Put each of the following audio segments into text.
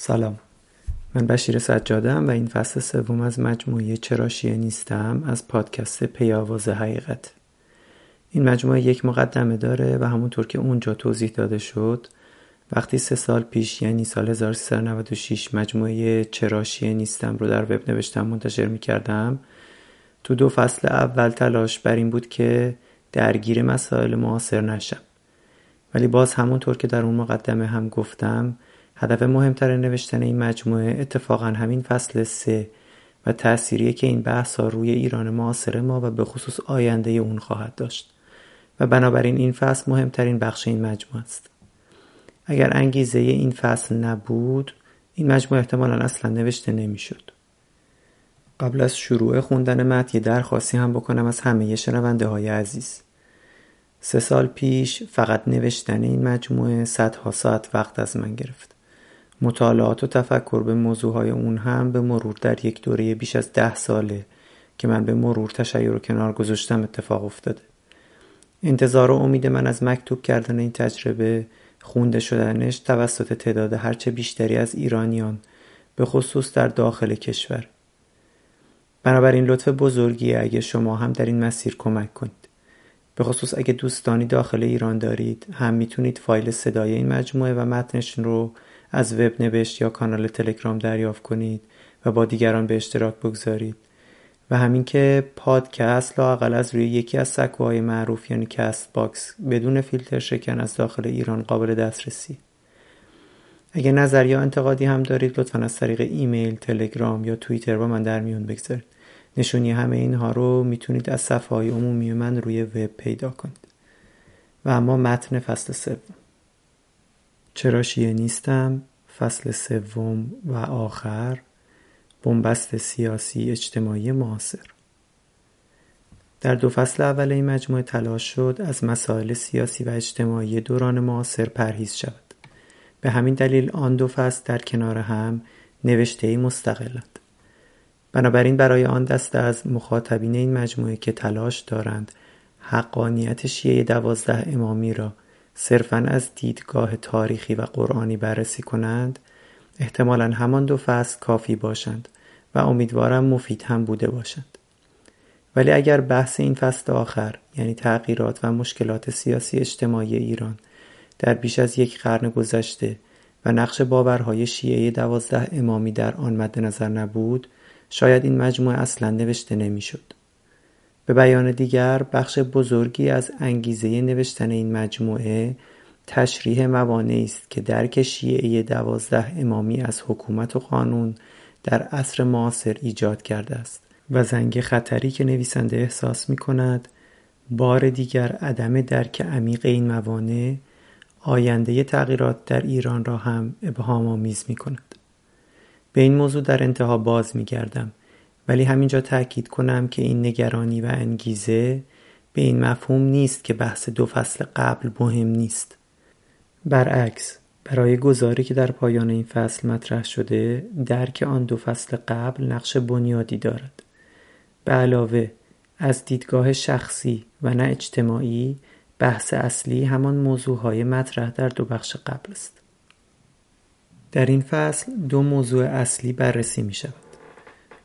سلام. من بشیر سجادم و این فصل سوم از مجموعه چرا شیعه نیستم از پادکست پیاواز حقیقت. این مجموعه یک مقدمه داره و همونطور که اونجا توضیح داده شد وقتی سه سال پیش یعنی سال 1396 مجموعه چرا شیعه نیستم رو در وب نوشتم منتشر می کردم تو دو فصل اول تلاش بر این بود که درگیر مسائل معاصر نشم. ولی باز همونطور که در اون مقدمه هم گفتم هدف مهمتر نوشتن این مجموعه اتفاقا همین فصل سه و تأثیری که این بحث روی ایران معاصر ما و به خصوص آینده اون خواهد داشت. و بنابراین این فصل مهمترین بخش این مجموعه است. اگر انگیزه این فصل نبود این مجموعه احتمالا اصلا نوشته نمی‌شد. قبل از شروع خوندن متن یه درخواستی هم بکنم از همه شنونده های عزیز. سه سال پیش فقط نوشتن این مجموعه صدها ساعت وقت از من گرفت. مطالعات و تفکر به موضوعهای اون هم به مرور در یک دوره بیش از ده ساله که من به مرور تشیر و کنار گذاشتم اتفاق افتاده. انتظار و امید من از مکتوب کردن این تجربه خونده شدنش توسط تعداد هرچه بیشتری از ایرانیان به خصوص در داخل کشور. بنابراین لطف بزرگی اگه شما هم در این مسیر کمک کنید. به خصوص اگه دوستانی داخل ایران دارید هم می‌تونید فایل صدای این مجموعه و متنش رو از وب نوشت یا کانال تلگرام دریافت کنید و با دیگران به اشتراک بگذارید. و همین که پادکست لاقل از روی یکی از سکوهای معروف یعنی کست باکس بدون فیلتر شکن از داخل ایران قابل دسترسی. اگه نظر یا انتقادی هم دارید لطفا از طریق ایمیل، تلگرام یا توییتر با من در میون بگذارید. نشونی همه اینها رو می‌تونید از صفحه های عمومی من روی وب پیدا کنید. و اما متن فصل سوم. چرا شیعه نیستم؟ فصل سوم و آخر بنبست سیاسی اجتماعی معاصر. در دو فصل اول این مجموعه تلاش شد از مسائل سیاسی و اجتماعی دوران معاصر پرهیز شود. به همین دلیل آن دو فصل در کنار هم نوشته مستقلند. بنابراین برای آن دسته از مخاطبین این مجموعه که تلاش دارند حقانیت شیعه دوازده امامی را صرفا از دیدگاه تاریخی و قرآنی بررسی کنند احتمالا همان دو فصل کافی باشند و امیدوارم مفید هم بوده باشند ولی اگر بحث این فصل آخر یعنی تغییرات و مشکلات سیاسی اجتماعی ایران در بیش از یک قرن گذشته و نقش باورهای شیعه دوازده امامی در آن مد نظر نبود شاید این مجموعه اصلا نوشته نمی‌شد. به بیان دیگر بخش بزرگی از انگیزه نوشتن این مجموعه تشریح موانعی است که درک شیعه دوازده امامی از حکومت و قانون در عصر معاصر ایجاد کرده است و زنگ خطری که نویسنده احساس می کند بار دیگر عدم درک عمیق این موانع آینده تغییرات در ایران را هم ابهام آمیز می کند. به این موضوع در انتها باز می گردم ولی همینجا تأکید کنم که این نگرانی و انگیزه به این مفهوم نیست که بحث دو فصل قبل مهم نیست. برعکس برای گذاری که در پایان این فصل مطرح شده درک آن دو فصل قبل نقش بنیادی دارد. به علاوه از دیدگاه شخصی و نه اجتماعی بحث اصلی همان موضوعهای مطرح در دو بخش قبل است. در این فصل دو موضوع اصلی بررسی می شود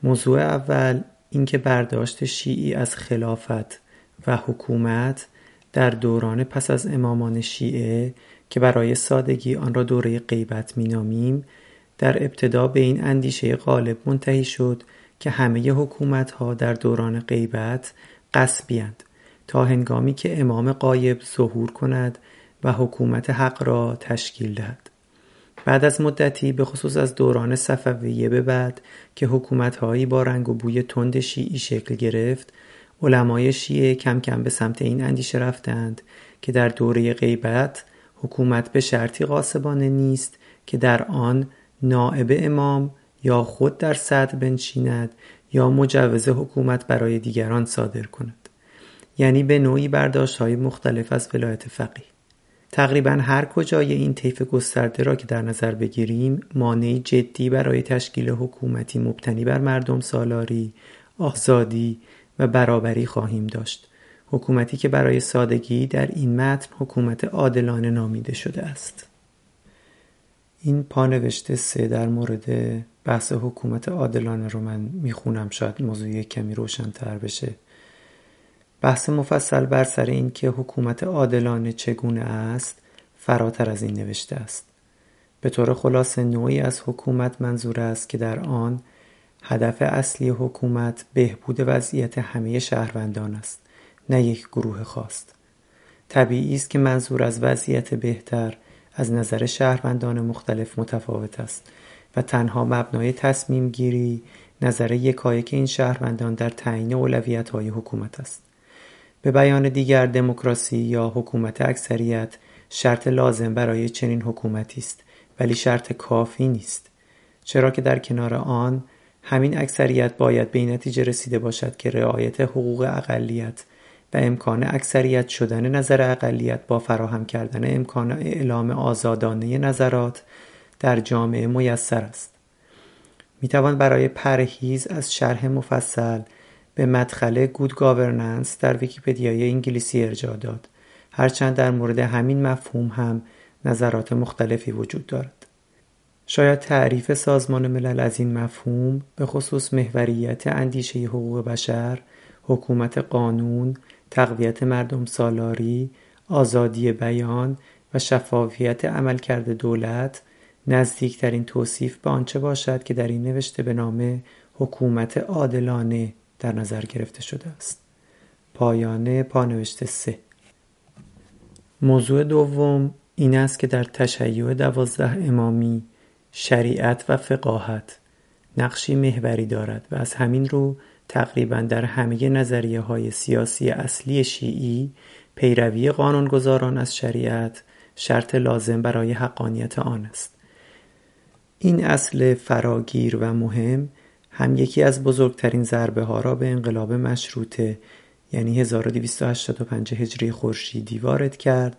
موضوع اول اینکه برداشت شیعی از خلافت و حکومت در دوران پس از امامان شیعه که برای سادگی آن را دوره غیبت مینامیم در ابتدا به این اندیشه غالب منتهی شد که همه حکومت ها در دوران غیبت قصبیند تا هنگامی که امام قایب ظهور کند و حکومت حق را تشکیل دهد. بعد از مدتی به خصوص از دوران صفویه به بعد که حکومتهایی با رنگ و بوی تند شیعی شکل گرفت علمای شیعه کم کم به سمت این اندیشه رفتند که در دوره غیبت حکومت به شرطی قاسبانه نیست که در آن نائب امام یا خود در صدر بنشیند یا مجوز حکومت برای دیگران صادر کند. یعنی به نوعی برداشت های مختلف از ولایت فقیه. تقریبا هر کجای این طیف گسترده را که در نظر بگیریم مانعی جدی برای تشکیل حکومتی مبتنی بر مردم سالاری، آزادی و برابری خواهیم داشت. حکومتی که برای سادگی در این متن حکومت عادلانه نامیده شده است. این پانوشته سه در مورد بحث حکومت عادلانه رو من می‌خونم. شاید موضوع کمی روشنتر بشه. بحث مفصل بر سر این که حکومت عادلانه چگونه است فراتر از این نوشته است. به طور خلاصه نوعی از حکومت منظور است که در آن هدف اصلی حکومت بهبود وضعیت همه شهروندان است نه یک گروه خاص طبیعی است که منظور از وضعیت بهتر از نظر شهروندان مختلف متفاوت است و تنها مبنای تصمیم گیری نظر یکایک این شهروندان در تعیین اولویت های حکومت است. به بیان دیگر دموکراسی یا حکومت اکثریت شرط لازم برای چنین حکومتی است ولی شرط کافی نیست. چرا که در کنار آن همین اکثریت باید به نتیجه رسیده باشد که رعایت حقوق اقلیت و امکان اکثریت شدن نظر اقلیت با فراهم کردن امکان اعلام آزادانه نظرات در جامعه میسر است. می توان برای پرهیز از شرح مفصل به مدخل good governance در ویکیپدیای انگلیسی ارجاع داد. هرچند در مورد همین مفهوم هم نظرات مختلفی وجود دارد. شاید تعریف سازمان ملل از این مفهوم به خصوص محوریت اندیشه حقوق بشر حکومت قانون تقویت مردم سالاری آزادی بیان و شفافیت عملکرد دولت نزدیکترین توصیف به آنچه باشد که در این نوشته به نام حکومت عادلانه در نظر گرفته شده است. پایان پانوشته سه. موضوع دوم این است که در تشیع دوازده امامی شریعت و فقاهت نقشی محوری دارد و از همین رو تقریبا در همه نظریه های سیاسی اصلی شیعی پیروی قانونگذاران از شریعت شرط لازم برای حقانیت آن است. این اصل فراگیر و مهم هم یکی از بزرگترین ضربه ها را به انقلاب مشروطه یعنی 1285 هجری خورشیدی وارد کرد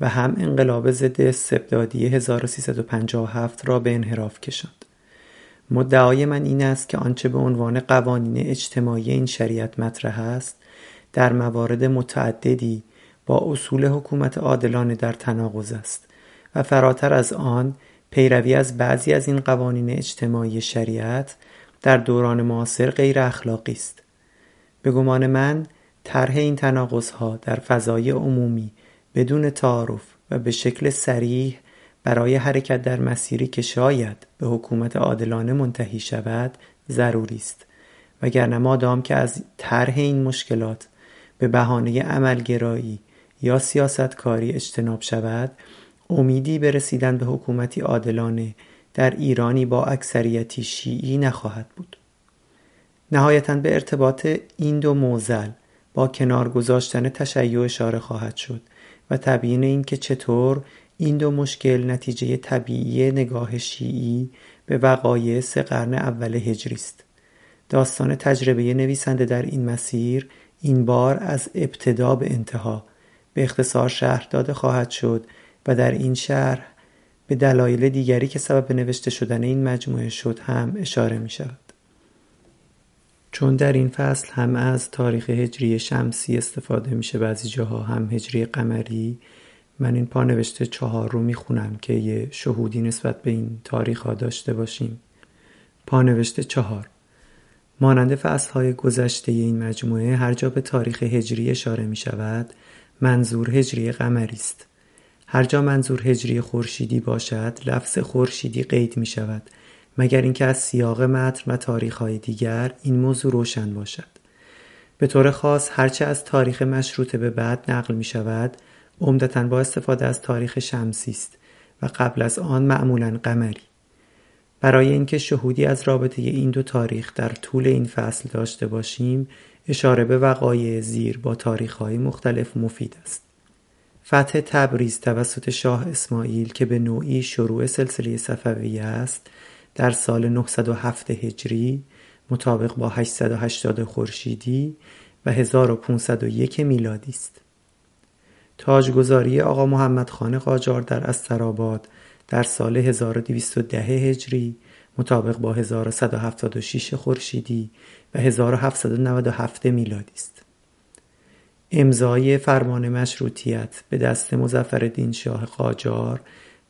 و هم انقلاب ضد استبدادی 1357 را به انحراف کشاند. مدعای من این است که آنچه به عنوان قوانین اجتماعی این شریعت مطرح است در موارد متعددی با اصول حکومت عادلانه در تناقض است و فراتر از آن پیروی از بعضی از این قوانین اجتماعی شریعت در دوران معاصر غیر اخلاقی است. به گمان من طرح این تناقض ها در فضای عمومی بدون تعارف و به شکل سریح برای حرکت در مسیری که شاید به حکومت عادلانه منتهی شود ضروری است. وگرنه مادام که از طرح این مشکلات به بهانه عملگرایی یا سیاستکاری اجتناب شود امیدی به رسیدن به حکومتی عادلانه در ایرانی با اکثریتی شیعی نخواهد بود. نهایتا به ارتباط این دو موزل با کنار گذاشتن تشیع اشاره خواهد شد و تبیین اینکه چطور این دو مشکل نتیجه طبیعی نگاه شیعی به وقایع سه قرن اول هجری است. داستان تجربه نویسنده در این مسیر این بار از ابتدا به انتها به اختصار شهر داده خواهد شد و در این شهر به دلایل دیگری که سبب نوشته شدن این مجموعه شد هم اشاره می شود. چون در این فصل هم از تاریخ هجری شمسی استفاده میشه بعضی جاها هم هجری قمری. من این پانوشته چهار رو می‌خونم که یه شهودی نسبت به این تاریخ ها داشته باشیم. پانوشته چهار. مانند فصل های گذشته این مجموعه هر جا به تاریخ هجری اشاره می شود منظور هجری قمری است. هر جا منظور هجری خورشیدی باشد لفظ خورشیدی قید می شود. مگر اینکه از سیاق متن و تاریخ های دیگر این موضوع روشن باشد. به طور خاص هرچه از تاریخ مشروطه به بعد نقل می شود عمدتا با استفاده از تاریخ شمسی است و قبل از آن معمولا قمری. برای اینکه شهودی از رابطه این دو تاریخ در طول این فصل داشته باشیم اشاره به وقایع زیر با های مختلف مفید است. فتح تبریز توسط شاه اسماعیل که به نوعی شروع سلسله صفویه است در سال 907 هجری مطابق با 880 خورشیدی و 1501 میلادی است. تاجگذاری آقا محمد خان قاجار در استراباد در سال 1210 هجری مطابق با 1176 خورشیدی و 1797 میلادی است. امضای فرمان مشروطیت به دست مزفر شاه قاجار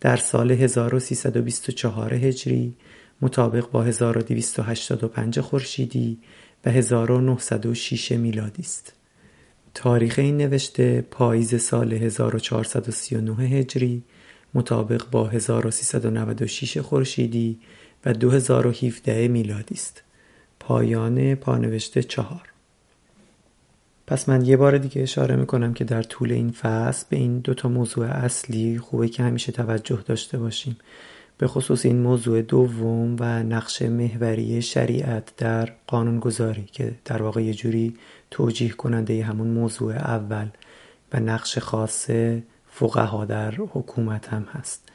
در سال 1324 هجری مطابق با 1285 خورشیدی و 1906 میلادی است. تاریخ این نوشته پاییز سال 1439 هجری مطابق با 1396 خورشیدی و 2017 میلادی است. پایان پانوشته چهار پس من یه بار دیگه اشاره می‌کنم که در طول این فصل به این دوتا موضوع اصلی خوبه که همیشه توجه داشته باشیم. به خصوص این موضوع دوم و نقش محوری شریعت در قانونگذاری که در واقع یه جوری توجیه کننده همون موضوع اول و نقش خاص فقها در حکومت هم هست.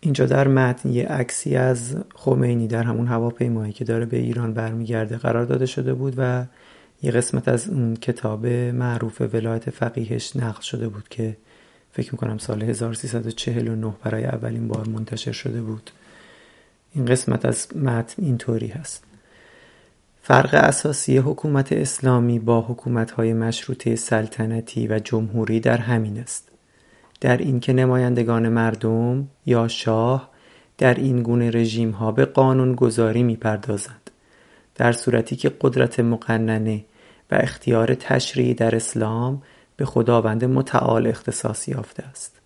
اینجا در متن یه عکسی از خمینی در همون هواپیمایی که داره به ایران برمیگرده قرار داده شده بود و یه قسمت از اون کتاب معروف ولایت فقیهش نقل شده بود که فکر می‌کنم سال 1349 برای اولین بار منتشر شده بود. این قسمت از متن اینطوری هست. فرق اساسی حکومت اسلامی با حکومت‌های مشروطه سلطنتی و جمهوری در همین است. در اینکه نمایندگان مردم یا شاه در این گونه رژیم ها به قانون گذاری می پردازند. در صورتی که قدرت مقننه و اختیار تشریعی در اسلام به خداوند متعال اختصاص یافته است.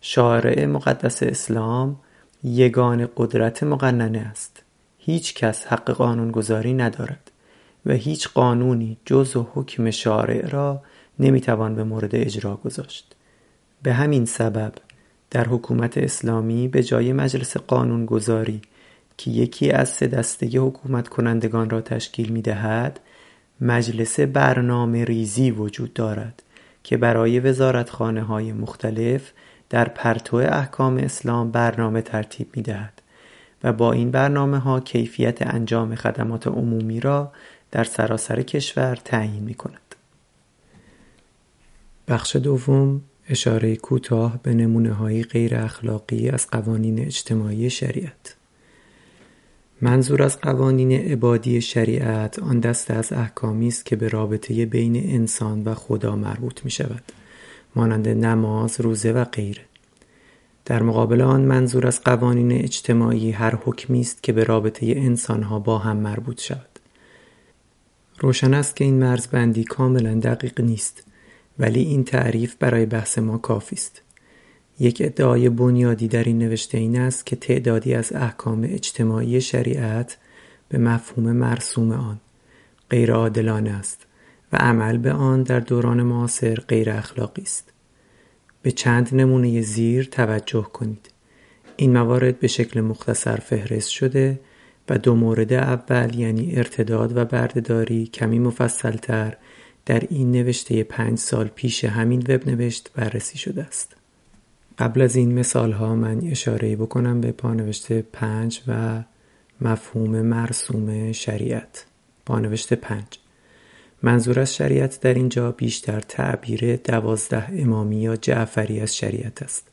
شارع مقدس اسلام یگان قدرت مقننه است. هیچ کس حق قانون گذاری ندارد و هیچ قانونی جز و حکم شارع را نمی‌توان به مورد اجرا گذاشت. به همین سبب در حکومت اسلامی به جای مجلس قانونگذاری که یکی از سه دسته حکومت کنندگان را تشکیل می دهد مجلس برنامه ریزی وجود دارد که برای وزارتخانه های مختلف در پرتو احکام اسلام برنامه ترتیب می دهد و با این برنامه ها کیفیت انجام خدمات عمومی را در سراسر کشور تعیین می کند. بخش دوم اشاره کوتاه به نمونه های غیر اخلاقی از قوانین اجتماعی شریعت منظور از قوانین عبادی شریعت آن دسته از احکامی است که به رابطه بین انسان و خدا مربوط می شود مانند نماز، روزه و غیره. در مقابل آن منظور از قوانین اجتماعی هر حکمی است که به رابطه انسانها با هم مربوط شود. روشن است که این مرزبندی کاملا دقیق نیست ولی این تعریف برای بحث ما کافی است. یک ادعای بنیادی در این نوشته این است که تعدادی از احکام اجتماعی شریعت به مفهوم مرسوم آن غیر عادلانه است و عمل به آن در دوران معاصر غیر اخلاقی است به چند نمونه زیر توجه کنید این موارد به شکل مختصر فهرست شده و دو مورد اول یعنی ارتداد و بردهداری کمی مفصلتر در این نوشته پنج سال پیش همین وب نوشت بررسی شده است. قبل از این مثال ها من اشاره بکنم به پانوشته پنج و مفهوم مرسوم شریعت. پانوشت پنج منظور از شریعت در اینجا بیشتر تعبیر دوازده امامی یا جعفری از شریعت است.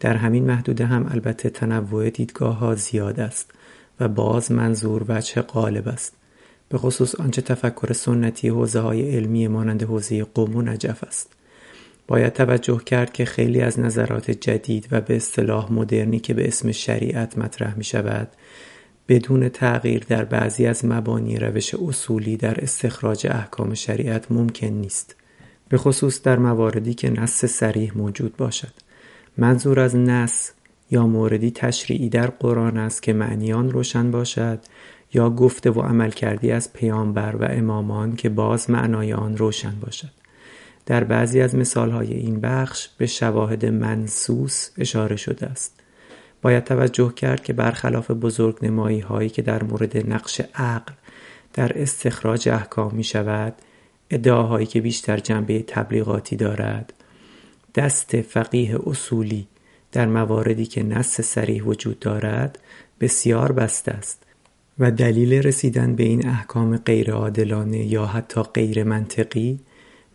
در همین محدوده هم البته تنوع دیدگاه ها زیاد است و باز منظور وجه غالب است. به خصوص آنچه تفکر سنتی حوزه های علمی مانند حوزه قوم و نجف است باید توجه کرد که خیلی از نظرات جدید و به اصطلاح مدرنی که به اسم شریعت مطرح می شود بدون تغییر در بعضی از مبانی روش اصولی در استخراج احکام شریعت ممکن نیست. به خصوص در مواردی که نص سریح موجود باشد. منظور از نص یا موردی تشریعی در قرآن است که معنیان روشن باشد یا گفته و عمل کردی از پیامبر و امامان که باز معنای آن روشن باشد. در بعضی از مثالهای این بخش به شواهد منسوس اشاره شده است. باید توجه کرد که برخلاف بزرگ نمایی هایی که در مورد نقش عقل در استخراج احکام می شود ادعاهایی که بیشتر جنبه تبلیغاتی دارد دست فقیه اصولی در مواردی که نص سریح وجود دارد بسیار بسته است و دلیل رسیدن به این احکام غیرعادلانه یا حتی غیر منطقی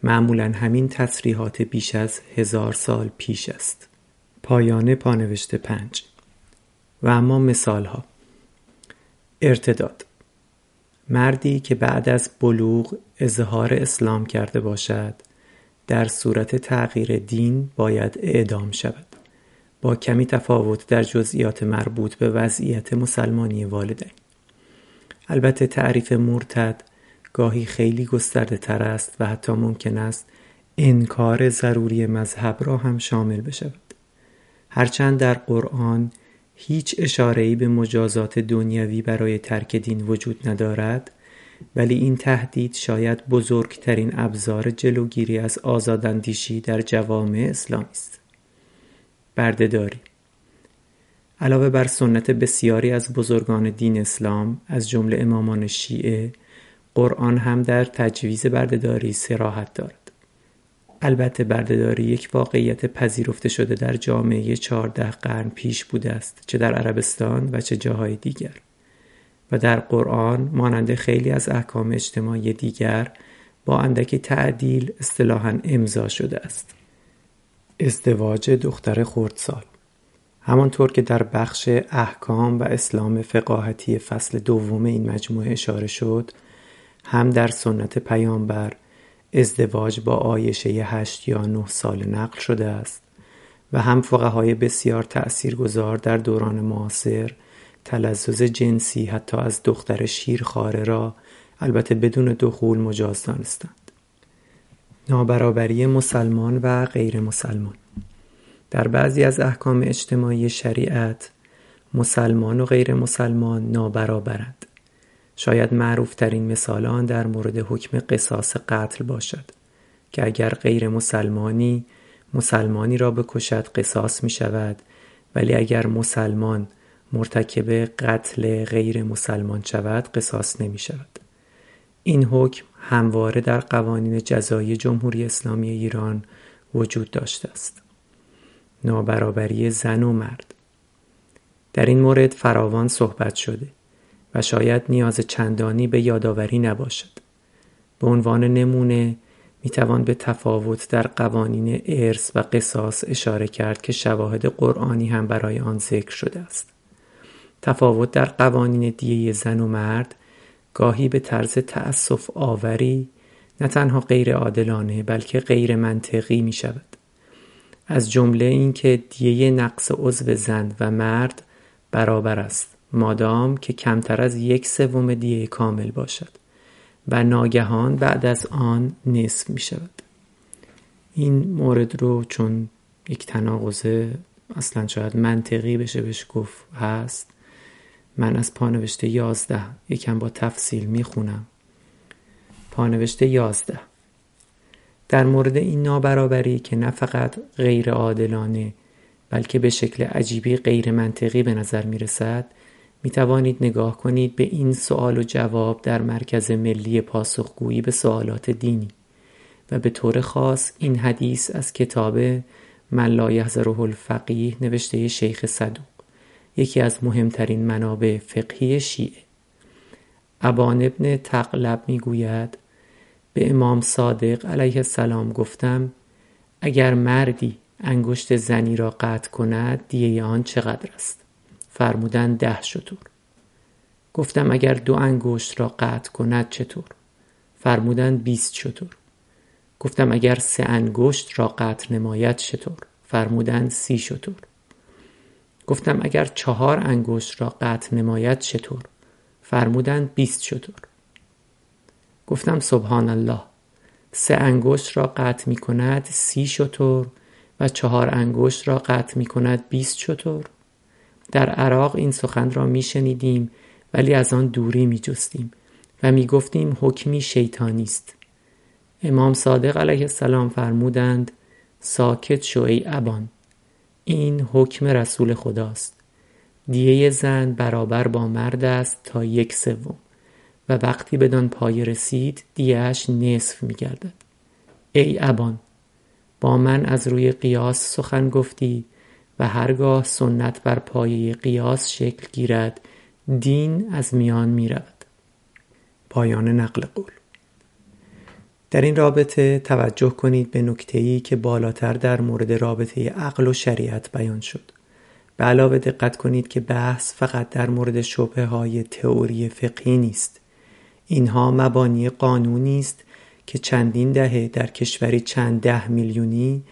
معمولا همین تصریحات بیش از هزار سال پیش است. پایان پانوشت پنج. و اما مثال ها ارتداد. مردی که بعد از بلوغ اظهار اسلام کرده باشد در صورت تغییر دین باید اعدام شود. با کمی تفاوت در جزئیات مربوط به وضعیت مسلمانی والدین. البته تعریف مرتد گاهی خیلی گسترده تر است و حتی ممکن است انکار ضروری مذهب را هم شامل بشود. هرچند در قرآن هیچ اشاره‌ای به مجازات دنیوی برای ترک دین وجود ندارد ولی این تهدید شاید بزرگترین ابزار جلوگیری از آزاداندیشی در جوامع اسلامی است. بردهداری علاوه بر سنت بسیاری از بزرگان دین اسلام از جمله امامان شیعه قرآن هم در تجویز بردهداری سراحت دارد. البته بردهداری یک واقعیت پذیرفته شده در جامعه چهارده قرن پیش بوده است چه در عربستان و چه جاهای دیگر. و در قرآن مانند خیلی از احکام اجتماعی دیگر با اندکی تعدیل اصطلاحا امضا شده است. ازدواج دختر خردسال. همانطور که در بخش احکام و اسلام فقاهتی فصل دوم این مجموعه اشاره شد هم در سنت پیامبر ازدواج با آیشه هشت یا نه سال نقل شده است و هم فقهای بسیار تأثیرگذار در دوران معاصر تلزز جنسی حتی از دختر شیرخواره را البته بدون دخول مجاز دانستند نابرابری مسلمان و غیر مسلمان. در بعضی از احکام اجتماعی شریعت مسلمان و غیر مسلمان نابرابرند. شاید معروف ترین مثال آن در مورد حکم قصاص قتل باشد که اگر غیر مسلمانی مسلمانی را بکشد قصاص می شود ولی اگر مسلمان مرتکب قتل غیر مسلمان شود قصاص نمی شود این حکم همواره در قوانین جزایی جمهوری اسلامی ایران وجود داشته است. نابرابری زن و مرد. در این مورد فراوان صحبت شده. و شاید نیاز چندانی به یادآوری نباشد. به عنوان نمونه می توان به تفاوت در قوانین ارث و قصاص اشاره کرد که شواهد قرآنی هم برای آن ذکر شده است. تفاوت در قوانین دیه زن و مرد گاهی به طرز تأسف آوری نه تنها غیر عادلانه بلکه غیر منطقی می شود از جمله اینکه دیه نقص عضو زن و مرد برابر است. مادام که کمتر از یک سوم دیه کامل باشد و ناگهان بعد از آن نصف می شود. این مورد رو چون یک تناقضه اصلا شاید منطقی بشه بهش گفت هست من از پانوشته یازده یکم با تفصیل می‌خونم پانوشته یازده. در مورد این نابرابری که نه فقط غیر عادلانه بلکه به شکل عجیبی غیر منطقی به نظر می رسد می توانید نگاه کنید به این سوال و جواب در مرکز ملی پاسخگویی به سوالات دینی و به طور خاص این حدیث از کتاب من لا یحذره الفقیه نوشته شیخ صدوق یکی از مهمترین منابع فقهی شیعه. ابان ابن تقلب می‌گوید به امام صادق علیه السلام گفتم اگر مردی انگشت زنی را قطع کند دیه آن چقدر است؟ فرمودن ده شطور گفتم اگر دو انگشت را قطع کند چطور؟ فرمودن بیست شطور گفتم اگر سه انگشت را قطع نماید چطور؟ فرمودن سی شطور گفتم اگر چهار انگشت را قطع نماید چطور؟ فرمودند بیست شطور گفتم سبحان الله. سه انگشت را قطع می کند سی شطور و چهار انگشت را قطع می کند بیست شطور در عراق این سخن را می شنیدیم ولی از آن دوری می جستیم و می گفتیم حکمی شیطانی است. امام صادق علیه السلام فرمودند ساکت شو ای ابان. این حکم رسول خداست. دیه زن برابر با مرد است تا یک سوم و وقتی بدان پای رسید دیهش نصف می گردد ای ابان با من از روی قیاس سخن گفتی و هرگاه سنت بر پایه قیاس شکل گیرد دین از میان می رود. پایان نقل قول در این رابطه توجه کنید به نکته‌ای که بالاتر در مورد رابطه عقل و شریعت بیان شد. به علاوه دقت کنید که بحث فقط در مورد شبه های تئوری فقهی نیست. اینها مبانی قانونی است که چندین دهه در کشوری چند ده میلیونی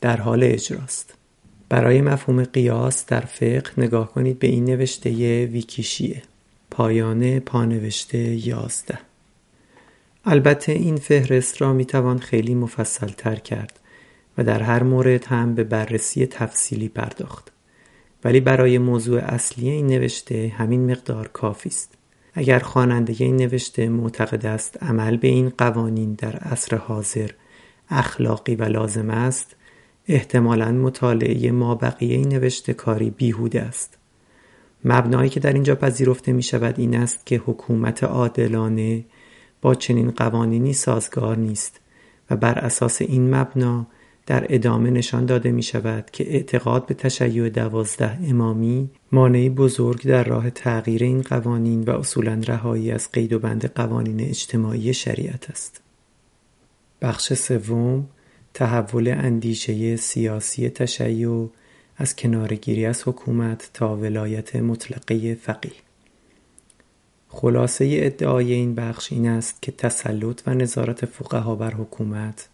در حال اجراست. برای مفهوم قیاس در فقه نگاه کنید به این نوشته ویکیشیه. پایان پانوشته یازده. البته این فهرست را می‌توان خیلی مفصل تر کرد و در هر مورد هم به بررسی تفصیلی پرداخت. ولی برای موضوع اصلی این نوشته همین مقدار کافی است. اگر خواننده این نوشته معتقد است عمل به این قوانین در عصر حاضر اخلاقی و لازم است احتمالا مطالعه ما بقیه این نوشته کاری بیهوده است مبنایی که در اینجا پذیرفته می شود این است که حکومت عادلانه با چنین قوانینی سازگار نیست و بر اساس این مبنا در ادامه نشان داده می شود که اعتقاد به تشیع دوازده امامی مانعی بزرگ در راه تغییر این قوانین و اصولا رهایی از قید و بند قوانین اجتماعی شریعت است. بخش سوم تحول اندیشه سیاسی تشیع از کنارگیری از حکومت تا ولایت مطلقه فقیه. خلاصه ادعای این بخش این است که تسلط و نظارت فقها بر حکومت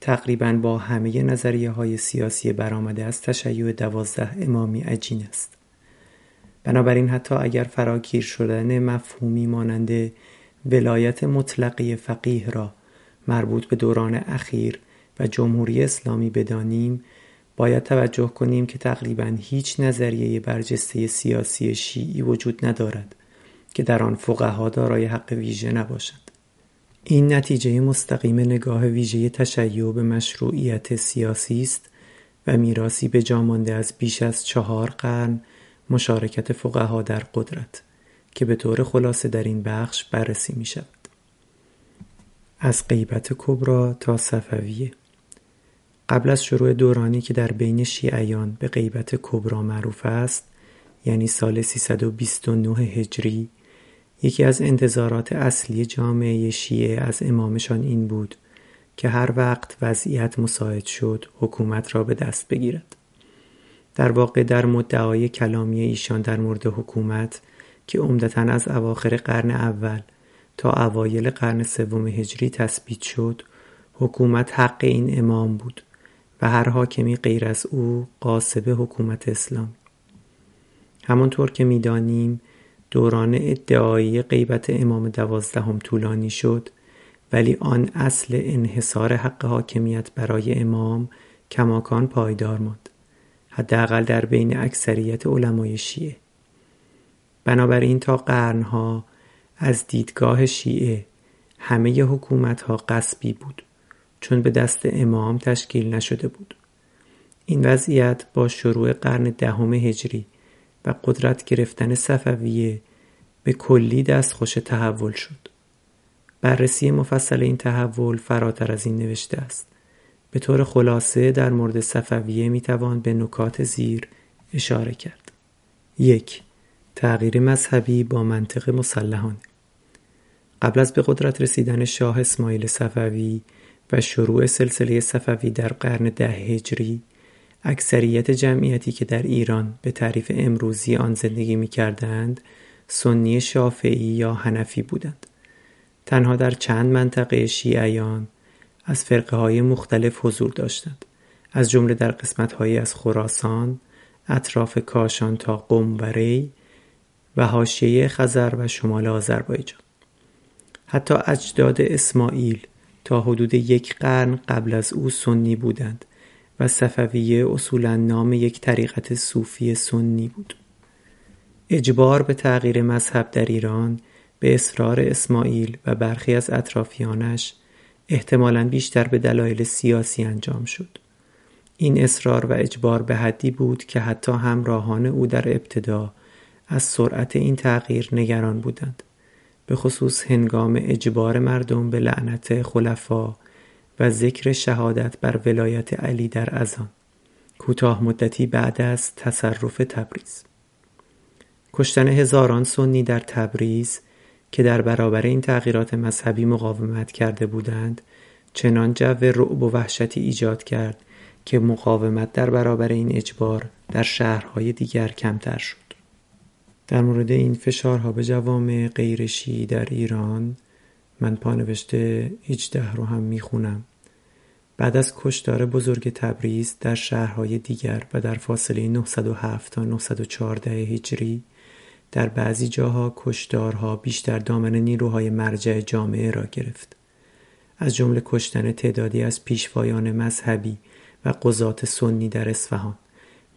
تقریبا با همه نظریه های سیاسی برآمده از تشیع دوازده امامی عجین است. بنابراین حتی اگر فراگیر شدن مفهومی مانند ولایت مطلقه فقیه را مربوط به دوران اخیر و جمهوری اسلامی بدانیم باید توجه کنیم که تقریبا هیچ نظریه برجسته سیاسی شیعی وجود ندارد که در آن فقها دارای حق ویژه نباشند این نتیجه مستقیم نگاه ویژه تشیع به مشروعیت سیاسی است و میراسی به جامانده از بیش از چهار قرن مشارکت فقها در قدرت که به طور خلاصه در این بخش بررسی می شود. از غیبت کبرا تا صفویه قبل از شروع دورانی که در بین شیعیان به غیبت کبرا معروف است یعنی سال 329 هجری یکی از انتظارات اصلی جامعه شیعه از امامشان این بود که هر وقت وضعیت مساعد شد حکومت را به دست بگیرد. در واقع در مدعای کلامی ایشان در مورد حکومت که عمدتا از اواخر قرن اول تا اوایل قرن سوم هجری تثبیت شد حکومت حق این امام بود. و هر حاکمی غیر از او قاسب حکومت اسلام. همانطور که می‌دانیم دوران ادعایی غیبت امام دوازدهم طولانی شد ولی آن اصل انحصار حق حاکمیت برای امام کماکان پایدار ماند حداقل در بین اکثریت علمای شیعه. بنابراین تا قرنها از دیدگاه شیعه همه حکومت ها قصبی بود. چون به دست امام تشکیل نشده بود. این وضعیت با شروع قرن دهم هجری و قدرت گرفتن صفویه به کلی دستخوش تحول شد. بررسی مفصل این تحول فراتر از این نوشته است. به طور خلاصه در مورد صفویه می‌توان به نکات زیر اشاره کرد. یک تغییر مذهبی با منطق مسلحانه. قبل از به قدرت رسیدن شاه اسماعیل صفوی و شروع سلسله صفوی در قرن ده هجری اکثریت جمعیتی که در ایران به تعریف امروزی آن زندگی می کردند سنی شافعی یا هنفی بودند. تنها در چند منطقه شیعیان از فرقه های مختلف حضور داشتند. از جمله در قسمت از خراسان اطراف کاشان تا قم و ری و حاشیه خزر و شمال آذربایجان. حتی اجداد اسماعیل تا حدود یک قرن قبل از او سنی بودند و صفویه اصولا نام یک طریقت صوفی سنی بود. اجبار به تغییر مذهب در ایران به اصرار اسماعیل و برخی از اطرافیانش احتمالا بیشتر به دلایل سیاسی انجام شد. این اصرار و اجبار به حدی بود که حتی همراهان او در ابتدا از سرعت این تغییر نگران بودند. به خصوص هنگام اجبار مردم به لعنت خلفا و ذکر شهادت بر ولایت علی در ازان کوتاه مدتی بعد از تصرف تبریز. کشتن هزاران سنی در تبریز که در برابر این تغییرات مذهبی مقاومت کرده بودند چنان جو رعب و وحشتی ایجاد کرد که مقاومت در برابر این اجبار در شهرهای دیگر کمتر شد. در مورد این فشارها به جوامع غیر شیعی در ایران من پانوشته 18 رو هم می‌خونم. بعد از کشتار بزرگ تبریز در شهرهای دیگر و در فاصله 907 تا 914 هجری در بعضی جاها کشتارها بیشتر دامن نیروهای مرجع جامعه را گرفت. از جمله کشتن تعدادی از پیشوایان مذهبی و قضات سنی در اصفهان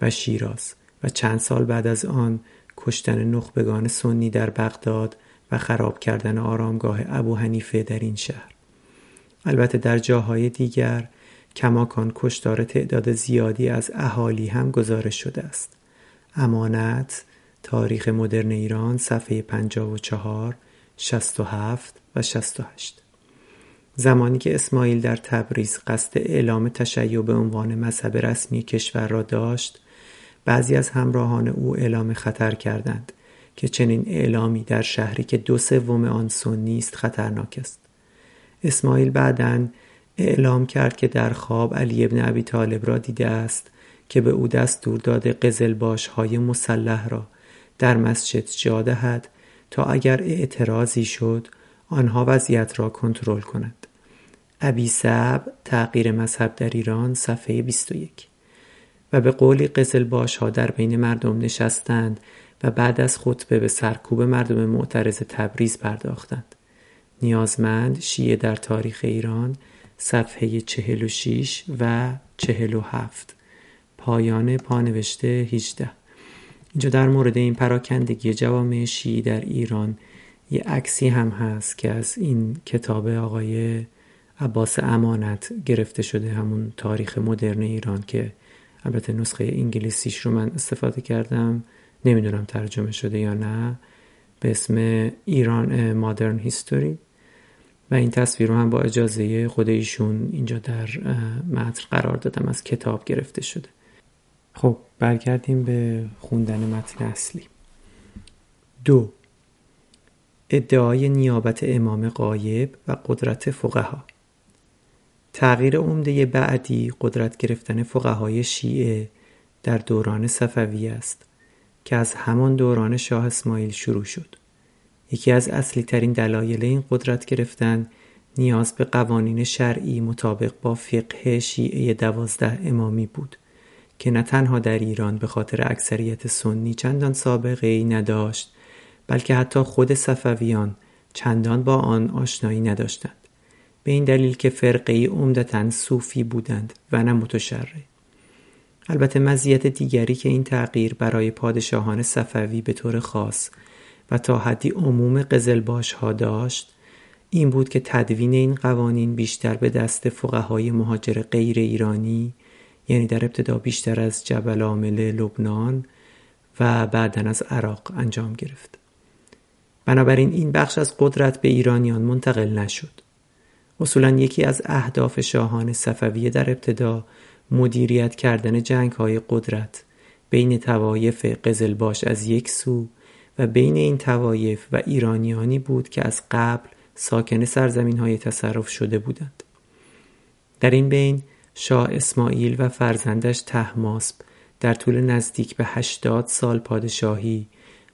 و شیراز و چند سال بعد از آن کشتن نخبگان سنی در بغداد و خراب کردن آرامگاه ابو حنیفه در این شهر. البته در جاهای دیگر کماکان کشتار تعداد زیادی از اهالی هم گزارش شده است. امانت تاریخ مدرن ایران صفحه 54 67 و 68 زمانی که اسماعیل در تبریز قصد اعلام تشیع به عنوان مذهب رسمی کشور را داشت بعضی از همراهان او اعلام خطر کردند که چنین اعلامی در شهری که دو سوم آن سنی است خطرناک است. اسماعیل بعدا اعلام کرد که در خواب علی ابن ابی طالب را دیده است که به او دستور داده قزلباش های مسلح را در مسجد جا دهد تا اگر اعتراضی شد آنها وضعیت را کنترل کنند ابی سب تغییر مذهب در ایران صفحه 21 و به قولی قزلباش ها در بین مردم نشستند و بعد از خطبه به سرکوب مردم معترض تبریز پرداختند. نیازمند شیعه در تاریخ ایران صفحه 46 و 47 پایان پانوشته 18 اینجا در مورد این پراکندگی جوامع شیعی در ایران یه عکسی هم هست که از این کتاب آقای عباس امانت گرفته شده همون تاریخ مدرن ایران که البته نسخه انگلیسیش رو من استفاده کردم. نمی‌دونم ترجمه شده یا نه. به اسم ایران مادرن هیستوری و این تصویر رو هم با اجازه خود ایشون اینجا در متن قرار دادم. از کتاب گرفته شده. خب برگردیم به خوندن متن اصلی. دو. ادعای نیابت امام قایب و قدرت فقها. تغییر عمده بعدی قدرت گرفتن فقهای شیعه در دوران صفوی است که از همان دوران شاه اسماعیل شروع شد. یکی از اصلی ترین دلایل این قدرت گرفتن نیاز به قوانین شرعی مطابق با فقه شیعه دوازده امامی بود که نه تنها در ایران به خاطر اکثریت سنی چندان سابقه ای نداشت بلکه حتی خود صفویان چندان با آن آشنایی نداشتند. به این دلیل که فرقه ای عمدتا صوفی بودند و نه متشرع. البته مزیت دیگری که این تغییر برای پادشاهان صفوی به طور خاص و تا حدی عموم قزلباش ها داشت این بود که تدوین این قوانین بیشتر به دست فقهای مهاجر غیر ایرانی یعنی در ابتدا بیشتر از جبل عامل لبنان و بعدا از عراق انجام گرفت. بنابراین این بخش از قدرت به ایرانیان منتقل نشد. اصولا یکی از اهداف شاهان صفویه در ابتدا مدیریت کردن جنگ های قدرت بین توایف قزلباش از یک سو و بین این توایف و ایرانیانی بود که از قبل ساکن سرزمین های تصرف شده بودند. در این بین شاه اسماعیل و فرزندش تهماسب در طول نزدیک به هشتاد سال پادشاهی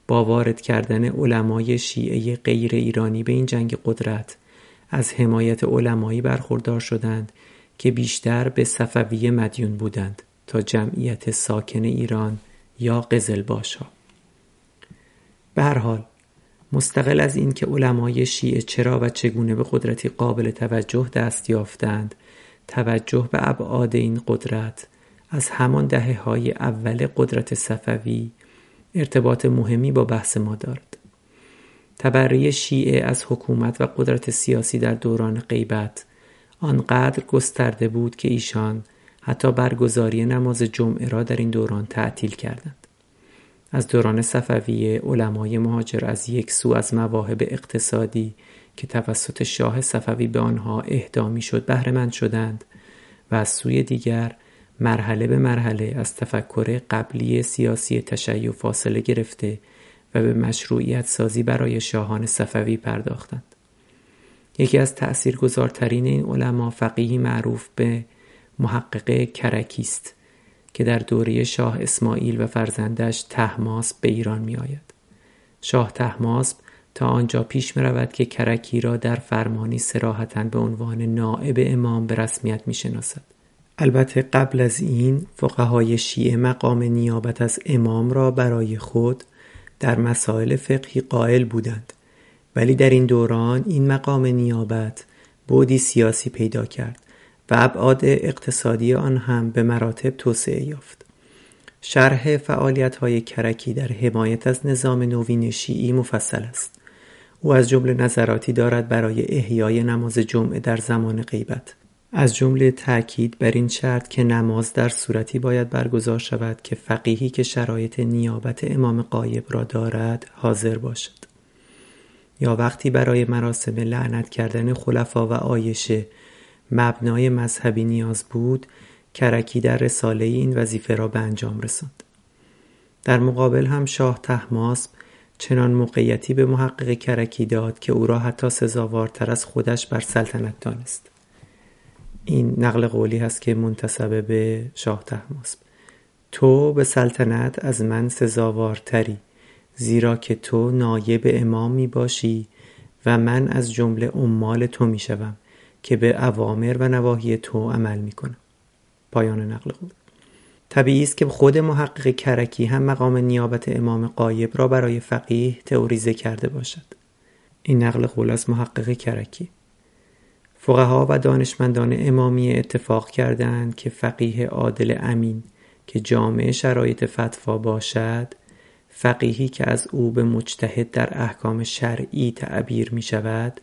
با وارد کردن علمای شیعه غیر ایرانی به این جنگ قدرت از حمایت علمایی برخوردار شدند که بیشتر به صفویه مدیون بودند تا جمعیت ساکن ایران یا قزلباش ها به هر حال مستقل از اینکه علمای شیعه چرا و چگونه به قدرتی قابل توجه دست یافتند توجه به ابعاد این قدرت از همان دهه های اول قدرت صفوی ارتباط مهمی با بحث ما دارد. تبری شیعه از حکومت و قدرت سیاسی در دوران غیبت. آنقدر گسترده بود که ایشان حتی برگزاری نماز جمعه را در این دوران تعطیل کردند. از دوران صفویه علمای مهاجر از یک سو از مواهب اقتصادی که توسط شاه صفوی به آنها اهدا شد بهرهمند شدند و از سوی دیگر مرحله به مرحله از تفکر قبلی سیاسی تشیع فاصله گرفته و به مشروعیت سازی برای شاهان صفوی پرداختند یکی از تأثیرگذارترین این علما فقیهی معروف به محقق کرکیست که در دوره شاه اسماعیل و فرزندش تحماسب به ایران می آید. شاه تحماسب تا آنجا پیش می رود که کرکی را در فرمانی سراحتا به عنوان نائب امام به رسمیت می شناسد. البته قبل از این فقهای شیعه مقام نیابت از امام را برای خود در مسائل فقهی قائل بودند. ولی در این دوران این مقام نیابت بودی سیاسی پیدا کرد و ابعاد اقتصادی آن هم به مراتب توسعه یافت. شرح فعالیت های کرکی در حمایت از نظام نوین شیعی مفصل است. او از جمله نظراتی دارد برای احیای نماز جمعه در زمان غیبت. از جمله تأکید بر این شرط که نماز در صورتی باید برگزار شود که فقیهی که شرایط نیابت امام قایب را دارد حاضر باشد. یا وقتی برای مراسم لعنت کردن خلفا و آیشه مبنای مذهبی نیاز بود کرکی در رساله این وظیفه را به انجام رساند. در مقابل هم شاه تحماسب چنان موقعیتی به محقق کرکی داد که او را حتی سزاوارتر از خودش بر سلطنت دانست. این نقل قولی هست که منتصبه به شاه تحماسب تو به سلطنت از من سزاوارتری زیرا که تو نایب امام می باشی و من از جمله عمال تو می شوم که به اوامر و نواهی تو عمل می کنم پایان نقل قول. طبیعی است که خود محقق کرکی هم مقام نیابت امام قایب را برای فقیه تئوریزه کرده باشد. این نقل قول از محقق کرکی. فقها و دانشمندان امامی اتفاق کردند که فقیه عادل امین که جامعه شرایط فتوا باشد فقیهی که از او به مجتهد در احکام شرعی تعبیر می شود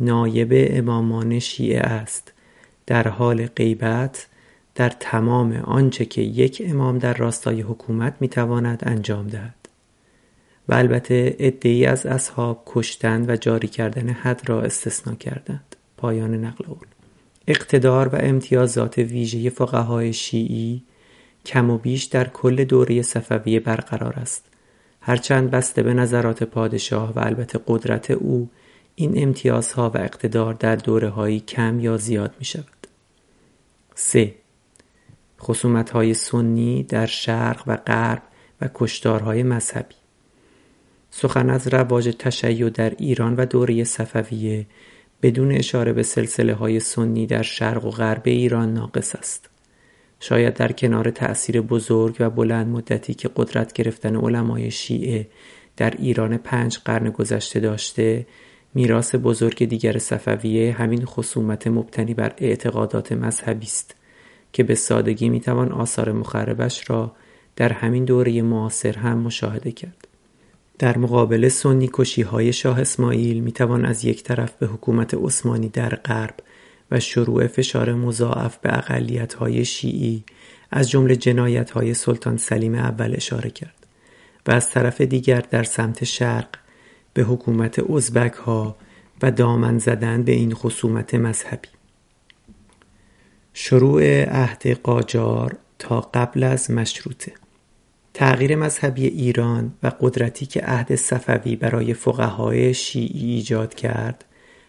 نایب امامان شیعه است. در حال غیبت در تمام آنچه که یک امام در راستای حکومت می تواند انجام دهد. و البته ادعی از اصحاب کشتن و جاری کردن حد را استثنا کردند. پایان نقل قول. اقتدار و امتیازات ویژه فقهای شیعی کم و بیش در کل دوره صفویه برقرار است. هرچند بسته به نظرات پادشاه و البته قدرت او این امتیازها و اقتدار در دوره هایی کم یا زیاد می شود 3. خصومت های سنی در شرق و غرب و کشتارهای مذهبی. سخن از رواج تشیع در ایران و دوره صفویه بدون اشاره به سلسله های سنی در شرق و غرب ایران ناقص است. شاید در کنار تأثیر بزرگ و بلند مدتی که قدرت گرفتن علمای شیعه در ایران پنج قرن گذشته داشته میراث بزرگ دیگر صفویه همین خصومت مبتنی بر اعتقادات مذهبی است که به سادگی می‌توان آثار مخربش را در همین دوره معاصر هم مشاهده کرد. در مقابل سنی کشی های شاه اسماعیل می‌توان از یک طرف به حکومت عثمانی در غرب و شروع فشار مضاعف به اقلیت های شیعی از جمله جنایت های سلطان سلیم اول اشاره کرد و از طرف دیگر در سمت شرق به حکومت ازبک ها و دامن زدن به این خصومت مذهبی. شروع عهد قاجار تا قبل از مشروطه. تغییر مذهبی ایران و قدرتی که عهد صفوی برای فقهای شیعی ایجاد کرد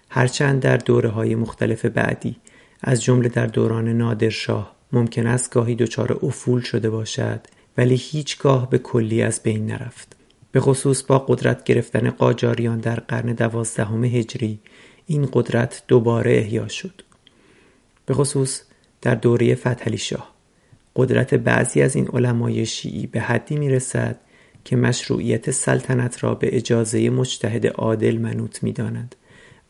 هرچند در دوره های مختلف بعدی از جمله در دوران نادرشاه ممکن است گاهی دچار افول شده باشد ولی هیچگاه به کلی از بین نرفت. به خصوص با قدرت گرفتن قاجاریان در قرن دوازدهم هجری این قدرت دوباره احیا شد. به خصوص در دوره فتحعلی شاه. قدرت بعضی از این علمای شیعی به حدی می رسد که مشروعیت سلطنت را به اجازه مجتهد عادل منوط می دانند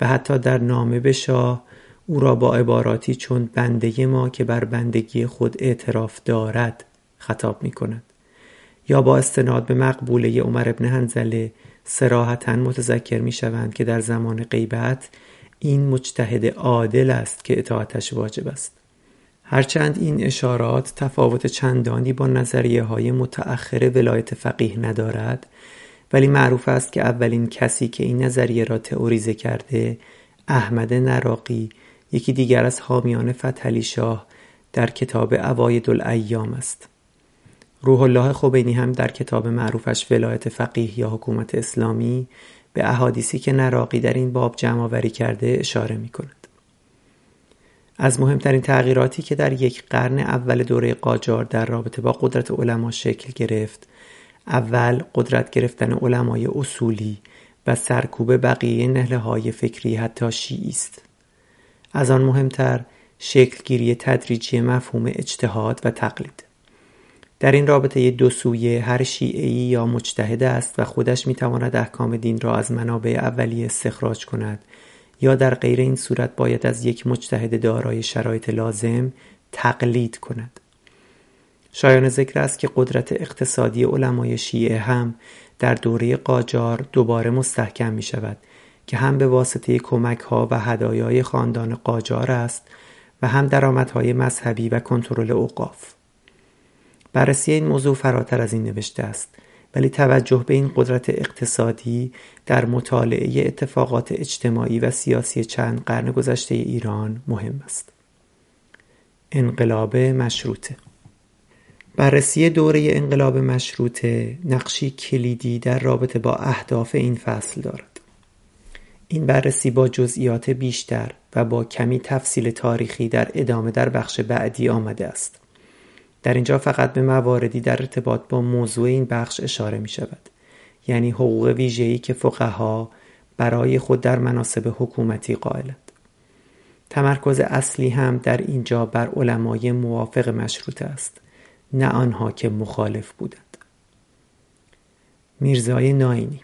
و حتی در نامه به شاه او را با عباراتی چون بنده ما که بر بندگی خود اعتراف دارد خطاب می کند یا با استناد به مقبوله عمر ابن هنزله سراحتا متذکر می شوند که در زمان غیبت این مجتهد عادل است که اطاعتش واجب است. هرچند این اشارات تفاوت چندانی با نظریه های متأخر ولایت فقیه ندارد ولی معروف است که اولین کسی که این نظریه را تئوریزه کرده احمد نراقی یکی دیگر از حامیان فتحعلی شاه در کتاب اواید الایام است روح الله خمینی هم در کتاب معروفش ولایت فقیه یا حکومت اسلامی به احادیثی که نراقی در این باب جمع آوری کرده اشاره می کند. از مهمترین تغییراتی که در یک قرن اول دوره قاجار در رابطه با قدرت علما شکل گرفت. اول قدرت گرفتن علمای اصولی و سرکوب بقیه نهله های فکری حتی شیعی است. از آن مهمتر شکلگیری تدریجی مفهوم اجتهاد و تقلید. در این رابطه دو سویه هر شیعی یا مجتهد است و خودش می‌تواند احکام دین را از منابع اولیه استخراج کند یا در غیر این صورت باید از یک مجتهد دارای شرایط لازم تقلید کند. شایان ذکر است که قدرت اقتصادی علمای شیعه هم در دوره قاجار دوباره مستحکم می شود که هم به واسطه کمک ها و هدایای خاندان قاجار است و هم درآمدهای مذهبی و کنترل اوقاف. بررسی این موضوع فراتر از این نوشته است. ولی توجه به این قدرت اقتصادی در مطالعه اتفاقات اجتماعی و سیاسی چند قرن گذشته ایران مهم است. انقلاب مشروطه. بررسی دوره انقلاب مشروطه نقشی کلیدی در رابطه با اهداف این فصل دارد. این بررسی با جزئیات بیشتر و با کمی تفصیل تاریخی در ادامه در بخش بعدی آمده است. در اینجا فقط به مواردی در ارتباط با موضوع این بخش اشاره می شود. یعنی حقوق ویژه‌ای که فقها برای خود در مناسب حکومتی قائلند. تمرکز اصلی هم در اینجا بر علمای موافق مشروطه است نه آنها که مخالف بودند. میرزای ناینی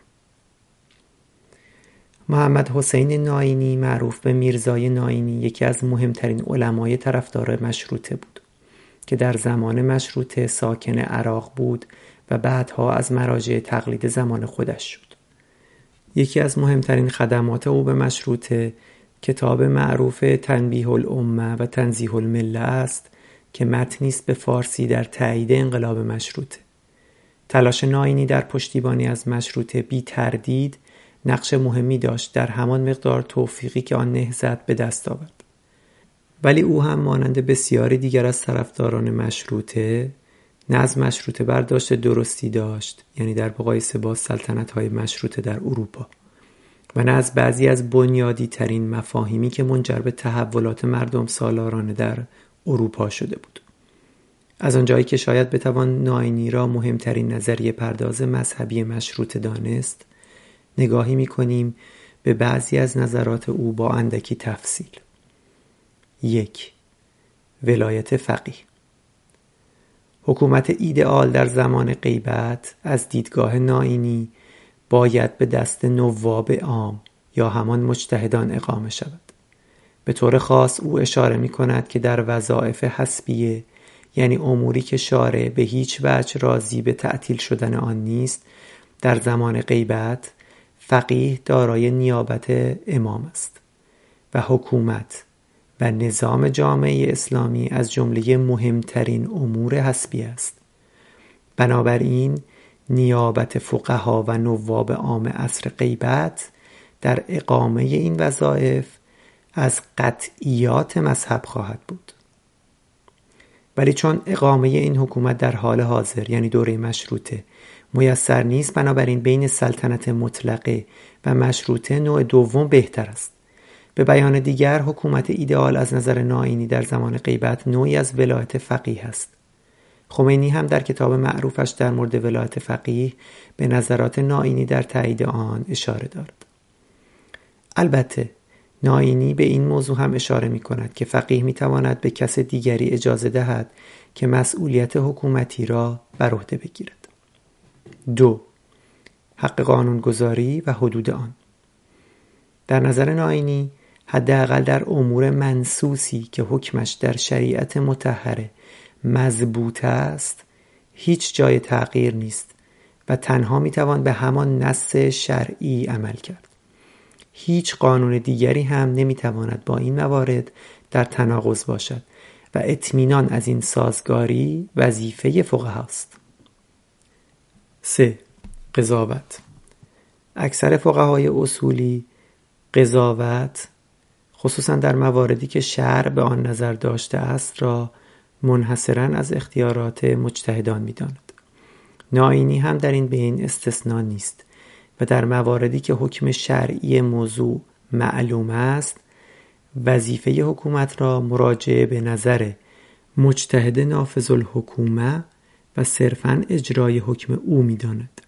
محمد حسین ناینی معروف به میرزای ناینی یکی از مهمترین علمای طرفدار مشروطه بود. که در زمان مشروطه ساکن عراق بود و بعدها از مراجع تقلید زمان خودش شد. یکی از مهمترین خدمات او به مشروطه کتاب معروف تنبیه الامه و تنزیه المله است که متنی است به فارسی در تایید انقلاب مشروطه تلاش ناینی در پشتیبانی از مشروطه بی تردید نقش مهمی داشت. در همان مقدار توفیقی که آن نهزت به دست آورد. ولی او هم مانند بسیاری دیگر از طرفداران مشروطه نه از مشروطه برداشت درستی داشت یعنی در مقایسه با سلطنت های مشروطه در اروپا. و نه از بعضی از بنیادی ترین مفاهیمی که منجر به تحولات مردم سالارانه در اروپا شده بود. از آنجایی که شاید بتوان ناینی را مهمترین نظریه پرداز مذهبی مشروطه دانست نگاهی می‌کنیم به بعضی از نظرات او با اندکی تفصیل. یک. ولایت فقیه. حکومت ایدئال در زمان غیبت از دیدگاه ناینی باید به دست نواب عام یا همان مجتهدان اقامه شود. به طور خاص او اشاره می کند که در وظایف حسبیه یعنی اموری که شارع به هیچ وجه راضی به تعطیل شدن آن نیست در زمان غیبت فقیه دارای نیابت امام است و حکومت و نظام جامعه اسلامی از جمله مهمترین امور حسبی است. بنابراین نیابت فقها و نواب عام عصر غیبت در اقامه این وظایف از قطعیات مذهب خواهد بود. ولی چون اقامه این حکومت در حال حاضر یعنی دوره مشروطه میسر نیست بنابراین بین سلطنت مطلقه و مشروطه نوع دوم بهتر است. به بیان دیگر حکومت ایدئال از نظر ناینی در زمان غیبت نوعی از ولایت فقیه است. خمینی هم در کتاب معروفش در مورد ولایت فقیه به نظرات ناینی در تایید آن اشاره دارد. البته ناینی به این موضوع هم اشاره می کند که فقیه می تواند به کس دیگری اجازه دهد که مسئولیت حکومتی را بر عهده بگیرد. دو حق قانونگذاری و حدود آن. در نظر ناینی حداقل در امور منسوسی که حکمش در شریعت متحره مضبوط است هیچ جای تغییر نیست و تنها می‌توان به همان نص شرعی عمل کرد هیچ قانون دیگری هم نمی‌تواند با این موارد در تناقض باشد و اطمینان از این سازگاری وظیفه فقهاست 3. قضاوت اکثر فقهای اصولی قضاوت خصوصا در مواردی که شرع به آن نظر داشته است را منحصرا از اختیارات مجتهدان می‌داند. ناینی هم در این بین استثنا نیست و در مواردی که حکم شرعی موضوع معلوم است وظیفه حکومت را مراجعه به نظر مجتهد نافذ الحکومه و صرفا اجرای حکم او می‌داند.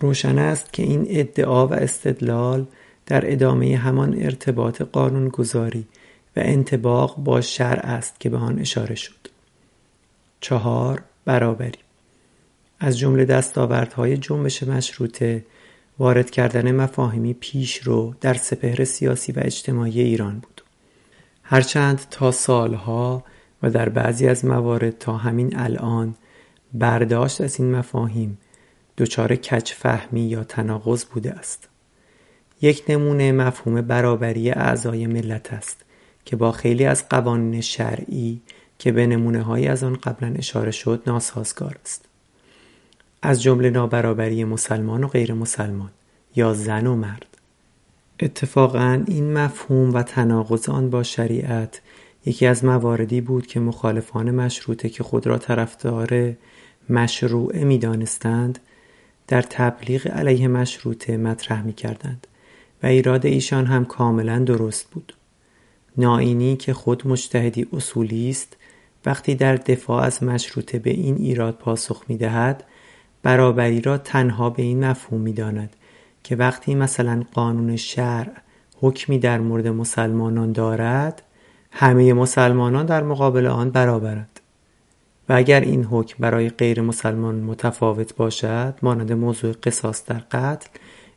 روشن است که این ادعا و استدلال در ادامه همان ارتباط قانونگذاری و انتباق با شرع است که به آن اشاره شد. چهار برابری. از جمله دستاوردهای جنبش مشروطه وارد کردن مفاهیمی پیش رو در سپهر سیاسی و اجتماعی ایران بود. هرچند تا سالها و در بعضی از موارد تا همین الان برداشت از این مفاهیم دچار کچ فهمی یا تناقض بوده است. یک نمونه مفهوم برابری اعضای ملت است که با خیلی از قوانین شرعی که به نمونه هایی از آن قبلا اشاره شد ناسازگار است. از جمله نابرابری مسلمان و غیر مسلمان یا زن و مرد. اتفاقا این مفهوم و تناقض آن با شریعت یکی از مواردی بود که مخالفان مشروطه که خود را طرفدار مشروعه می دانستند در تبلیغ علیه مشروطه مطرح می کردند ایراد ایشان هم کاملا درست بود. ناینی که خود مجتهدی اصولی است وقتی در دفاع از مشروطه به این ایراد پاسخ می دهد برابری را تنها به این مفهوم می داند که وقتی مثلا قانون شرع حکمی در مورد مسلمانان دارد همه مسلمانان در مقابل آن برابرند. و اگر این حکم برای غیر مسلمان متفاوت باشد مانند موضوع قصاص در قتل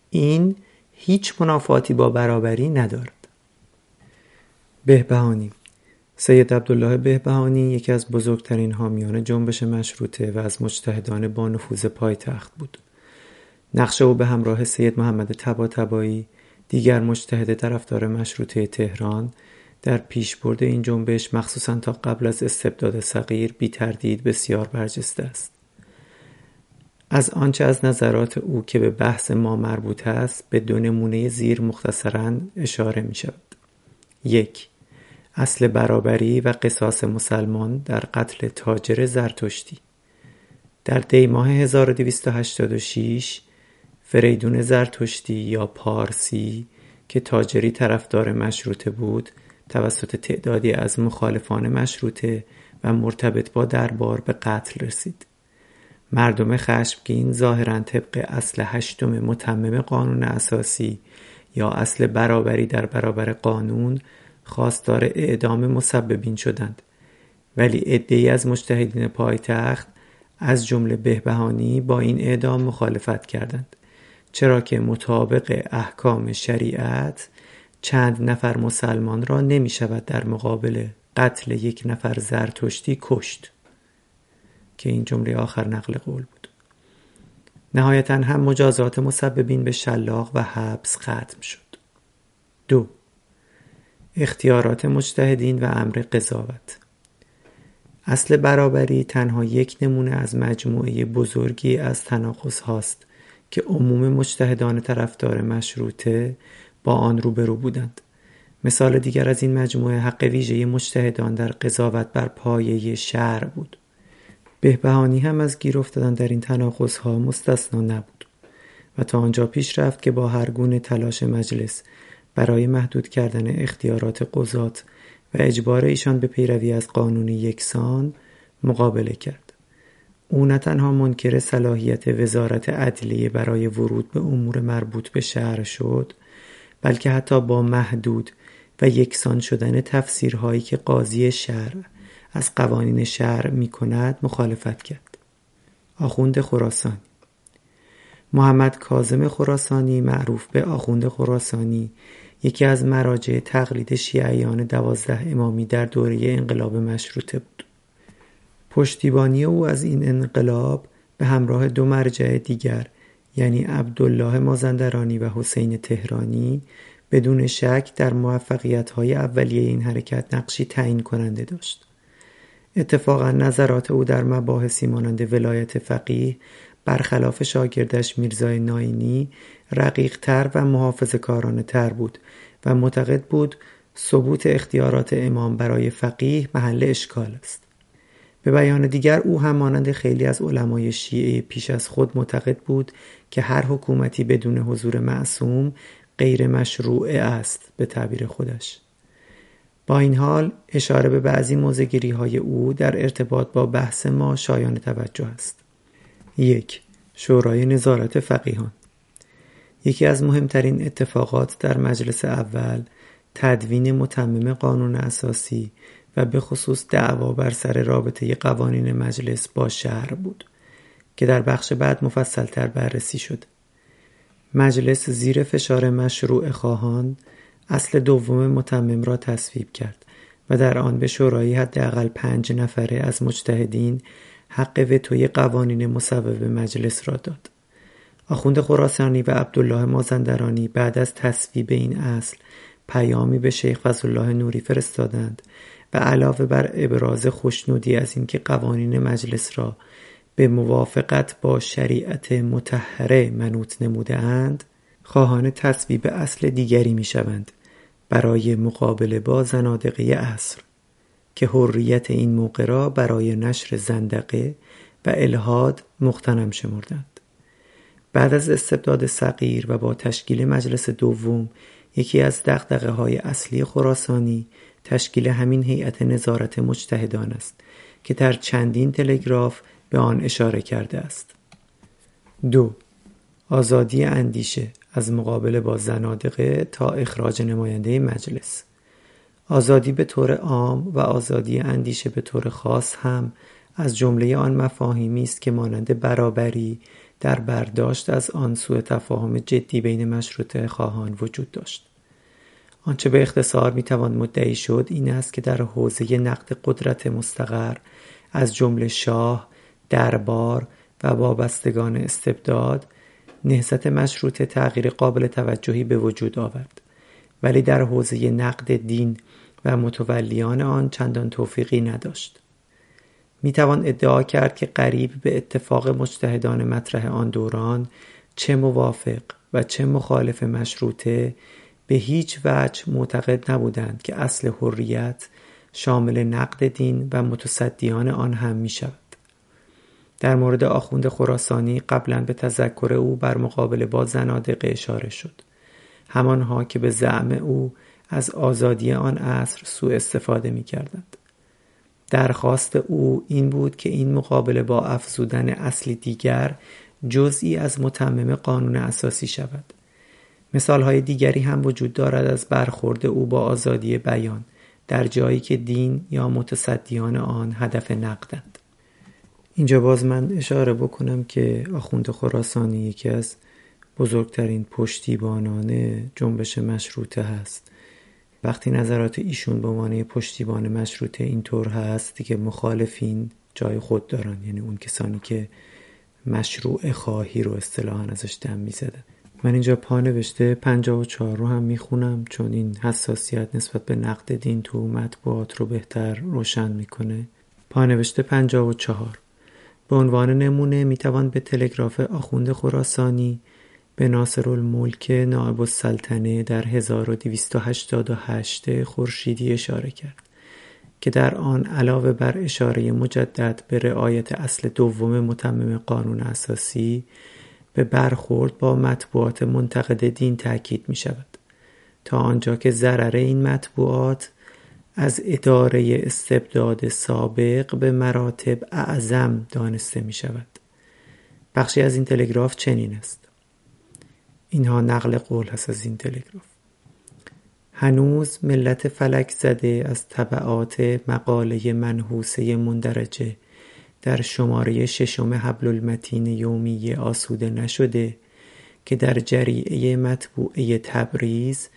این هیچ منافاتی با برابری ندارد. بهبهانی. سید عبدالله بهبهانی یکی از بزرگترین حامیان جنبش مشروطه و از مجتهدان با نفوذ پایتخت بود. نقش او به همراه سید محمد تباتبایی دیگر مجتهد طرفدار مشروطه تهران در پیشبرد این جنبش مخصوصا تا قبل از استبداد صغیر بی تردید بسیار برجسته است. از آنچه از نظرات او که به بحث ما مربوط است به دو نمونه زیر مختصرا اشاره می شود. یک اصل برابری و قصاص مسلمان در قتل تاجر زرتشتی. در دی ماه 1286 فریدون زرتشتی یا پارسی که تاجری طرفدار مشروطه بود توسط تعدادی از مخالفان مشروطه و مرتبط با دربار به قتل رسید. مردم خشمگین ظاهرا طبق اصل هشتم متمم قانون اساسی یا اصل برابری در برابر قانون خواستار اعدام مسببین شدند. ولی عدهای از مجتهدین پایتخت از جمله بهبهانی با این اعدام مخالفت کردند. چرا که مطابق احکام شریعت چند نفر مسلمان را نمی شود در مقابل قتل یک نفر زرتشتی کشت. که این جمله آخر نقل قول بود. نهایتا هم مجازات مسببین به شلاق و حبس ختم شد. دو اختیارات مجتهدین و امر قضاوت. اصل برابری تنها یک نمونه از مجموعه بزرگی از تناقض هاست که عموم مجتهدان طرفدار مشروطه با آن روبرو بودند. مثال دیگر از این مجموعه حق ویژه مجتهدان در قضاوت بر پایه شهر بود. بهبهانی هم از گیر افتادن در این تناقض ها مستثنا نبود و تا آنجا پیش رفت که با هر گونه تلاش مجلس برای محدود کردن اختیارات قضات و اجبار ایشان به پیروی از قانون یکسان مقابله کرد. او نه تنها منکر صلاحیت وزارت عدلیه برای ورود به امور مربوط به شهر شد بلکه حتی با محدود و یکسان شدن تفسیرهایی که قاضی شهر از قوانین شهر می کند مخالفت کرد. آخوند خراسانی. محمد کازم خراسانی معروف به آخوند خراسانی یکی از مراجع تقلید شیعیان دوازده امامی در دوره انقلاب مشروطه بود. پشتیبانی او از این انقلاب به همراه دو مرجع دیگر یعنی عبدالله مازندرانی و حسین تهرانی بدون شک در موفقیت های اولیه این حرکت نقشی تعیین کننده داشت. اتفاقا نظرات او در مباحثی مانند ولایت فقیه برخلاف شاگردش میرزای ناینی رقیقتر و محافظ کارانه تر بود و معتقد بود ثبوت اختیارات امام برای فقیه محل اشکال است. به بیان دیگر او هم مانند خیلی از علمای شیعه پیش از خود معتقد بود که هر حکومتی بدون حضور معصوم غیر مشروعه است به تعبیر خودش. با این حال اشاره به بعضی موزگیری های او در ارتباط با بحث ما شایان توجه است یک شورای نظارت فقیهان یکی از مهمترین اتفاقات در مجلس اول تدوین متمم قانون اساسی و به خصوص دعوا بر سر رابطه قوانین مجلس با شهر بود که در بخش بعد مفصلتر بررسی شد. مجلس زیر فشار مشروع خواهان اصل دوم متمم را تصویب کرد و در آن به شورایی حداقل پنج نفره از مجتهدین حق وتوی قوانین مصوب مجلس را داد. آخوند خراسانی و عبدالله مازندرانی بعد از تصویب این اصل پیامی به شیخ فضلالله نوری فرستادند و علاوه بر ابراز خوشنودی از اینکه قوانین مجلس را به موافقت با شریعت متحره منوط نموده اند خواهان تصویب اصل دیگری می شوند برای مقابله با زنادقه اصر که حریت این موقع را برای نشر زندقه و الهاد مختنم شمردند. بعد از استبداد صغیر و با تشکیل مجلس دوم یکی از دقدقه های اصلی خراسانی تشکیل همین هیئت نظارت مجتهدان است که در چندین تلگراف به آن اشاره کرده است. دو آزادی اندیشه. از مقابله با زنادقه تا اخراج نماینده مجلس. آزادی به طور عام و آزادی اندیشه به طور خاص هم از جمله آن مفاهیمی است که مانند برابری در برداشت از آن سوء تفاهم جدی بین مشروطه خواهان وجود داشت. آنچه به اختصار می‌توان مدعی شد این است که در حوزه نقد قدرت مستقر از جمله شاه دربار و وابستگان استبداد نهضت مشروطه تغییر قابل توجهی به وجود آورد ولی در حوزه نقد دین و متولیان آن چندان توفیقی نداشت می توان ادعا کرد که قریب به اتفاق مجتهدان مطرح آن دوران چه موافق و چه مخالف مشروطه به هیچ وجه معتقد نبودند که اصل حریت شامل نقد دین و متصدیان آن هم می شود. در مورد آخوند خراسانی قبلا به تذکر او بر مقابله با زنادقه اشاره شد. همانها که به زعم او از آزادی آن عصر سوء استفاده می کردند. درخواست او این بود که این مقابله با افزودن اصلی دیگر جزئی از متمم قانون اساسی شود. مثال های دیگری هم وجود دارد از برخورد او با آزادی بیان در جایی که دین یا متصدیان آن هدف نقدند. اینجا باز من اشاره بکنم که آخوند خراسانی یکی از بزرگترین پشتیبانان جنبش مشروطه هست. وقتی نظرات ایشون به عنوان پشتیبان مشروطه اینطور هست دیگه مخالفین جای خود دارن. یعنی اون کسانی که مشروع خواهی رو اصطلاحا ازش دم می‌زدن. من اینجا پا نوشته 54 رو هم می‌خونم چون این حساسیت نسبت به نقد دین تو مطبوعات رو بهتر روشن می‌کنه. پا نوشته 54 به عنوان نمونه می‌توان به تلگراف آخوند خراسانی به ناصر الملک نائب السلطنه در 1288 خورشیدی اشاره کرد که در آن علاوه بر اشاره مجدد به رعایت اصل دوم متمم قانون اساسی به برخورد با مطبوعات منتقد دین تاکید می شود تا آنجا که ضرر این مطبوعات از اداره استبداد سابق به مراتب اعظم دانسته می شود بخشی از این تلگراف چنین است. اینها نقل قول هست از این تلگراف. هنوز ملت فلک زده از طبعات مقاله منحوسه مندرجه در شماره ششم حبل المتین یومی آسوده نشده که در جریعه مطبوعه تبریز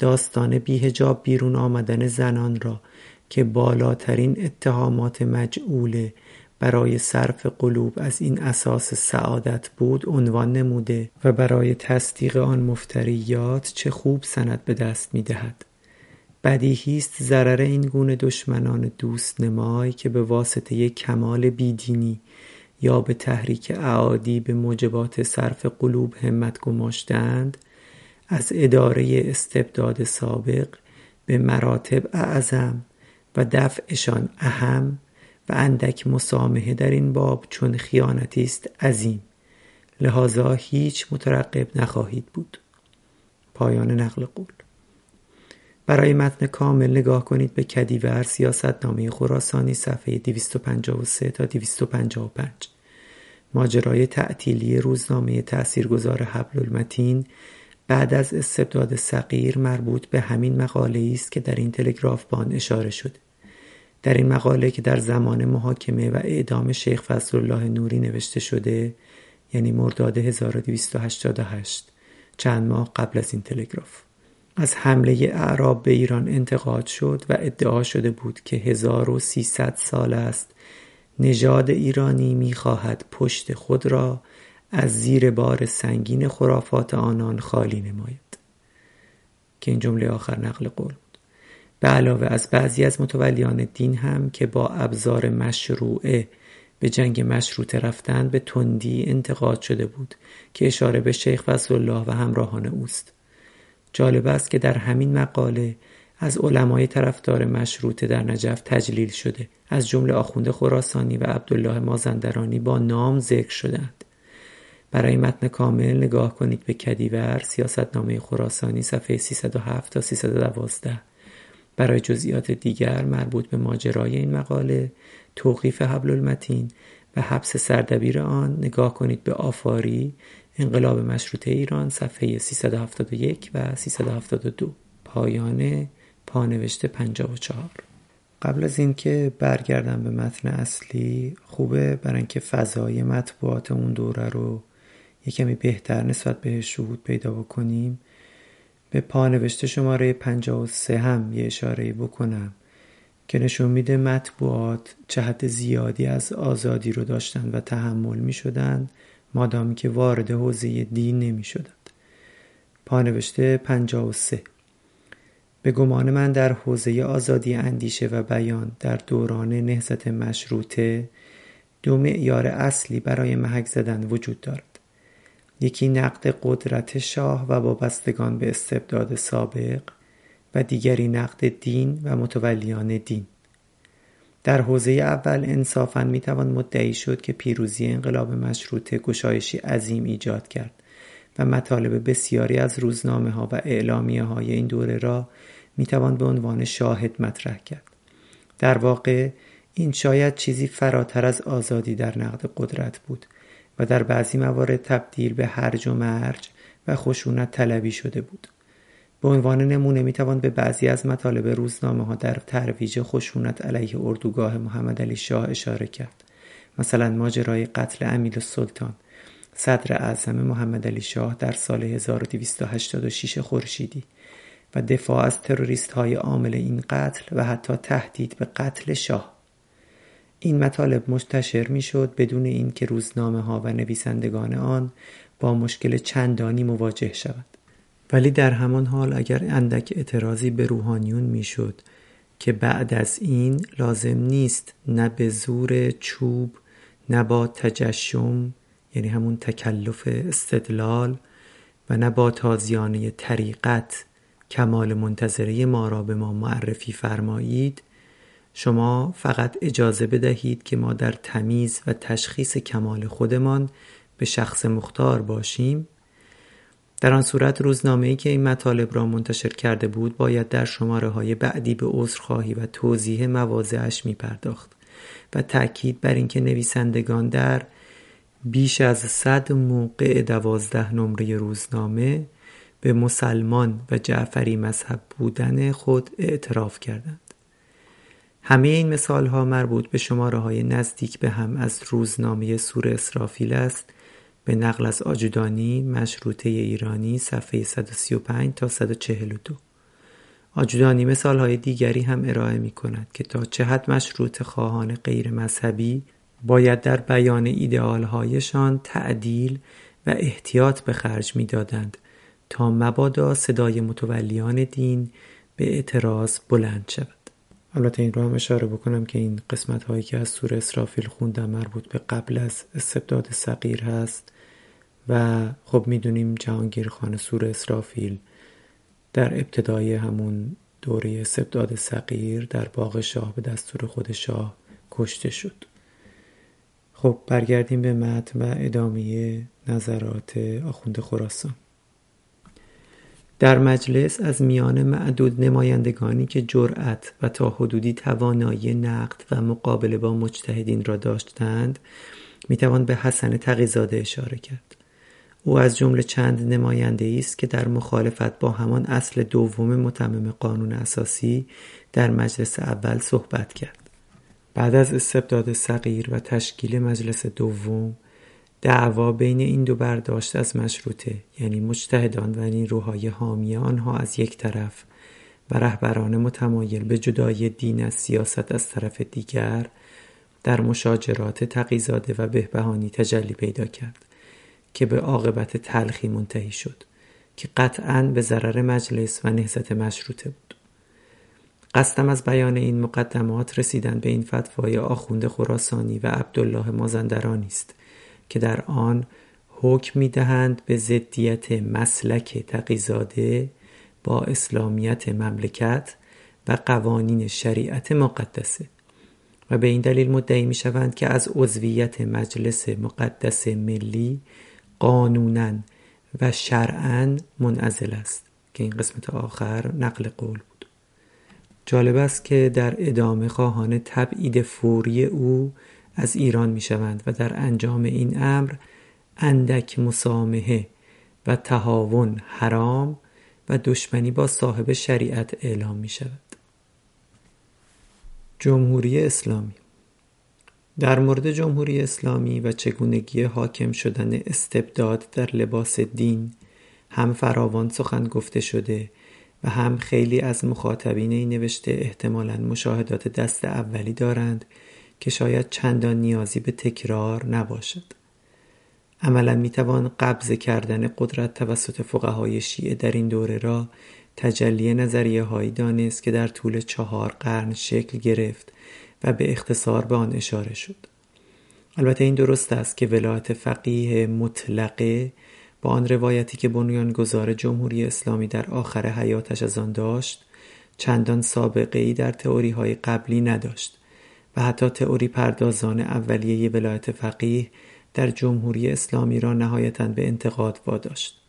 داستان بیهجاب بیرون آمدن زنان را که بالاترین اتهامات مجعوله برای صرف قلوب از این اساس سعادت بود عنوان نموده و برای تصدیق آن مفتریات چه خوب سند به دست می دهد. بدیهی است ضرر این گونه دشمنان دوست نمای که به واسطه کمال بیدینی یا به تحریک اعادی به موجبات صرف قلوب همت گماشتند از اداره استبداد سابق به مراتب اعظم و دفعشان اهم و اندک مسامحه در این باب چون خیانتی است عظیم. لحاظا هیچ مترقب نخواهید بود. پایان نقل قول. برای متن کامل نگاه کنید به کدیور سیاست نامه خراسانی صفحه 253 تا 255 ماجرای تعطیلی روزنامه تاثیرگذار حبل المتین بعد از استبداد صغیر مربوط به همین مقاله است که در این تلگراف بان اشاره شده در این مقاله که در زمان محاکمه و اعدام شیخ فضل الله نوری نوشته شده یعنی مرداد 1288 چند ماه قبل از این تلگراف. از حمله اعراب به ایران انتقاد شد و ادعا شده بود که 1300 سال است نژاد ایرانی می‌خواهد پشت خود را از زیر بار سنگین خرافات آنان خالی نماید. که این جمله آخر نقل قول بود. به علاوه از بعضی از متولیان دین هم که با ابزار مشروعه به جنگ مشروطه رفتند به تندی انتقاد شده بود که اشاره به شیخ فضل الله و همراهان اوست. جالب است که در همین مقاله از علمای طرفدار مشروطه در نجف تجلیل شده. از جمله آخوند خراسانی و عبدالله مازندرانی با نام ذکر شدند برای متن کامل نگاه کنید به کدیور سیاستنامه خراسانی صفحه 307 تا 312 برای جزئیات دیگر مربوط به ماجرای این مقاله توقیف حبل المتین و حبس سردبیر آن نگاه کنید به آفاری انقلاب مشروطه ایران صفحه 371 و 372 پایان پانوشته 54 قبل از اینکه برگردم به متن اصلی خوبه برای اینکه فضای مطبوعات اون دوره رو یه کمی بهتر نسبت بهش شهود پیدا بکنیم؟ به پانوشته شماره 53 هم یه اشاره بکنم که نشون میده مطبوعات چه حد زیادی از آزادی رو داشتن و تحمل می شدن مادامی که وارد حوزه دین نمی شدند. پانوشته 53 به گمان من در حوزه آزادی اندیشه و بیان در دوران نهضت مشروطه دو معیار اصلی برای محک زدن وجود دارد. یکی نقد قدرت شاه و وابستگان به استبداد سابق و دیگری نقد دین و متولیان دین. در حوزه اول انصافا می‌توان مدعی شد که پیروزی انقلاب مشروطه گشایشی عظیم ایجاد کرد و مطالب بسیاری از روزنامه ها و اعلامیه های این دوره را می‌توان به عنوان شاهد مطرح کرد. در واقع این شاید چیزی فراتر از آزادی در نقد قدرت بود. و در بعضی موارد تبدیل به هرج و مرج و خشونت طلبی شده بود. به عنوان نمونه می‌توان به بعضی از مطالب روزنامه ها در ترویج خشونت علیه اردوگاه محمد علی شاه اشاره کرد. مثلا ماجرای قتل امیل سلطان. صدر اعظم محمد علی شاه در سال 1286 خورشیدی و دفاع از تروریست های عامل این قتل و حتی تهدید به قتل شاه این مطالب منتشر می‌شد بدون اینکه روزنامه ها و نویسندگان آن با مشکل چندانی مواجه شود. ولی در همان حال اگر اندک اعتراضی به روحانیون می‌شد که بعد از این لازم نیست نه به زور چوب نه با تجشم یعنی همون تکلف استدلال و نه با تازیانه طریقت کمال منتظره ما را به ما معرفی فرمایید شما فقط اجازه بدهید که ما در تمیز و تشخیص کمال خودمان به شخص مختار باشیم. در آن صورت روزنامه ای که این مطالب را منتشر کرده بود باید در شماره های بعدی به عذرخواهی و توضیح مواضعش می پرداخت و تأکید بر اینکه نویسندگان در بیش از صد موقع دوازده نمره روزنامه به مسلمان و جعفری مذهب بودن خود اعتراف کردند. همه این مثال ها مربوط به شماره های نزدیک به هم از روزنامه سور اسرافیل است. به نقل از آجودانی مشروطه ایرانی صفحه 135 تا 142 آجودانی مثال های دیگری هم ارائه می کند که تا چه حد مشروط خواهان غیر مذهبی باید در بیان ایدئال هایشان تعدیل و احتیاط به خرج می دادند تا مبادا صدای متولیان دین به اعتراض بلند شود. البته این رو هم اشاره بکنم که این قسمت هایی که از سور اسرافیل خوندم مربوط به قبل از استبداد صغیر هست و خب می‌دونیم جهانگیر خان سور اسرافیل در ابتدای همون دوره استبداد صغیر در باغ شاه به دستور خود شاه کشته شد. خب برگردیم به متن و ادامه نظرات آخوند خراسان. در مجلس از میان معدود نمایندگانی که جرأت و تا حدودی توانایی نقد و مقابله با مجتهدین را داشتند می‌توان به حسن تقیزاده اشاره کرد. او از جمله چند نماینده است که در مخالفت با همان اصل دوم متمم قانون اساسی در مجلس اول صحبت کرد. بعد از استبداد صغیر و تشکیل مجلس دوم دعوا بین این دو برداشت از مشروطه یعنی مجتهدان و نیروهای حامی آنها از یک طرف و رهبران متمایل به جدای دین از سیاست از طرف دیگر در مشاجرات تقیزاده و بهبهانی تجلی پیدا کرد که به عاقبت تلخی منتهی شد که قطعا به ضرر مجلس و نهزت مشروطه بود. قصدم از بیان این مقدمات رسیدن به این فتوای آخوند خراسانی و عبدالله مازندرانی است. که در آن حکم می‌دهند به ضدیت مسلک تقیزاده با اسلامیت مملکت و قوانین شریعت مقدسه. و به این دلیل مدعی می شوند که از عضویت مجلس مقدس ملی قانونا و شرعا منعزل است که این قسمت آخر نقل قول بود. جالب است که در ادامه خواهان تبعید فوری او از ایران می شوند و در انجام این امر اندک مسامحه و تهاون حرام و دشمنی با صاحب شریعت اعلام می شود جمهوری اسلامی در مورد جمهوری اسلامی و چگونگی حاکم شدن استبداد در لباس دین هم فراوان سخن گفته شده و هم خیلی از مخاطبین این نوشته احتمالا مشاهدات دست اولی دارند که شاید چندان نیازی به تکرار نباشد. عملا می‌توان قبض کردن قدرت توسط فقهای شیعه در این دوره را تجلی نظریه هایی دانست که در طول چهار قرن شکل گرفت و به اختصار به آن اشاره شد. البته این درست است که ولایت فقیه مطلقه با آن روایتی که بنیانگذار جمهوری اسلامی در آخر حیاتش از آن داشت چندان سابقه ای در تئوری های قبلی نداشت. و حتی تئوری پردازان اولیه ولایت فقیه در جمهوری اسلامی را نهایتا به انتقاد واداشت.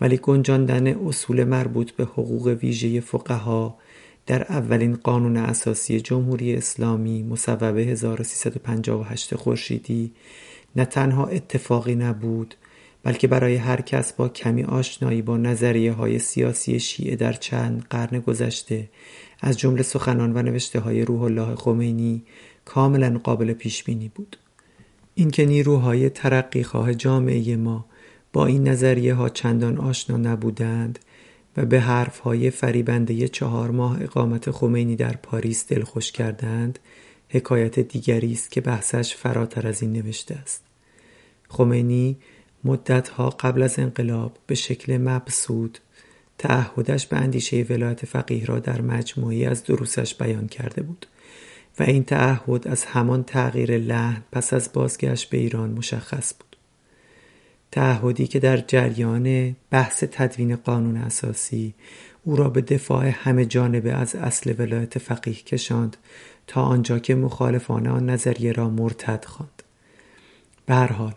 ولی گنجاندن اصول مربوط به حقوق ویژه فقها در اولین قانون اساسی جمهوری اسلامی مصوبه 1358 خورشیدی نه تنها اتفاقی نبود بلکه برای هر کس با کمی آشنایی با نظریه های سیاسی شیعه در چند قرن گذشته از جمله سخنان و نوشته های روح الله خمینی کاملا قابل پیش بینی بود. اینکه نیروهای ترقیخواه جامعه ما با این نظریه ها چندان آشنا نبودند و به حرف های فریبنده چهار ماه اقامت خمینی در پاریس دلخوش کردند حکایت دیگری است که بحثش فراتر از این نوشته است. خمینی مدتها قبل از انقلاب به شکل مبسود تعهدش به اندیشه ولایت فقیه را در مجموعی از دروسش بیان کرده بود و این تعهد از همان تغییر لحن پس از بازگشت به ایران مشخص بود. تعهدی که در جریان بحث تدوین قانون اساسی او را به دفاع همه جانبه از اصل ولایت فقیه کشاند تا آنجا که مخالفان آن نظریه را مرتد خواند. به هر حال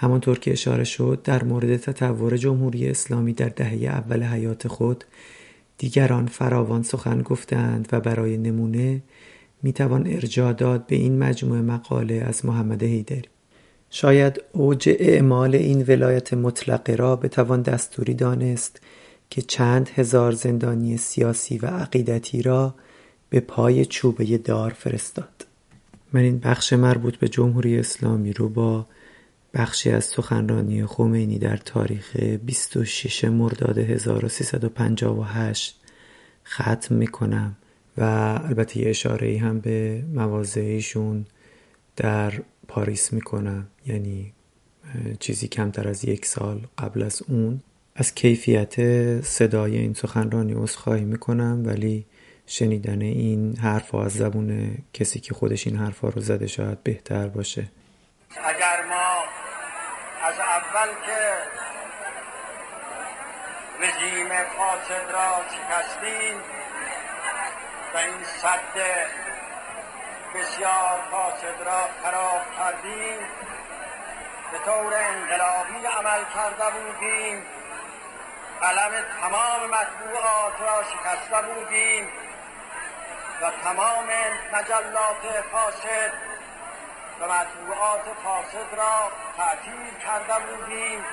همانطور که اشاره شد در مورد تطور جمهوری اسلامی در دهه اول حیات خود دیگران فراوان سخن گفتند و برای نمونه می‌توان ارجاع داد به این مجموعه مقاله از محمد هیدری شاید اوج اعمال این ولایت مطلقه را بتوان دستوری دانست که چند هزار زندانی سیاسی و عقیدتی را به پای چوبه دار فرستاد. من این بخش مربوط به جمهوری اسلامی رو با بخشی از سخنرانی خمینی در تاریخ 26 مرداد 1358 ختم می‌کنم و البته یه اشاره ای هم به مواضعیشون در پاریس می‌کنم. یعنی چیزی کمتر از یک سال قبل از اون. از کیفیت صدای این سخنرانی عذرخواهی می‌کنم ولی شنیدن این حرف از زبون کسی که خودش این حرفا رو زده شاید بهتر باشه. اگر ما از اول که رژیم فاسد را شکستیم و این صد بسیار فاسد را خراب کردیم. به طور انقلابی عمل کرده بودیم. قلم تمام مطبوعات را شکسته بودیم و تمام مجلات فاسد و مطبوعات فاسد را تعطیل کرده بودیم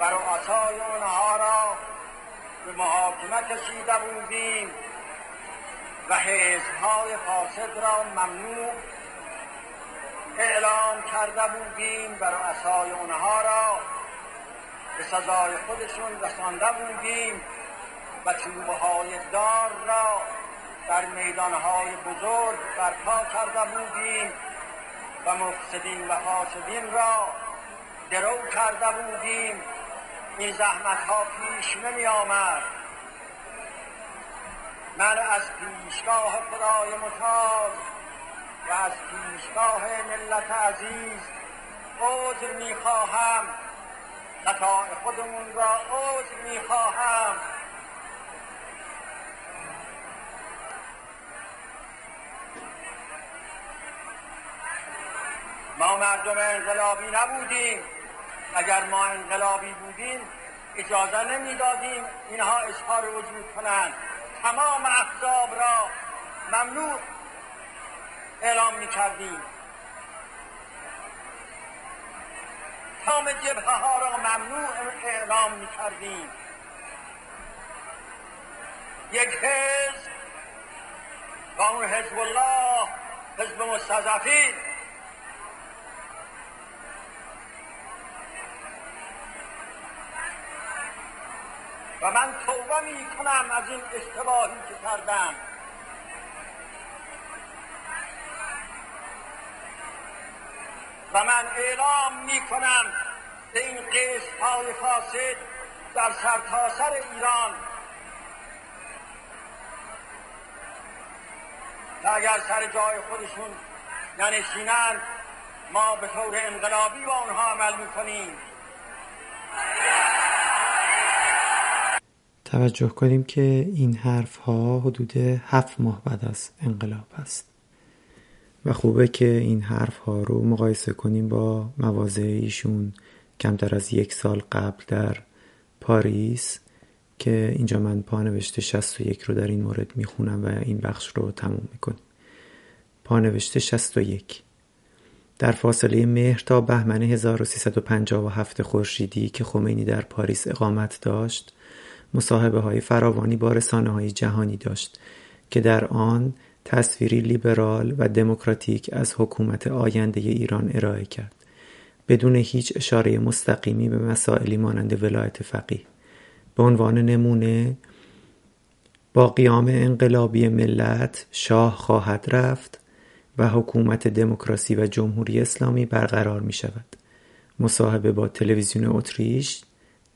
و رؤسای آنها را به محاکمه کشیده بودیم و حزبهای فاسد را ممنوع اعلام کرده بودیم. و رؤسای آنها را به سزای خودشون رسانده بودیم و چوبه های دار را در میدانهای بزرگ برپا کرده بودیم. و مفسدین و فاسدین را درو کرده بودیم. این زحمت ها پیش نمی آمد من از پیشگاه خدای متعال و از پیشگاه ملت عزیز عذر می خواهم خطا خودمون را عذر می خواهم ما مردم انقلابی نبودیم. اگر ما انقلابی بودیم اجازه نمی‌دادیم اینها اظهار وجود کنند. تمام احزاب را ممنوع اعلام می کردیم تمام جبهه ها را ممنوع اعلام می کردیم یک حزب و اون حزب الله حزب مستضعفین. و من توبه می کنم از این اشتباهی که کردم. و من اعلام می کنم به این قسط های فاسد در سرتاسر سر ایران و اگر سر جای خودشون ننشینند ما به طور انقلابی با اونها عمل می‌کنیم. توجه کنیم که این حرف ها حدود هفت ماه بعد از انقلاب است. و خوبه که این حرف ها رو مقایسه کنیم با مواضع ایشون کمتر از یک سال قبل در پاریس که اینجا من پانوشته 61 رو در این مورد می‌خونم و این بخش رو تموم می‌کنیم. پانوشته 61 در فاصله مهر تا بهمن 1357 خورشیدی که خمینی در پاریس اقامت داشت مصاحبه های فراوانی با رسانه های جهانی داشت که در آن تصویری لیبرال و دموکراتیک از حکومت آینده ایران ارائه کرد بدون هیچ اشاره مستقیمی به مسائلی مانند ولایت فقیه. به عنوان نمونه با قیام انقلابی ملت شاه خواهد رفت و حکومت دموکراسی و جمهوری اسلامی برقرار می شود مصاحبه با تلویزیون اتریش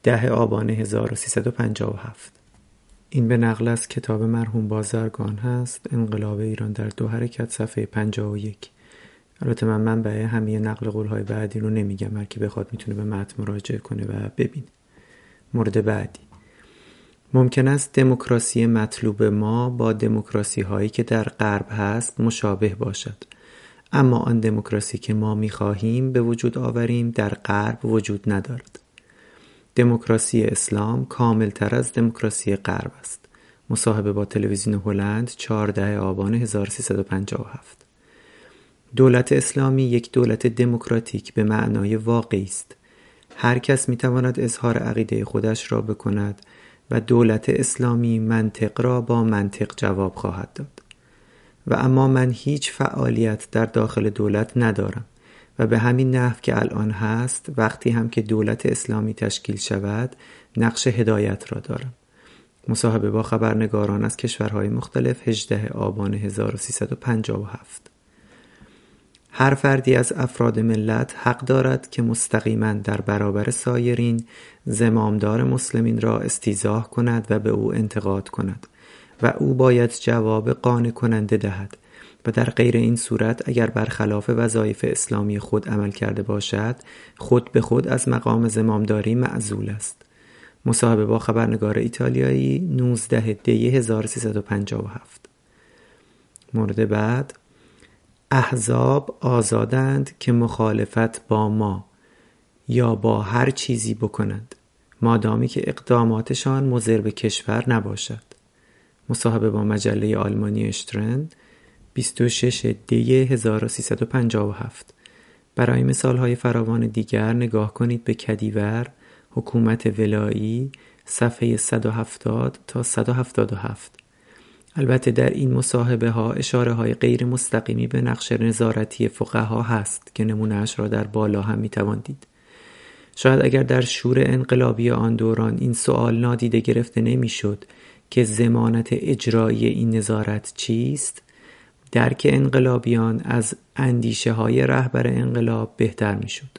ده آبان 1357 این به نقل از کتاب مرحوم بازرگان هست. انقلاب ایران در دو حرکت صفحه 51 البته من منبع همه نقل قولهای بعدی رو نمیگم هر کی بخواد می‌تونه به متن مراجعه کنه و ببینه مورد بعدی. ممکن است دموکراسی مطلوب ما با دموکراسی هایی که در غرب هست مشابه باشد. اما آن دموکراسی که ما می‌خواهیم به وجود آوریم در غرب وجود ندارد. دموکراسی اسلام تر از دموکراسی غرب است. مصاحبه با تلویزیون هلند 14 آبان 1357 دولت اسلامی یک دولت دموکراتیک به معنای واقعی است. هر کس می تواند اظهار عقیده خودش را بکند و دولت اسلامی منطق را با منطق جواب خواهد داد. و اما من هیچ فعالیت در داخل دولت ندارم. و به همین نحو که الان هست وقتی هم که دولت اسلامی تشکیل شود نقش هدایت را دارم. مصاحبه با خبرنگاران از کشورهای مختلف 18 آبان 1357 هر فردی از افراد ملت حق دارد که مستقیما در برابر سایرین زمامدار مسلمین را استیزاه کند و به او انتقاد کند و او باید جواب قانع کننده دهد. و در غیر این صورت اگر برخلاف وظایف اسلامی خود عمل کرده باشد خود به خود از مقام زمامداری معزول است. مصاحبه با خبرنگار ایتالیایی 19 دی 1357 مورد بعد احزاب آزادند که مخالفت با ما یا با هر چیزی بکنند. مادامی که اقداماتشان مضر به کشور نباشد. مصاحبه با مجله آلمانی اشترند 26 دی 1357 برای مثال های فراوان دیگر نگاه کنید به کدیور حکومت ولایی صفحه 170 تا 177 البته در این مصاحبه ها اشاره های غیر مستقیمی به نقش نظارتی فقها هست که نمونهش را در بالا هم می‌توان دید شاید اگر در شور انقلابی آن دوران این سوال نادیده گرفته نمی‌شد که زمانت اجرایی این نظارت چیست درک انقلابیان از اندیشه های رهبر انقلاب بهتر می‌شد.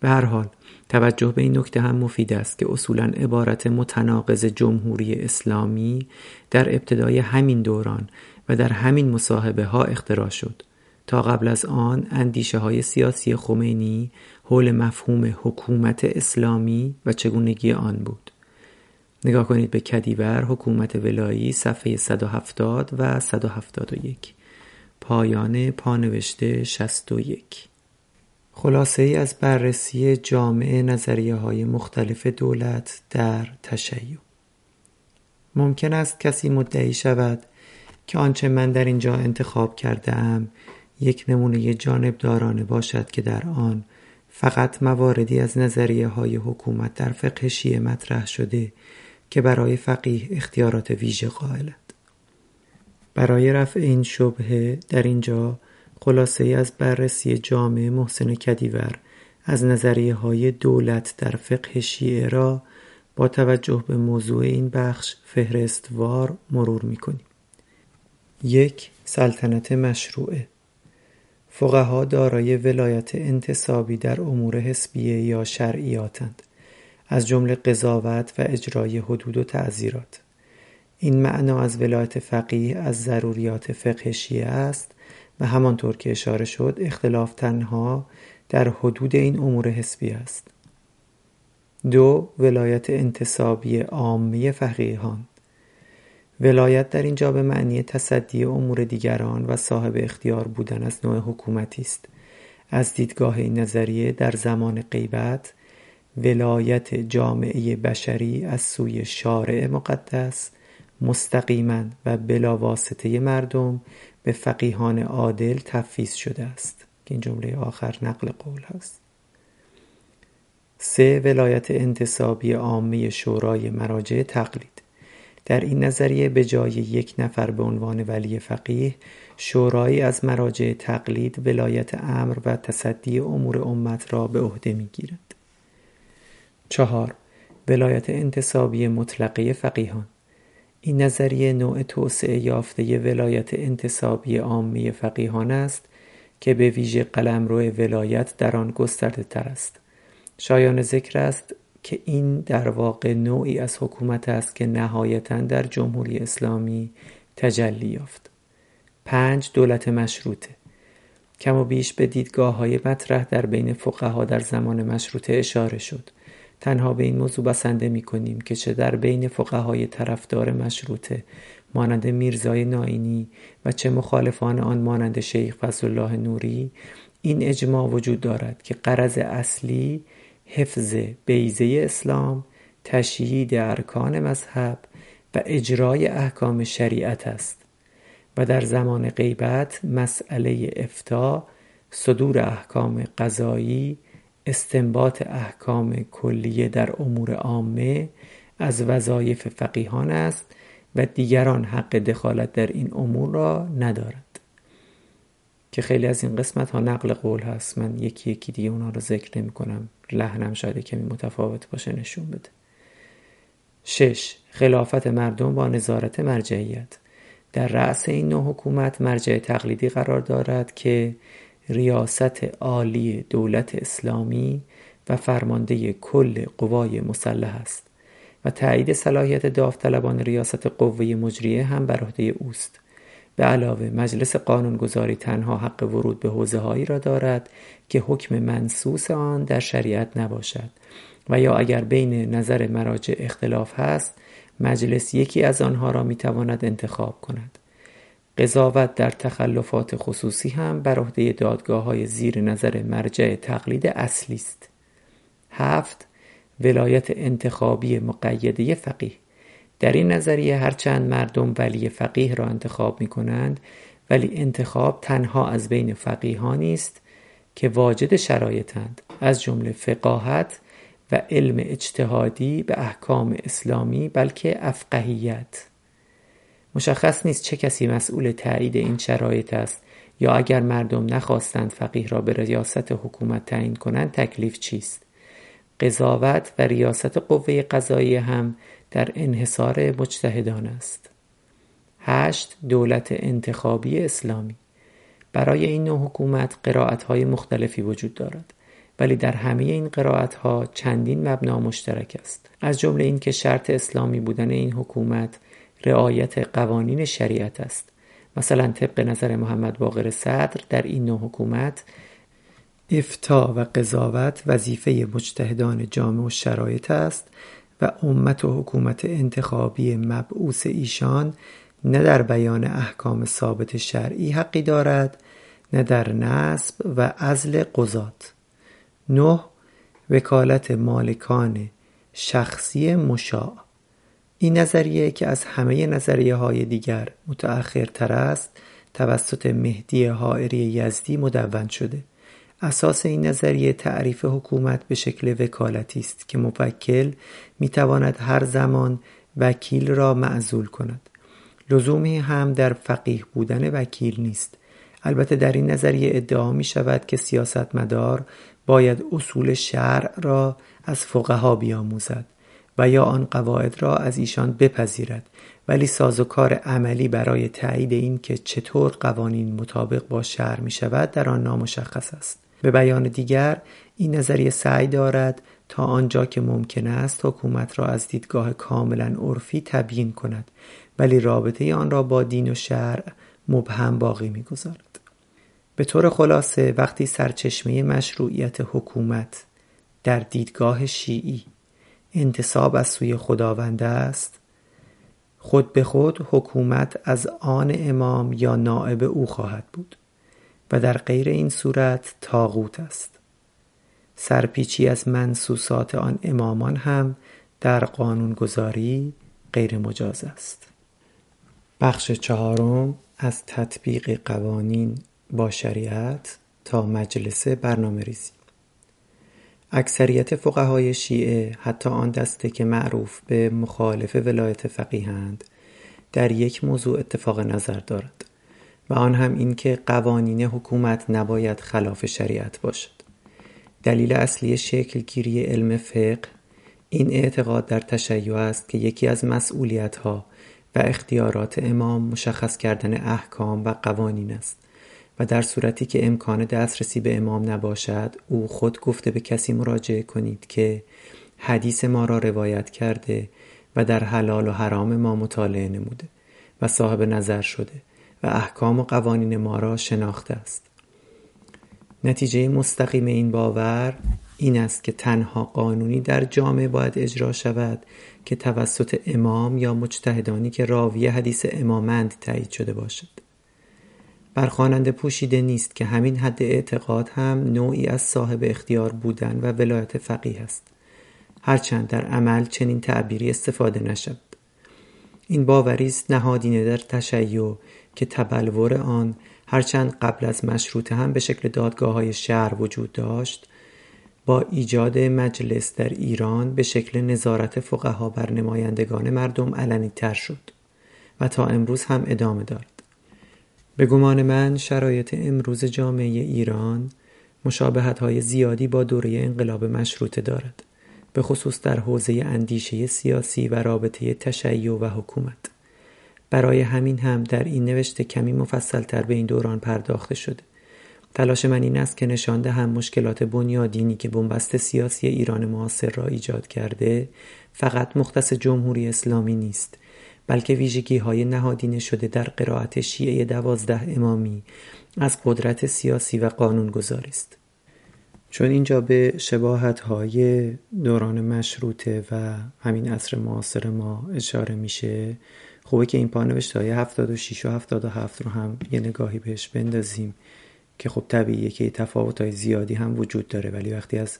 به هر حال توجه به این نکته هم مفید است که اصولا عبارت متناقض جمهوری اسلامی در ابتدای همین دوران و در همین مصاحبه ها اختراع شد. تا قبل از آن اندیشه های سیاسی خمینی حول مفهوم حکومت اسلامی و چگونگی آن بود. نگاه کنید به کدیور حکومت ولایی صفحه 170 و 171 پایان پانوشته 61 خلاصه ای از بررسی جامع نظریه های مختلف دولت در تشیع. ممکن است کسی مدعی شود که آنچه من در اینجا انتخاب کرده ام یک نمونه جانبدارانه باشد که در آن فقط مواردی از نظریه های حکومت در فقه شیعه مطرح شده که برای فقیه اختیارات ویژه قائلند برای رفع این شبهه در اینجا خلاصه ای از بررسی جامع محسن کدیور از نظریه های دولت در فقه شیعه را با توجه به موضوع این بخش فهرستوار مرور می کنیم. یک سلطنت مشروعه فقها دارای ولایت انتصابی در امور حسبیه یا شرعیاتند از جمله قضاوت و اجرای حدود و تعذیرات این معنا از ولایت فقیه از ضروریات فقه شیعه است و همانطور که اشاره شد اختلاف تنها در حدود این امور حسبی است. دو ولایت انتصابی عامه فقیهان. ولایت در اینجا به معنی تصدی امور دیگران و صاحب اختیار بودن از نوع حکومتی است. از دیدگاه این نظریه در زمان غیبت ولایت جامعه بشری از سوی شارع مقدس مستقیما و بلا واسطه مردم به فقیهان عادل تفویض شده است که این جمله آخر نقل قول هست. سه ولایت انتصابی عامه شورای مراجع تقلید. در این نظریه به جای یک نفر به عنوان ولی فقیه شورایی از مراجع تقلید ولایت امر و تصدی امور امت را به عهده می‌گیرد. چهار ولایت انتصابی مطلقه فقیهان. این نظریه نوع توسعه یافته ولایت انتصابی عامه فقیهان است که به ویژه قلمرو ولایت در آن گسترده تر است. شایان ذکر است که این در واقع نوعی از حکومت است که نهایتا در جمهوری اسلامی تجلی یافت. پنج دولت مشروطه. کم و بیش به دیدگاه های مطرح در بین فقها در زمان مشروطه اشاره شد. تنها به این موضوع بسنده می کنیم که چه در بین فقهای طرفدار مشروطه مانند میرزای ناینی و چه مخالفان آن مانند شیخ فضل الله نوری این اجماع وجود دارد که قرض اصلی حفظ بیزه اسلام تشیید ارکان مذهب و اجرای احکام شریعت است و در زمان غیبت مسئله افتا صدور احکام قضایی استنباط احکام کلیه در امور عامه از وظایف فقیهان است و دیگران حق دخالت در این امور را ندارند. که خیلی از این قسمت ها نقل قول هست. من یکی یکی دیگه اونا رو ذکر نمی کنم. لحنم شاید کمی متفاوت باشه نشون بده. شش خلافت مردم با نظارت مرجعیت. در رأس این نوع حکومت مرجع تقلیدی قرار دارد که ریاست عالی دولت اسلامی و فرمانده کل قوای مسلح است و تایید صلاحیت داوطلبان ریاست قوه مجریه هم بر عهده اوست. به علاوه مجلس قانونگذاری تنها حق ورود به حوزه هایی را دارد که حکم منصوص آن در شریعت نباشد و یا اگر بین نظر مراجع اختلاف هست مجلس یکی از آنها را می‌تواند انتخاب کند. قضاوت در تخلفات خصوصی هم بر عهده دادگاه های زیر نظر مرجع تقلید اصلی است. هفت ولایت انتخابی مقیده فقیه. در این نظریه هرچند مردم ولی فقیه را انتخاب می کنند ولی انتخاب تنها از بین فقیهانی است که واجد شرایطند. از جمله فقاهت و علم اجتهادی به احکام اسلامی بلکه افقهیت. مشخص نیست چه کسی مسئول تایید این شرایط است یا اگر مردم نخواستند فقیه را به ریاست حکومت تعیین کنند تکلیف چیست؟ قضاوت و ریاست قوه قضایی هم در انحصار مجتهدان است. هشت دولت انتخابی اسلامی. برای این نوع حکومت قرائت های مختلفی وجود دارد ولی در همه این قرائت ها چندین مبنا مشترک است. از جمله اینکه شرط اسلامی بودن این حکومت رعایت قوانین شریعت است. مثلا طبق نظر محمد باقر صدر در این نوع حکومت افتا و قضاوت وظیفه مجتهدان جامع و شرایط است و امت و حکومت انتخابی مبعوث ایشان نه در بیان احکام ثابت شرعی حقی دارد نه در نصب و ازل قضات. نه وکالت مالکان شخصی مشاع. این نظریه که از همه نظریه های دیگر متأخرتر است توسط مهدی حائری یزدی مدون شده. اساس این نظریه تعریف حکومت به شکل وکالتی است که موکل می‌تواند هر زمان وکیل را معزول کند. لزومی هم در فقیه بودن وکیل نیست. البته در این نظریه ادعا می شود که سیاستمدار باید اصول شرع را از فقها بیاموزد. و یا آن قواعد را از ایشان بپذیرد. ولی سازوکار عملی برای تایید این که چطور قوانین مطابق با شرع می شود در آن نامشخص است. به بیان دیگر این نظریه سعی دارد تا آنجا که ممکن است حکومت را از دیدگاه کاملا عرفی تبیین کند ولی رابطه آن را با دین و شرع مبهم باقی می‌گذارد. به طور خلاصه وقتی سرچشمه مشروعیت حکومت در دیدگاه شیعی انتصاب از سوی خداوند است. خود به خود حکومت از آن امام یا نائب او خواهد بود و در غیر این صورت تاغوت است. سرپیچی از منسوسات آن امامان هم در قانونگذاری غیر مجاز است. بخش چهارم از تطبیق قوانین با شریعت تا مجلس برنامه ریزی اکثریت فقهای شیعه حتی آن دسته که معروف به مخالف ولایت فقیهند در یک موضوع اتفاق نظر دارد و آن هم این که قوانین حکومت نباید خلاف شریعت باشد. دلیل اصلی شکلگیری علم فقه این اعتقاد در تشیع است که یکی از مسئولیت ها و اختیارات امام مشخص کردن احکام و قوانین است. و در صورتی که امکان دسترسی به امام نباشد او خود گفته به کسی مراجعه کنید که حدیث ما را روایت کرده و در حلال و حرام ما مطالعه نموده و صاحب نظر شده و احکام و قوانین ما را شناخته است. نتیجه مستقیم این باور این است که تنها قانونی در جامعه باید اجرا شود که توسط امام یا مجتهدانی که راوی حدیث امامند تایید شده باشد. بر خواننده پوشیده نیست که همین حد اعتقاد هم نوعی از صاحب اختیار بودن و ولایت فقیه است. هرچند در عمل چنین تعبیری استفاده نشد این باوری است نهادینه در تشیع که تبلور آن هرچند قبل از مشروطه هم به شکل دادگاه های شهر وجود داشت با ایجاد مجلس در ایران به شکل نظارت فقها بر نمایندگان مردم علنی تر شد و تا امروز هم ادامه دارد. به گمان من شرایط امروز جامعه ایران مشابهت های زیادی با دوره انقلاب مشروطه دارد به خصوص در حوزه اندیشه سیاسی و رابطه تشیع و حکومت. برای همین هم در این نوشته کمی مفصل تر به این دوران پرداخته شده. تلاش من این است که نشان دهم مشکلات بنیادینی که بنبست سیاسی ایران معاصر را ایجاد کرده فقط مختص جمهوری اسلامی نیست. بلکه ویژگی های نهادینه شده در قرائت شیعه دوازده امامی از قدرت سیاسی و قانون گذاری است. چون اینجا به شباهت های دوران مشروطه و همین عصر معاصر ما اشاره میشه خوبه که این پانوشته های 76 و 77 رو هم یه نگاهی بهش بندازیم که خب طبیعیه که تفاوت های زیادی هم وجود داره. ولی وقتی از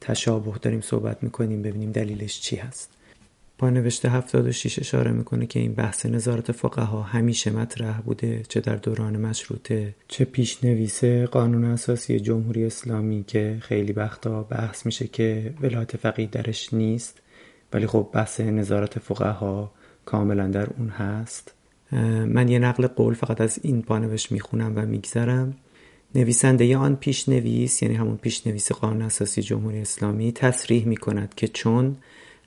تشابه داریم صحبت می‌کنیم ببینیم دلیلش چی هست. پانوشت 76 اشاره می‌کنه که این بحث نظارت فقها همیشه مطرح بوده چه در دوران مشروطه چه پیشنویس قانون اساسی جمهوری اسلامی که خیلی وقتا بحث میشه که ولایت فقیه درش نیست ولی خب بحث نظارت فقها کاملا در اون هست. من یه نقل قول فقط از این پانوشت می‌خونم و میگذرم. نویسنده آن پیشنویس یعنی همون پیشنویس قانون اساسی جمهوری اسلامی تصریح می‌کند که چون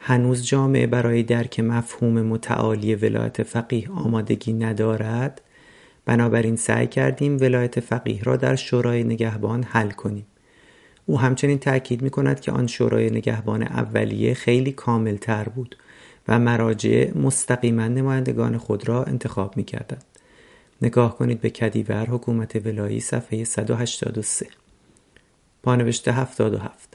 هنوز جامعه برای درک مفهوم متعالی ولایت فقیه آمادگی ندارد؟ بنابراین سعی کردیم ولایت فقیه را در شورای نگهبان حل کنیم. او همچنین تأکید می کند که آن شورای نگهبان اولیه خیلی کامل تر بود و مراجع مستقیما نمایندگان خود را انتخاب می کردند. نگاه کنید به کدیور حکومت ولایی صفحه 183 پانوشت 77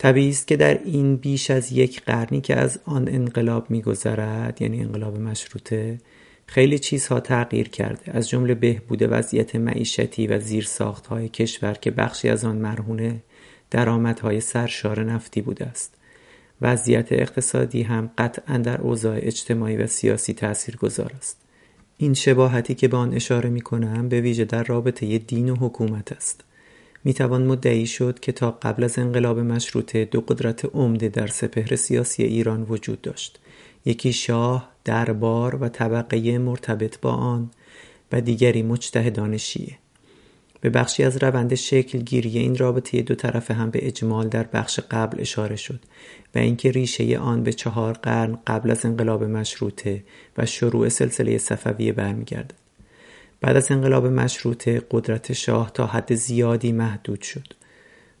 طبیعی است که در این بیش از یک قرنی که از آن انقلاب میگذرد یعنی انقلاب مشروطه خیلی چیزها تغییر کرده. از جمله بهبود وضعیت معیشتی و های کشور که بخشی از آن مرهون درآمدهای سرشار نفتی بوده است. وضعیت اقتصادی هم قطعا در اوضاع اجتماعی و سیاسی تأثیر گذار است. این شباهتی که به آن اشاره می کنم به ویژه در رابطه دین و حکومت است. می توان مدعی شد که تا قبل از انقلاب مشروطه دو قدرت عمده در سپهر سیاسی ایران وجود داشت. یکی شاه، دربار و طبقه مرتبط با آن و دیگری مجتهدان شیعه. به بخشی از روند شکل گیری این رابطه دو طرفه هم به اجمال در بخش قبل اشاره شد و اینکه ریشه آن به چهار قرن قبل از انقلاب مشروطه و شروع سلسله صفویه برمیگردد. بعد از انقلاب مشروطه قدرت شاه تا حد زیادی محدود شد.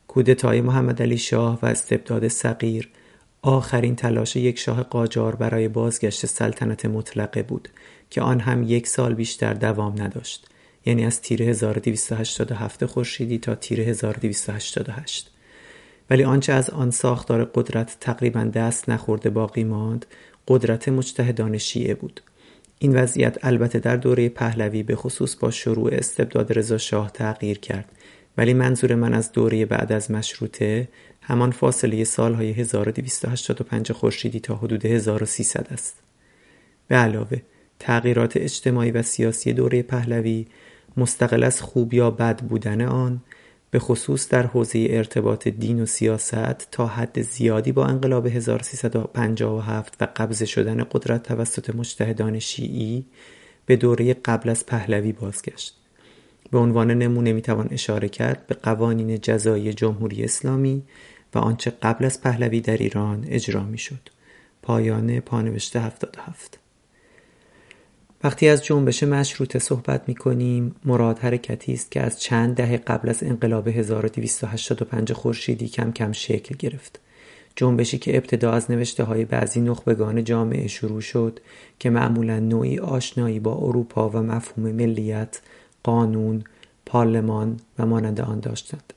کودتای محمد علی شاه و استبداد صغیر آخرین تلاش یک شاه قاجار برای بازگشت سلطنت مطلقه بود که آن هم یک سال بیشتر دوام نداشت. یعنی از تیر 1287 خورشیدی تا تیر 1288 ولی آنچه از آن ساختار قدرت تقریبا دست نخورده باقی ماند قدرت مجتهدان شیعه بود. این وضعیت البته در دوره پهلوی به خصوص با شروع استبداد رضا شاه تغییر کرد. ولی منظور من از دوره بعد از مشروطه همان فاصله سالهای 1285 خورشیدی تا حدود 1300 است. به علاوه تغییرات اجتماعی و سیاسی دوره پهلوی مستقل از خوب یا بد بودن آن به خصوص در حوزه ارتباط دین و سیاست تا حد زیادی با انقلاب 1357 و قبض شدن قدرت توسط مجتهدان شیعی به دوره قبل از پهلوی بازگشت. به عنوان نمونه می‌توان اشاره کرد به قوانین جزایی جمهوری اسلامی و آنچه قبل از پهلوی در ایران اجرا می‌شد. پایان پانوشت 77 وقتی از جنبش مشروطه صحبت می کنیم مراد حرکتی است که از چند دهه قبل از انقلاب 1285 خورشیدی کم کم شکل گرفت. جنبشی که ابتدا از نوشته های بعضی نخبگان جامعه شروع شد که معمولا نوعی آشنایی با اروپا و مفهوم ملیت، قانون، پارلمان و مانند آن داشتند.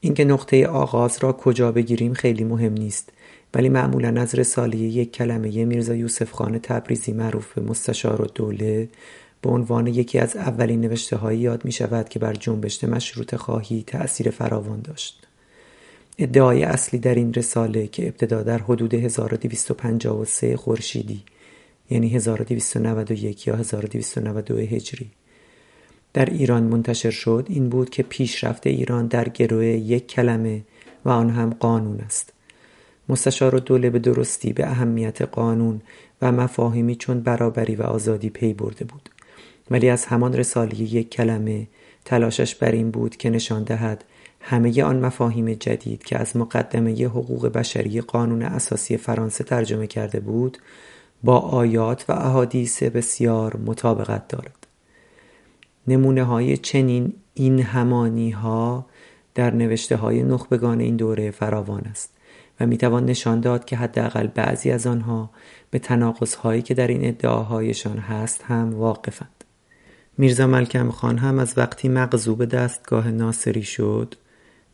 اینکه نقطه آغاز را کجا بگیریم خیلی مهم نیست. ولی معمولا از رساله یک کلمه میرزا یوسف خان تبریزی معروف به مستشار و دوله به عنوان یکی از اولین نوشته هایی یاد می شود که بر جنبش مشروط خواهی تأثیر فراوان داشت. ادعای اصلی در این رساله که ابتدا در حدود 1253 خورشیدی یعنی 1291 یا 1292 هجری در ایران منتشر شد این بود که پیشرفت ایران در گروه یک کلمه و آن هم قانون است مستشار دوله به درستی به اهمیت قانون و مفاهیمی چون برابری و آزادی پی برده بود. ولی از همان رساله یک کلمه تلاشش بر این بود که نشان دهد همه آن مفاهیم جدید که از مقدمه حقوق بشری قانون اساسی فرانسه ترجمه کرده بود با آیات و احادیث بسیار مطابقت دارد. نمونه های چنین این همانی ها در نوشته های نخبگان این دوره فراوان است. و می‌توان نشان داد که حداقل بعضی از آنها به تناقض هایی که در این ادعاهایشان هست هم واقفند. میرزا ملکم خان هم از وقتی مغزوب دستگاه ناصری شد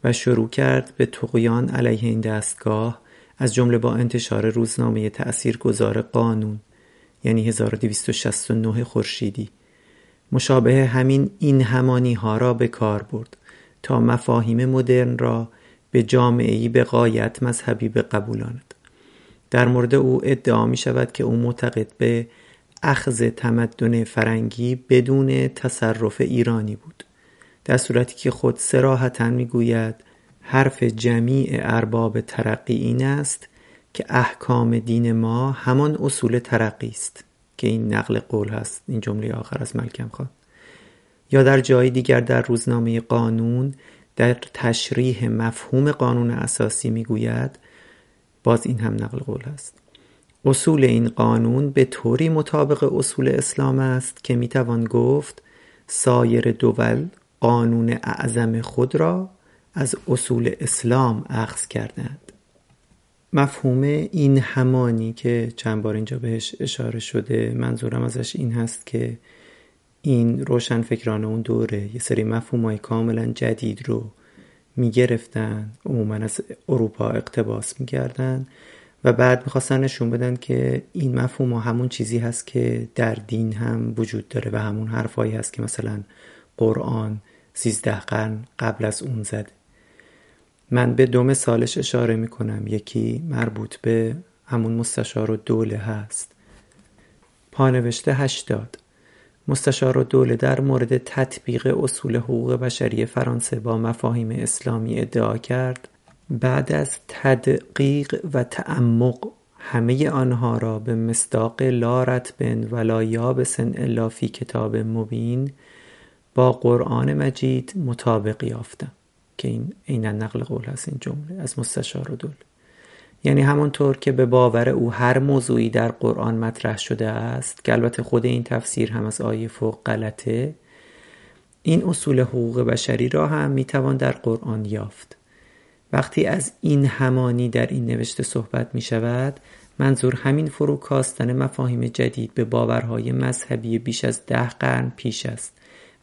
و شروع کرد به تقیان علیه این دستگاه از جمله با انتشار روزنامه گذار قانون یعنی 1269 خورشیدی مشابه همین این همانی ها را به کار برد تا مفاهیم مدرن را به جامعهی به قایت مذهبی بقبولاند. در مورد او ادعا می شود که او معتقد به اخذ تمدن فرنگی بدون تصرف ایرانی بود. در صورتی که خود سراحتا می‌گوید حرف جمیع ارباب ترقی این است که احکام دین ما همان اصول ترقی است. که این نقل قول هست. این جمله آخر از ملکم خان یا در جای دیگر در روزنامه قانون در تشریح مفهوم قانون اساسی می‌گوید باز این هم نقل قول است. اصول این قانون به طوری مطابق اصول اسلام است که می‌توان گفت سایر دول قانون اعظم خود را از اصول اسلام اخذ کردند. مفهوم این همانی که چند بار اینجا بهش اشاره شده منظورم ازش این هست که این روشن فکران اون دوره یه سری مفهوم های کاملا جدید رو می‌گرفتن عموما از اروپا اقتباس می‌کردن و بعد می‌خواستن نشون بدن که این مفهوم همون چیزی هست که در دین هم وجود داره و همون حرفایی هست که مثلا قرآن سیزده قرن قبل از اون زده. من به دو مثالش اشاره می‌کنم. یکی مربوط به همون مستشار و دوله هست. پانوشته هشتاد. مستشار و دوله در مورد تطبیق اصول حقوق بشری فرانسه با مفاهیم اسلامی ادعا کرد بعد از تدقیق و تعمق همه آنها را به مصداق لا رتبن ولا یابسن الا فی کتاب مبین با قرآن مجید مطابق یافتم که این عینا نقل قول هست این جمله از مستشار و دول یعنی همانطور که به باور او هر موضوعی در قرآن مطرح شده است که البته خود این تفسیر هم از آیه فوق غلطه این اصول حقوق بشری را هم می‌توان در قرآن یافت. وقتی از این همانی در این نوشته صحبت می شود منظور همین فروکاستن مفاهیم جدید به باورهای مذهبی بیش از ده قرن پیش است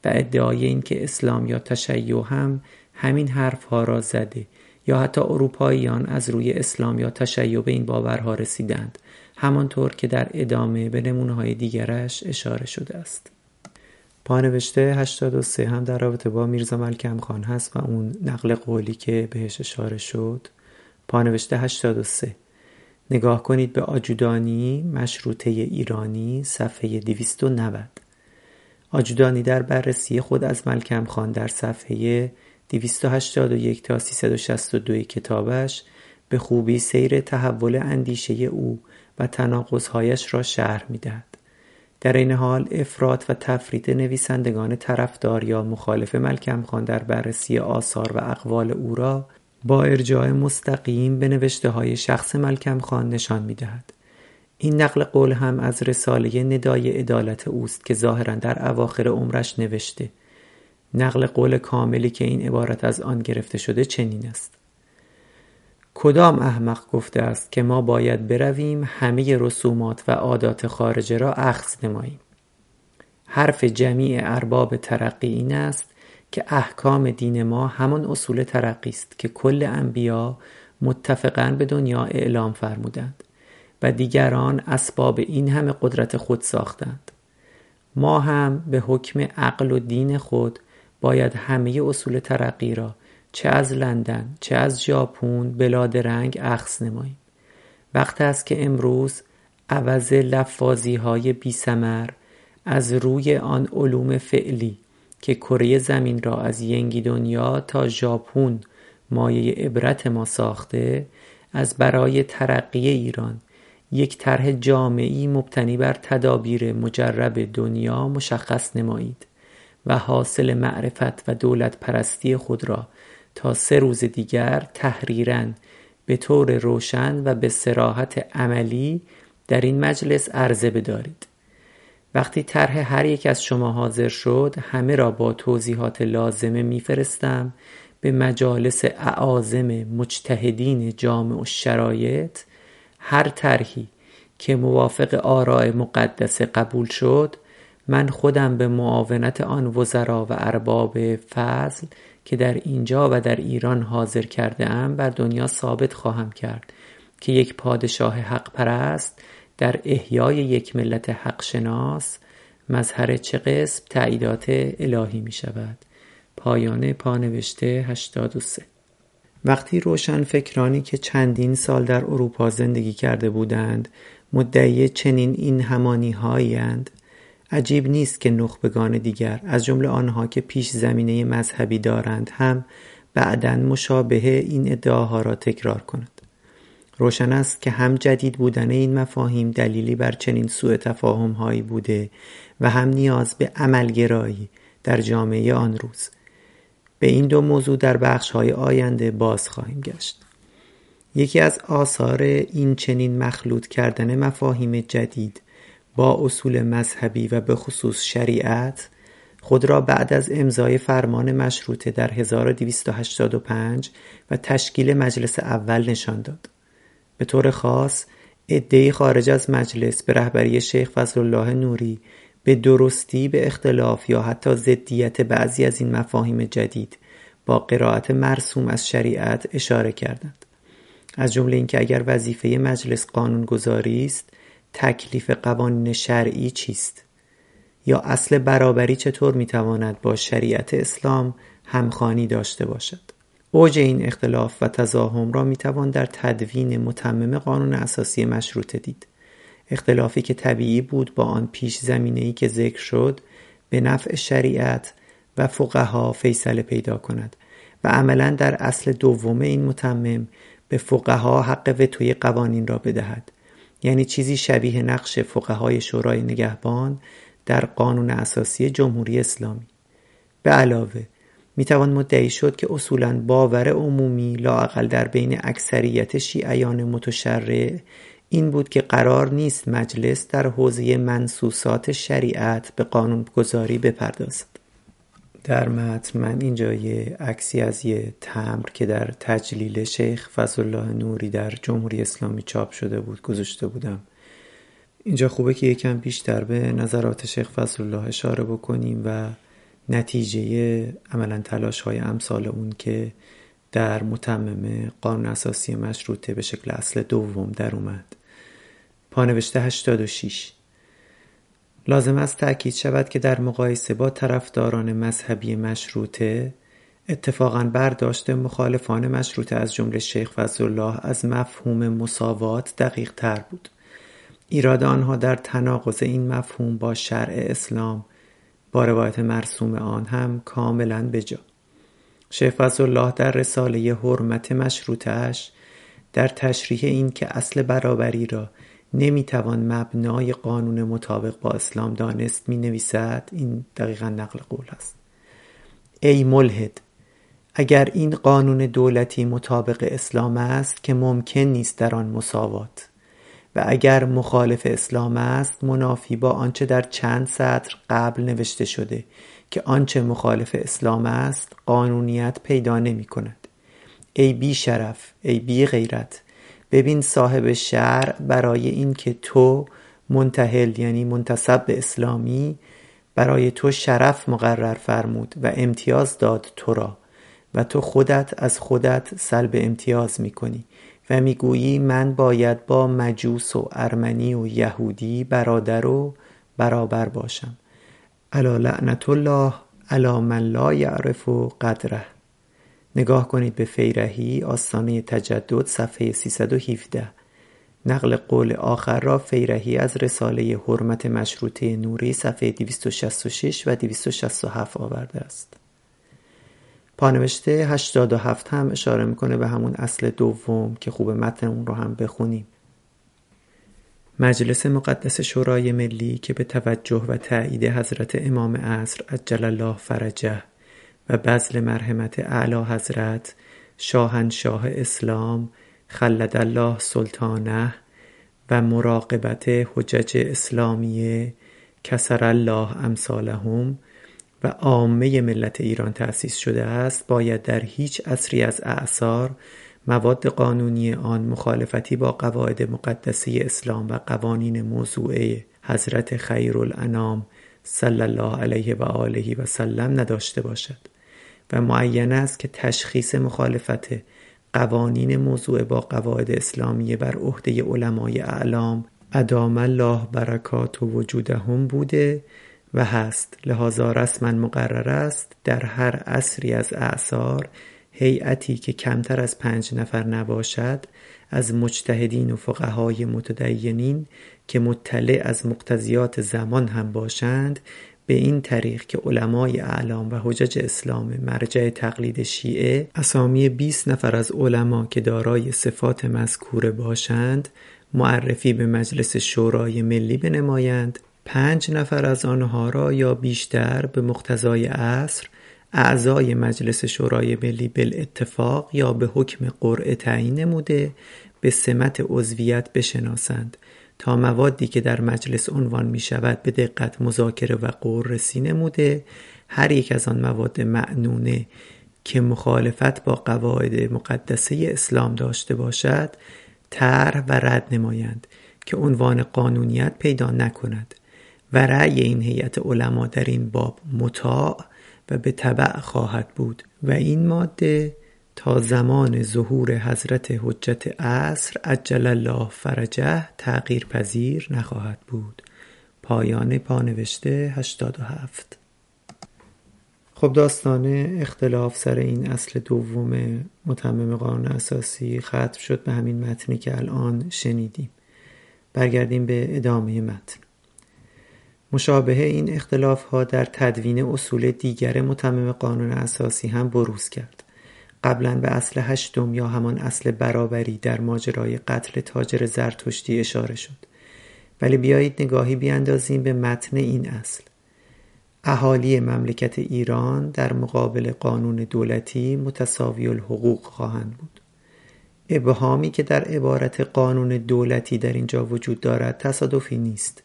و ادعای این که اسلام یا تشیع هم همین حرفها را زده. یا حتی اروپاییان از روی اسلام یا تشیع به این باورها رسیدند همانطور که در ادامه به نمونه های دیگرش اشاره شده است. پانوشته 83 هم در رابطه با میرزا ملکم خان هست و اون نقل قولی که بهش اشاره شد. پانوشته 83 نگاه کنید به آجودانی مشروطه ایرانی صفحه 290 آجودانی در بررسی خود از ملکم خان در صفحه 281 تا 362 کتابش به خوبی سیر تحول اندیشه او و تناقضهایش را شرح می‌دهد. در این حال افراد و تفرید نویسندگان طرفدار یا مخالف ملکم خان در بررسی آثار و اقوال او را با ارجاع مستقیم به نوشته های شخص ملکم خان نشان می دهد. این نقل قول هم از رساله ندای عدالت اوست که ظاهرا در اواخر عمرش نوشته نقل قول کاملی که این عبارت از آن گرفته شده چنین است. کدام احمق گفته است که ما باید برویم همه رسومات و عادات خارجه را اخذ نماییم؟ حرف جمیع ارباب ترقی این است که احکام دین ما همان اصول ترقی است که کل انبیا متفقا به دنیا اعلام فرمودند و دیگران اسباب این همه قدرت خود ساختند. ما هم به حکم عقل و دین خود باید همه اصول ترقی را چه از لندن چه از ژاپن بلاد رنگ اخذ نماییم. وقت است که امروز عوض لفاظی های بی سمر از روی آن علوم فعلی که کره زمین را از ینگی دنیا تا ژاپن مایه عبرت ما ساخته از برای ترقی ایران یک طرح جامعی مبتنی بر تدابیر مجرب دنیا مشخص نمایید. و حاصل معرفت و دولت پرستی خود را تا سه روز دیگر تحریرا به طور روشن و به سراحت عملی در این مجلس عرضه بدارید. وقتی طرح هر یک از شما حاضر شد همه را با توضیحات لازمه میفرستم به مجالس اعاظم مجتهدین جامع و شرایط هر طرحی که موافق آراء مقدسه قبول شد من خودم به معاونت آن وزرا و ارباب فضل که در اینجا و در ایران حاضر کرده ام بر دنیا ثابت خواهم کرد که یک پادشاه حق پرست در احیای یک ملت حق شناس مظهر چه قسم تعییدات الهی می شود. پایان پانوشته 83 وقتی روشن فکرانی که چندین سال در اروپا زندگی کرده بودند مدعی چنین این همانی هایند عجیب نیست که نخبگان دیگر از جمله آنها که پیش زمینه مذهبی دارند هم بعدا مشابه این ادعاها را تکرار کنند. روشن است که هم جدید بودن این مفاهیم دلیلی بر چنین سوء تفاهم هایی بوده و هم نیاز به عملگرایی در جامعه آن روز. به این دو موضوع در بخش های آینده باز خواهیم گشت. یکی از آثار این چنین مخلوط کردن مفاهیم جدید با اصول مذهبی و به خصوص شریعت خود را بعد از امضای فرمان مشروطه در 1285 و تشکیل مجلس اول نشان داد. به طور خاص عدهای خارج از مجلس به رهبری شیخ فضل الله نوری به درستی به اختلاف یا حتی ضدیت بعضی از این مفاهیم جدید با قرائت مرسوم از شریعت اشاره کردند. از جمله اینکه اگر وظیفه مجلس قانونگذاری است تکلیف قوانین شرعی چیست؟ یا اصل برابری چطور می‌تواند با شریعت اسلام همخانی داشته باشد؟ اوج این اختلاف و تزاهم را می‌توان در تدوین متمم قانون اساسی مشروطه دید. اختلافی که طبیعی بود با آن پیش زمینه ای که ذکر شد به نفع شریعت و فقها فیصله پیدا کند و عملا در اصل دوم این متمم به فقها حق وتوی قوانین را بدهد. یعنی چیزی شبیه نقش فقهای شورای نگهبان در قانون اساسی جمهوری اسلامی. به علاوه می توان مدعی شد که اصولا باور عمومی لااقل در بین اکثریت شیعیان متشرع این بود که قرار نیست مجلس در حوزه منصوصات شریعت به قانون گذاری بپردازد. در متن من اینجا یه عکسی از یه تمر که در تجلیل شیخ فضل الله نوری در جمهوری اسلامی چاپ شده بود گذاشته بودم. اینجا خوبه که یکم بیشتر به نظرات شیخ فضل الله اشاره بکنیم و نتیجه عملا تلاش های امثال اون که در متمم قانون اساسی مشروطه به شکل اصل دوم در اومد. پانوشته 86 لازم است تأکید شود که در مقایسه با طرفداران مذهبی مشروطه اتفاقا برداشت مخالفان مشروطه از جمله شیخ فضل الله از مفهوم مساوات دقیق تر بود. ایراد آنها در تناقض این مفهوم با شرع اسلام با روایت مرسوم آن هم کاملا بجا. شیخ فضل الله در رساله حرمت مشروطهش در تشریح این که اصل برابری را نمی‌توان مبنای قانون مطابق با اسلام دانست می نویسد این دقیقا نقل قول است. ای ملحد اگر این قانون دولتی مطابق اسلام است که ممکن نیست در آن مساوات و اگر مخالف اسلام است منافی با آنچه در چند سطر قبل نوشته شده که آنچه مخالف اسلام است قانونیت پیدا نمی کند ای بی شرف ای بی غیرت ببین صاحب شرع برای اینکه تو منتحل یعنی منتصب به اسلامی برای تو شرف مقرر فرمود و امتیاز داد تو را و تو خودت از خودت سلب امتیاز می‌کنی و می‌گویی من باید با مجوس و ارمنی و یهودی برادر و برابر باشم. الا لعنت الله علی من لا یعرف قدره. نگاه کنید به فیرهی آستانه تجدد صفحه 317 نقل قول آخر را فیرهی از رساله حرمت مشروطه نوری صفحه 266 و 267 آورده است. پانوشته 87 هم اشاره می‌کنه به همون اصل دوم که خوب متن اون رو هم بخونیم. مجلس مقدس شورای ملی که به توجه و تایید حضرت امام عصر عجل الله فرجه و بذل مرحمت اعلی حضرت شاهنشاه اسلام خلد الله سلطانه و مراقبت حجج اسلامیه کسر الله امثالهم و عامه ملت ایران تأسیس شده است باید در هیچ عصری از اعثار مواد قانونی آن مخالفتی با قواعد مقدسه اسلام و قوانین موضوعه حضرت خیرالانام صلی الله علیه و آله و سلم نداشته باشد. و معین است که تشخیص مخالفت قوانین موضوع با قواعد اسلامیه بر عهده علمای اعلام ادام الله برکات و وجودهم بوده و هست. لحاظا رسما مقرر است در هر عصری از اعثار هیئتی که کمتر از پنج نفر نباشد از مجتهدین و فقهای متدینین که مطلع از مقتضیات زمان هم باشند به این طریق که علمای اعلام و حجج اسلام مرجع تقلید شیعه اسامی 20 نفر از علما که دارای صفات مذکوره باشند معرفی به مجلس شورای ملی بنمایند. پنج نفر از آنها را یا بیشتر به مقتضای عصر اعضای مجلس شورای ملی بالاتفاق یا به حکم قرعه تعیین نموده به سمت عضویت بشناسند. تا موادی که در مجلس عنوان می شود به دقت مذاکره و قررسی نموده هر یک از آن مواد معنونه که مخالفت با قواعد مقدسه اسلام داشته باشد طرح و رد نمایند که عنوان قانونیت پیدا نکند و رأی این هیئت علما در این باب مطاع و به طبع خواهد بود. و این ماده تا زمان ظهور حضرت حجت عصر عجل الله فرجه تغییر پذیر نخواهد بود. پایان پانوشته 87 خب داستان اختلاف سر این اصل دوم متمم قانون اساسی ختم شد به همین متنی که الان شنیدیم. برگردیم به ادامه متن. مشابه این اختلاف ها در تدوین اصول دیگر متمم قانون اساسی هم بروز کرد. قبلا به اصل هشتم یا همان اصل برابری در ماجرای قتل تاجر زرتشتی اشاره شد. ولی بیایید نگاهی بیاندازیم به متن این اصل. اهالی مملکت ایران در مقابل قانون دولتی متساوی الحقوق خواهند بود. ابهامی که در عبارت قانون دولتی در اینجا وجود دارد تصادفی نیست.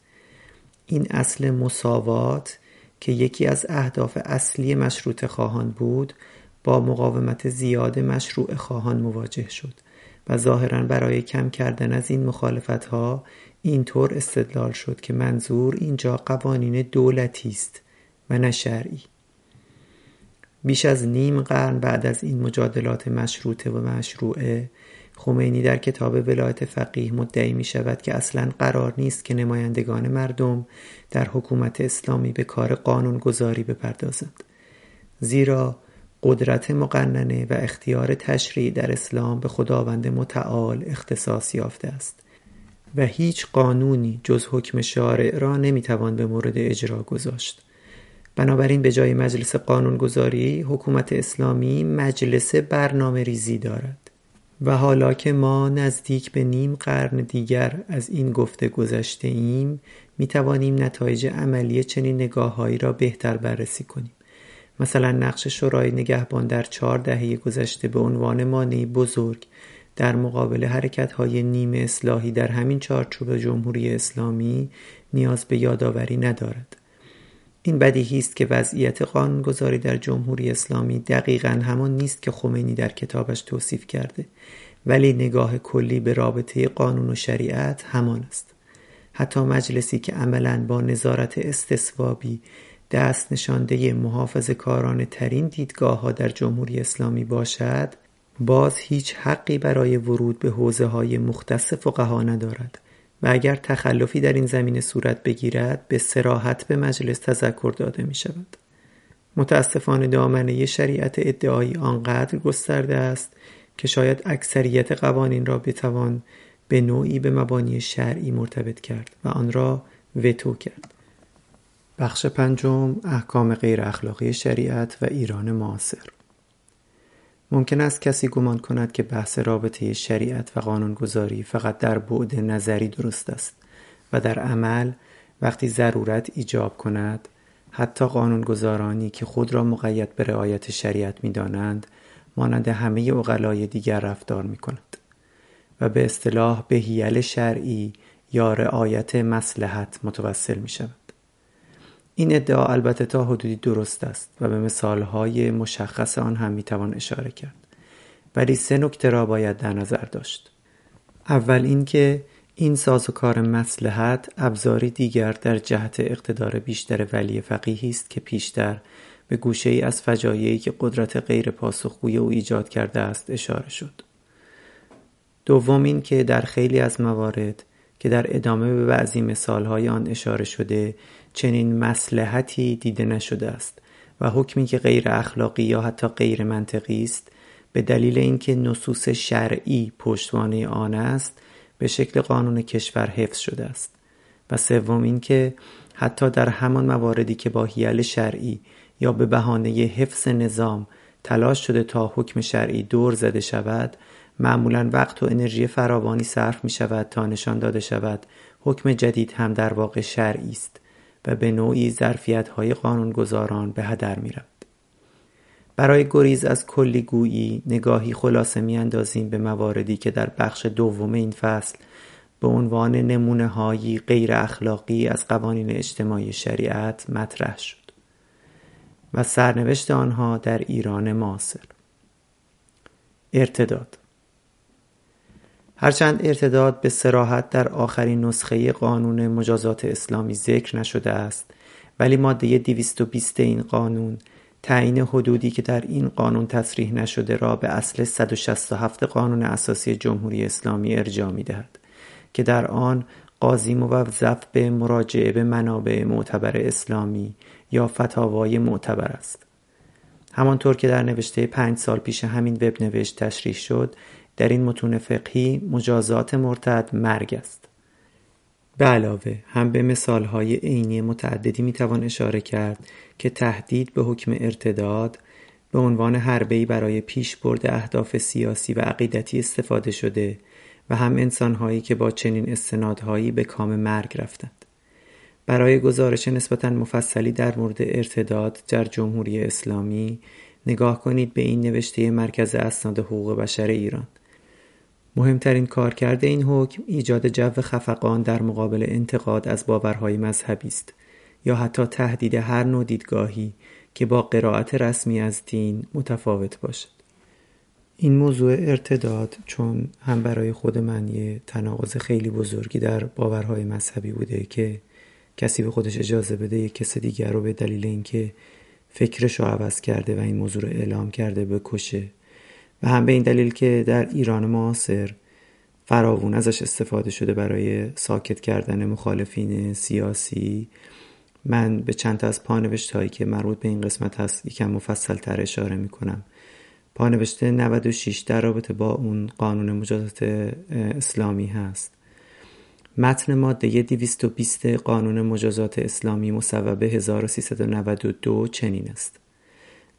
این اصل مساوات که یکی از اهداف اصلی مشروط خواهان بود با مقاومت زیاد مشروع خواهان مواجه شد و ظاهرا برای کم کردن از این مخالفت ها اینطور استدلال شد که منظور اینجا قوانین دولتی است و نه شرعی. بیش از نیم قرن بعد از این مجادلات مشروطه و مشروعه خمینی در کتاب ولایت فقیه مدعی می شود که اصلا قرار نیست که نمایندگان مردم در حکومت اسلامی به کار قانون گذاری بپردازند. زیرا قدرت مقننه و اختیار تشریع در اسلام به خداوند متعال اختصاص یافته است و هیچ قانونی جز حکم شارع را نمی‌توان به مورد اجرا گذاشت. بنابراین به جای مجلس قانونگذاری حکومت اسلامی مجلس برنامه ریزی دارد. و حالا که ما نزدیک به نیم قرن دیگر از این گفته گذشته ایم می توانیم نتایج عملی چنین نگاههایی را بهتر بررسی کنیم. مثلا نقش شورای نگهبان در چهار دهه گذشته به عنوان مانعی بزرگ در مقابل حرکت های نیمه اصلاحی در همین چارچوب جمهوری اسلامی نیاز به یادآوری ندارد. این بدیهی است که وضعیت قانونگذاری در جمهوری اسلامی دقیقا همان نیست که خمینی در کتابش توصیف کرده ولی نگاه کلی به رابطه قانون و شریعت همان است. حتی مجلسی که عملا با نظارت استثوابی دست نشانده محافظ کاران ترین دیدگاه ها در جمهوری اسلامی باشد باز هیچ حقی برای ورود به حوزه های مختص فقها ندارد و اگر تخلفی در این زمینه صورت بگیرد به سراحت به مجلس تذکر داده می شود. متاسفانه دامنه شریعت ادعایی آنقدر گسترده است که شاید اکثریت قوانین را بتوان به نوعی به مبانی شرعی مرتبط کرد و آن را وتو کرد. بخش پنجم احکام غیر اخلاقی شریعت و ایران معاصر ممکن است کسی گمان کند که بحث رابطه شریعت و قانونگذاری فقط در بعد نظری درست است و در عمل وقتی ضرورت ایجاب کند حتی قانونگذارانی که خود را مقید به رعایت شریعت می دانند مانند همه اقلای دیگر رفتار می کند و به اصطلاح به هیل شرعی یا رعایت مسلحت متوسل می شود. این ادعا البته تا حدودی درست است و به مثالهای مشخص آن هم می‌توان اشاره کرد. ولی سه نکته را باید در نظر داشت. اول اینکه این سازوکار مسلحت ابزاری دیگر در جهت اقتدار بیشتر ولی فقیهی است که پیشتر به گوشه ای از فجایعی که قدرت غیر پاسخگوی او ایجاد کرده است اشاره شد. دوم این که در خیلی از موارد که در ادامه به بعضی مثالهای آن اشاره شده چنین مسلحتی دیده نشده است و حکمی که غیر اخلاقی یا حتی غیر منطقی است به دلیل اینکه نصوص شرعی پشتوانه آن است به شکل قانون کشور حفظ شده است. و سوم اینکه حتی در همان مواردی که با حیل شرعی یا به بهانه حفظ نظام تلاش شده تا حکم شرعی دور زده شود معمولا وقت و انرژی فراوانی صرف می شود تا نشان داده شود حکم جدید هم در واقع شرعی است. و به نوعی ظرفیت های قانونگذاران به هدر می رود. برای گریز از کلی گویی نگاهی خلاصه می اندازیم به مواردی که در بخش دوم این فصل به عنوان نمونه هایی غیر اخلاقی از قوانین اجتماعی شریعت مطرح شد و سرنوشت آنها در ایران معاصر ارتداد هرچند ارتداد به سراحت در آخرین نسخه قانون مجازات اسلامی ذکر نشده است ولی ماده 220 این قانون تعیین حدودی که در این قانون تصریح نشده را به اصل 167 قانون اساسی جمهوری اسلامی ارجاع می دهد که در آن قاضی موظف به مراجعه به منابع معتبر اسلامی یا فتاوای معتبر است. همانطور که در نوشته پنج سال پیش همین وب نوشت تشریح شد در این متون فقهی مجازات مرتد مرگ است. به علاوه هم به مثالهای عینی متعددی می‌توان اشاره کرد که تهدید به حکم ارتداد به عنوان حربه‌ای برای پیشبرد اهداف سیاسی و عقیدتی استفاده شده و هم انسانهایی که با چنین استنادهایی به کام مرگ رفتند. برای گزارش نسبتا مفصلی در مورد ارتداد در جمهوری اسلامی نگاه کنید به این نوشته مرکز اسناد حقوق بشر ایران. مهمترین کارکرد این حکم ایجاد جو خفقان در مقابل انتقاد از باورهای مذهبی است یا حتی تهدید هر نوع دیدگاهی که با قرائت رسمی از دین متفاوت باشد. این موضوع ارتداد چون هم برای خود من یه تناقض خیلی بزرگی در باورهای مذهبی بوده که کسی به خودش اجازه بده یک کس دیگر رو به دلیل اینکه فکرش رو عوض کرده و این موضوع رو اعلام کرده بکشه. و هم به این دلیل که در ایران معاصر فراوون ازش استفاده شده برای ساکت کردن مخالفین سیاسی من به چند تا از پانوشت هایی که مربوط به این قسمت هست یکم مفصل تر اشاره می کنم پانوشته 96 در رابطه با اون قانون مجازات اسلامی هست. متن ماده 220 قانون مجازات اسلامی مصوب 1392 چنین است.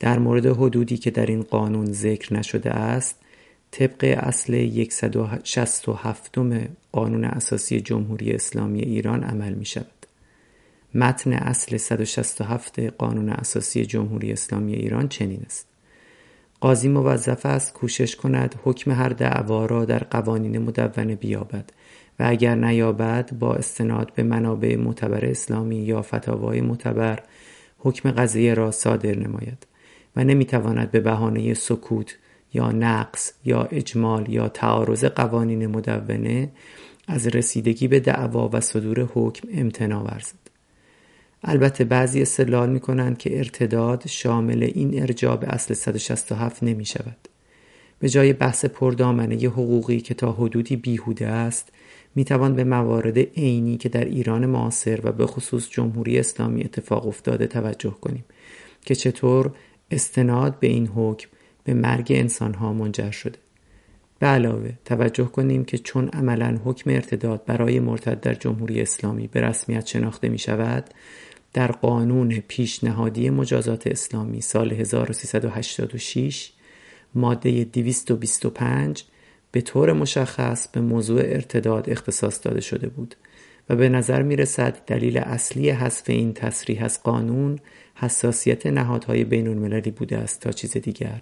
در مورد حدودی که در این قانون ذکر نشده است طبق اصل 167 قانون اساسی جمهوری اسلامی ایران عمل می شود. متن اصل 167 قانون اساسی جمهوری اسلامی ایران چنین است. قاضی موظف است کوشش کند حکم هر دعوا را در قوانین مدونه بیابد و اگر نیابد با استناد به منابع معتبر اسلامی یا فتاوای معتبر حکم قضیه را صادر نماید و نمی‌تواند به بهانه سکوت یا نقص یا اجمال یا تعارض قوانین مدونه از رسیدگی به دعوا و صدور حکم امتناع ورزد البته بعضی استدلال می کنند که ارتداد شامل این ارجاع به اصل 167 نمی شود. به جای بحث پردامنه حقوقی که تا حدودی بیهوده است می توان به موارد عینی که در ایران معاصر و به خصوص جمهوری اسلامی اتفاق افتاده توجه کنیم که چطور استناد به این حکم به مرگ انسانها منجر شده. به علاوه توجه کنیم که چون عملا حکم ارتداد برای مرتد در جمهوری اسلامی به رسمیت شناخته می شود در قانون پیشنهادی مجازات اسلامی سال 1386 ماده 225 به طور مشخص به موضوع ارتداد اختصاص داده شده بود و به نظر می رسد دلیل اصلی حذف این تصریح از قانون حساسیت نهادهای بین المللی بوده است تا چیز دیگر.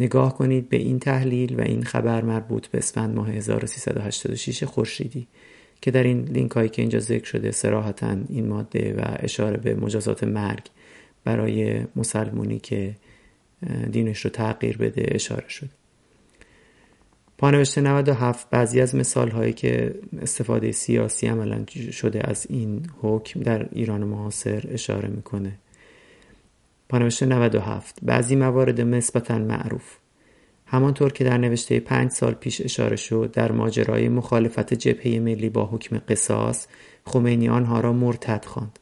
نگاه کنید به این تحلیل و این خبر مربوط به اسفند ماه 1386 خورشیدی که در این لینک هایی که اینجا ذکر شده سراحتا این ماده و اشاره به مجازات مرگ برای مسلمونی که دینش رو تغییر بده اشاره شد پانوشته 97 بعضی از مثال هایی که استفاده سیاسی عملا شده از این حکم در ایران معاصر اشاره می‌کنه. پانوشته 97 بعضی موارد نسبتا معروف. همانطور که در نوشته پنج سال پیش اشاره شد در ماجرای مخالفت جبهه ملی با حکم قصاص خمینی آنها را مرتد خواند.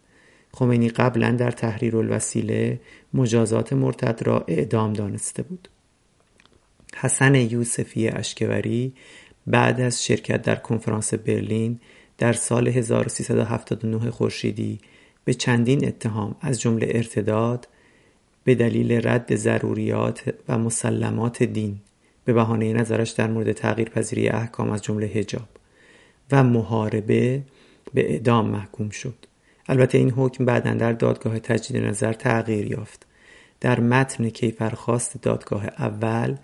خمینی قبلا در تحریر الوسیله مجازات مرتد را اعدام دانسته بود. حسن یوسفی اشکوری بعد از شرکت در کنفرانس برلین در سال 1379 خورشیدی به چندین اتهام از جمله ارتداد به دلیل رد ضروریات و مسلمات دین به بهانه نظرش در مورد تغییر پذیری احکام از جمله هجاب و محاربه به اعدام محکوم شد. البته این حکم بعدا در دادگاه تجدید نظر تغییر یافت. در متن کیفرخواست دادگاه اول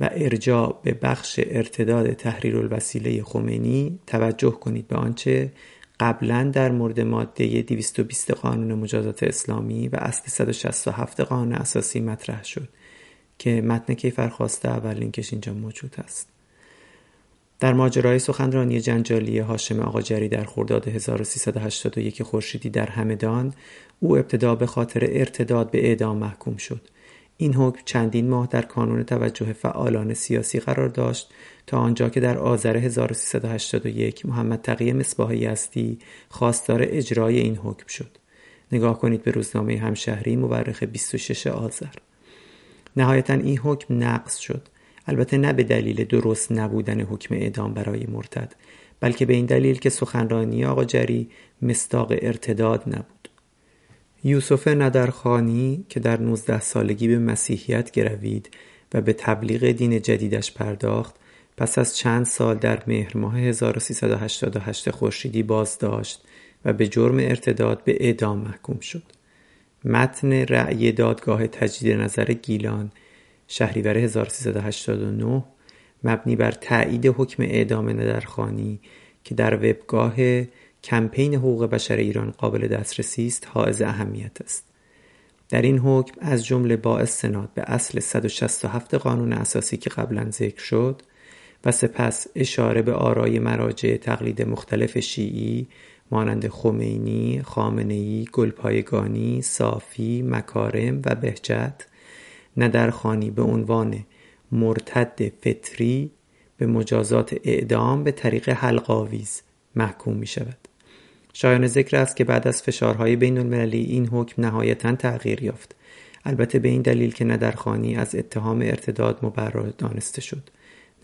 و ارجاع به بخش ارتداد تحریر الوسیله خمینی توجه کنید به آنچه قبلا در مورد ماده 220 قانون مجازات اسلامی و اصل 167 قانون اساسی مطرح شد که متن کیفرخواسته اول لینکش اینجا موجود است. در ماجرای سخنرانی جنجالی هاشم آقاجری در خرداد 1381 خورشیدی در همدان او ابتدا به خاطر ارتداد به اعدام محکوم شد. این حکم چندین ماه در کانون توجه فعالان سیاسی قرار داشت تا آنجا که در آذر 1381 محمد تقی مصباح یزدی خواستار اجرای این حکم شد. نگاه کنید به روزنامه همشهری مورخ 26 آذر. نهایتا این حکم نقض شد. البته نه به دلیل درست نبودن حکم اعدام برای مرتد بلکه به این دلیل که سخنرانی آقا جری مستاق ارتداد نبود. یوسف ندرخانی که در 19 سالگی به مسیحیت گروید و به تبلیغ دین جدیدش پرداخت پس از چند سال در مهر ماه 1388 خورشیدی بازداشت و به جرم ارتداد به اعدام محکوم شد. متن رأی دادگاه تجدید نظر گیلان شهریور 1389 مبنی بر تایید حکم اعدام ندرخانی که در وبگاه کمپین حقوق بشر ایران قابل دسترسی است حائز اهمیت است. در این حکم از جمله با استناد به اصل 167 قانون اساسی که قبلا ذکر شد و سپس اشاره به آرای مراجع تقلید مختلف شیعی مانند خمینی، خامنه‌ای، گلپایگانی، صافی، مکارم و بهجت ندرخانی به عنوان مرتد فطری به مجازات اعدام به طریق حلقاویز محکوم می شود. شایان ذکر است که بعد از فشارهای بین المللی این حکم نهایتا تغییر یافت. البته به این دلیل که ندرخانی از اتهام ارتداد مبرر دانسته شد.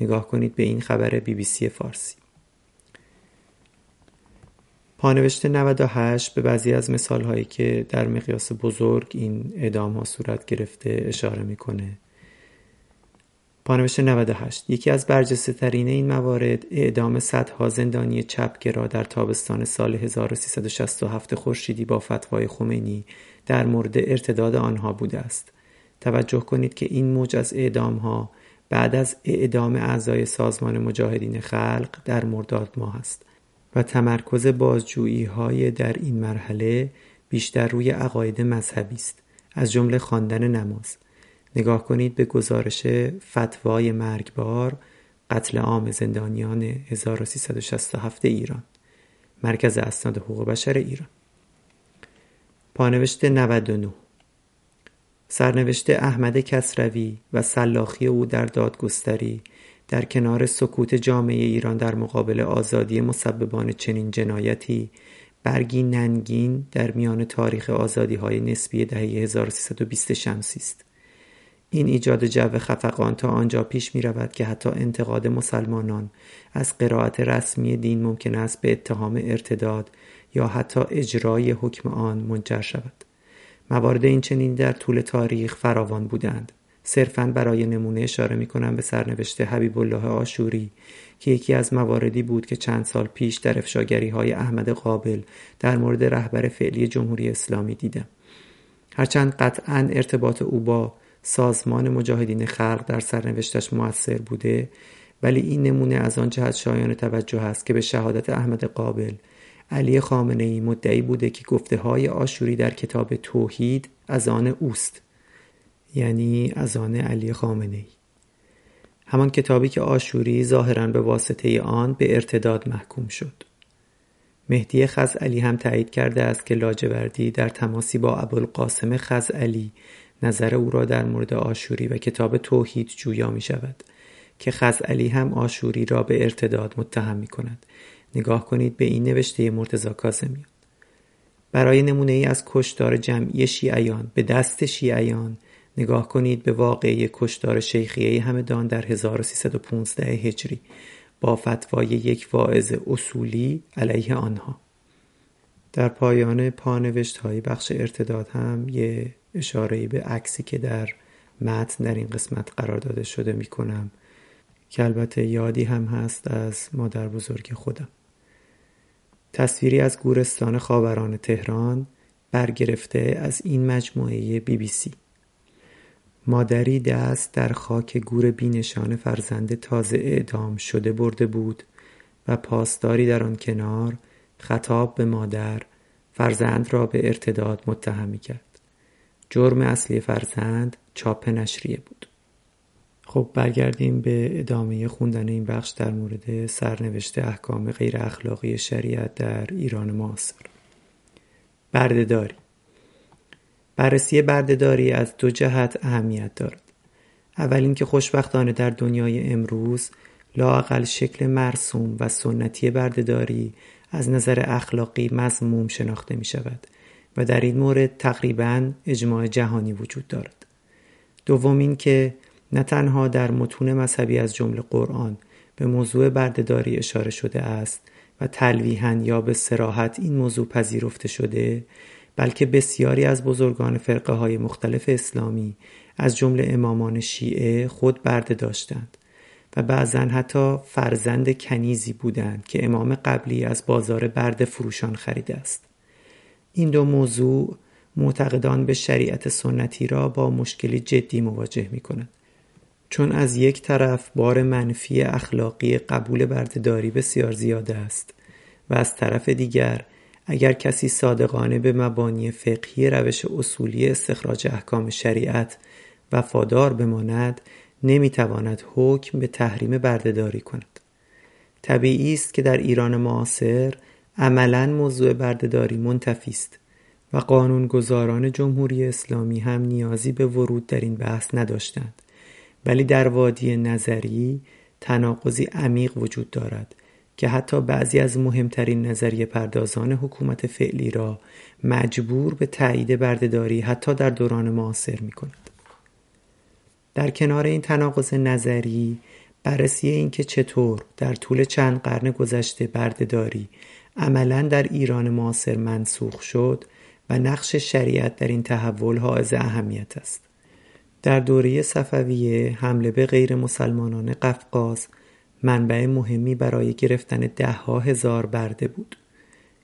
نگاه کنید به این خبر بی بی سی فارسی. پانوشت 98 به بعضی از مثال هایی که در مقیاس بزرگ این اعدام ها صورت گرفته اشاره می‌کنه. پانوشت 98 یکی از برجسته ترین این موارد اعدام صدها زندانی چپگرا در تابستان سال 1367 خورشیدی با فتوای خمینی در مورد ارتداد آنها بوده است. توجه کنید که این موج از اعدام ها بعد از اعدام اعضای سازمان مجاهدین خلق در مرداد ماه است و تمرکز بازجویی های در این مرحله بیشتر روی عقاید مذهبی است از جمله خواندن نماز. نگاه کنید به گزارش فتوای مرگبار قتل عام زندانیان 1367 ایران مرکز اسناد حقوق بشر ایران. پانوشت 99 سرنوشت احمد کسروی و سلاخی او در دادگستری در کنار سکوت جامعه ایران در مقابل آزادی مسببان چنین جنایتی برگی ننگین در میان تاریخ آزادی های نسبی دهه 1320 شمسی است. این ایجاد جو خفقان تا آنجا پیش می رود که حتی انتقاد مسلمانان از قرائت رسمی دین ممکن است به اتهام ارتداد یا حتی اجرای حکم آن منجر شود. موارد این چنین در طول تاریخ فراوان بودند. صرفا برای نمونه اشاره می کنم به سرنوشت حبیب الله آشوری که یکی از مواردی بود که چند سال پیش در افشاگری های احمد قابل در مورد رهبر فعلی جمهوری اسلامی دیدم. هرچند قطعا ارتباط او با سازمان مجاهدین خلق در سرنوشتش موثر بوده ولی این نمونه از آن جهت شایان توجه است که به شهادت احمد قابل علی خامنه ای مدعی بوده که گفته های آشوری در کتاب توحید از آن اوست یعنی از آن علی خامنه ای. همان کتابی که آشوری ظاهرا به واسطه آن به ارتداد محکوم شد. مهدی خزعلی هم تایید کرده است که لاجوردی در تماسی با ابوالقاسم خزعلی نظر او را در مورد آشوری و کتاب توحید جویا می شود که خزعلی هم آشوری را به ارتداد متهم می کند نگاه کنید به این نوشته مرتزا کازمیان برای نمونه ای از کشتار جمعی شیعیان به دست شیعیان نگاه کنید به واقعی کشدار شیخیه همدان در 1315 هجری با فتوای یک واعظ اصولی علیه آنها. در پایان پانوشت های بخش ارتداد هم یه اشاره به عکسی که در متن در این قسمت قرار داده شده می کنم که البته یادی هم هست از مادر بزرگ خودم. تصویری از گورستان خاوران تهران برگرفته از این مجموعه بی بی سی مادری دست در خاک گور بینشان فرزند تازه اعدام شده برده بود و پاسداری در آن کنار خطاب به مادر فرزند را به ارتداد متهم کرد. جرم اصلی فرزند چاپ نشریه بود. خب برگردیم به ادامه خوندن این بخش در مورد سرنوشت احکام غیر اخلاقی شریعت در ایران معاصر. بردهداری بررسی بردهداری از دو جهت اهمیت دارد. اول اینکه خوشبختانه در دنیای امروز لاقل شکل مرسوم و سنتی بردهداری از نظر اخلاقی مضموم شناخته می شود و در این مورد تقریبا اجماع جهانی وجود دارد. دوم اینکه نه تنها در متون مذهبی از جمله قرآن به موضوع بردهداری اشاره شده است و تلویحا یا به سراحت این موضوع پذیرفته شده بلکه بسیاری از بزرگان فرقه های مختلف اسلامی از جمله امامان شیعه خود برده داشتند و بعضا حتی فرزند کنیزی بودند که امام قبلی از بازار برد فروشان خریده است این دو موضوع معتقدان به شریعت سنتی را با مشکلی جدی مواجه می کند. چون از یک طرف بار منفی اخلاقی قبول بردهداری بسیار زیاد است و از طرف دیگر اگر کسی صادقانه به مبانی فقهی روش اصولی استخراج احکام شریعت وفادار بماند نمی‌تواند حکم به تحریم بردهداری کند. طبیعی است که در ایران معاصر عملا موضوع بردهداری منتفی است و قانونگذاران جمهوری اسلامی هم نیازی به ورود در این بحث نداشتند. ولی در وادی نظری تناقضی عمیق وجود دارد که حتی بعضی از مهمترین نظریه پردازان حکومت فعلی را مجبور به تایید بردهداری حتی در دوران معاصر می کند. در کنار این تناقض نظری بررسی اینکه چطور در طول چند قرن گذشته بردهداری عملا در ایران معاصر منسوخ شد و نقش شریعت در این تحول حائز اهمیت است. در دوره صفویه حمله به غیر مسلمانان قفقاز منبع مهمی برای گرفتن دهها هزار برده بود.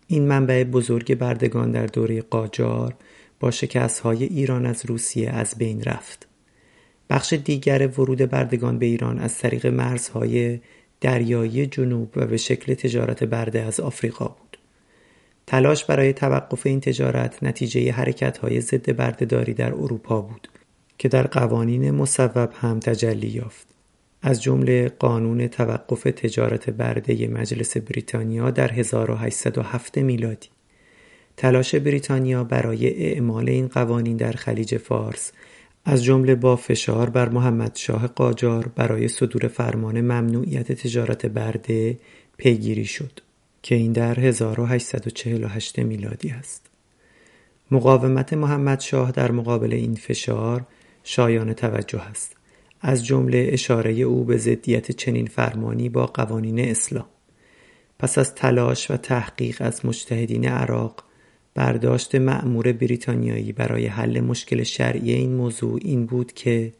این منبع بزرگ بردگان در دوره قاجار با های ایران از روسیه از بین رفت. بخش دیگر ورود بردگان به ایران از طریق مرزهای دریایی جنوب و به شکل تجارت برده از آفریقا بود. تلاش برای توقف این تجارت نتیجه حرکت های ضد بردهداری در اروپا بود که در قوانین مصوب هم تجلی یافت. از جمله قانون توقف تجارت برده مجلس بریتانیا در 1807 میلادی تلاش بریتانیا برای اعمال این قوانین در خلیج فارس از جمله با فشار بر محمد شاه قاجار برای صدور فرمان ممنوعیت تجارت برده پیگیری شد که این در 1848 میلادی است. مقاومت محمد شاه در مقابل این فشار شایان توجه است. از جمله اشاره او به ضدیت چنین فرمانی با قوانین اسلام پس از تلاش و تحقیق از مجتهدین عراق برداشت مأمور بریتانیایی برای حل مشکل شرعی این موضوع این بود که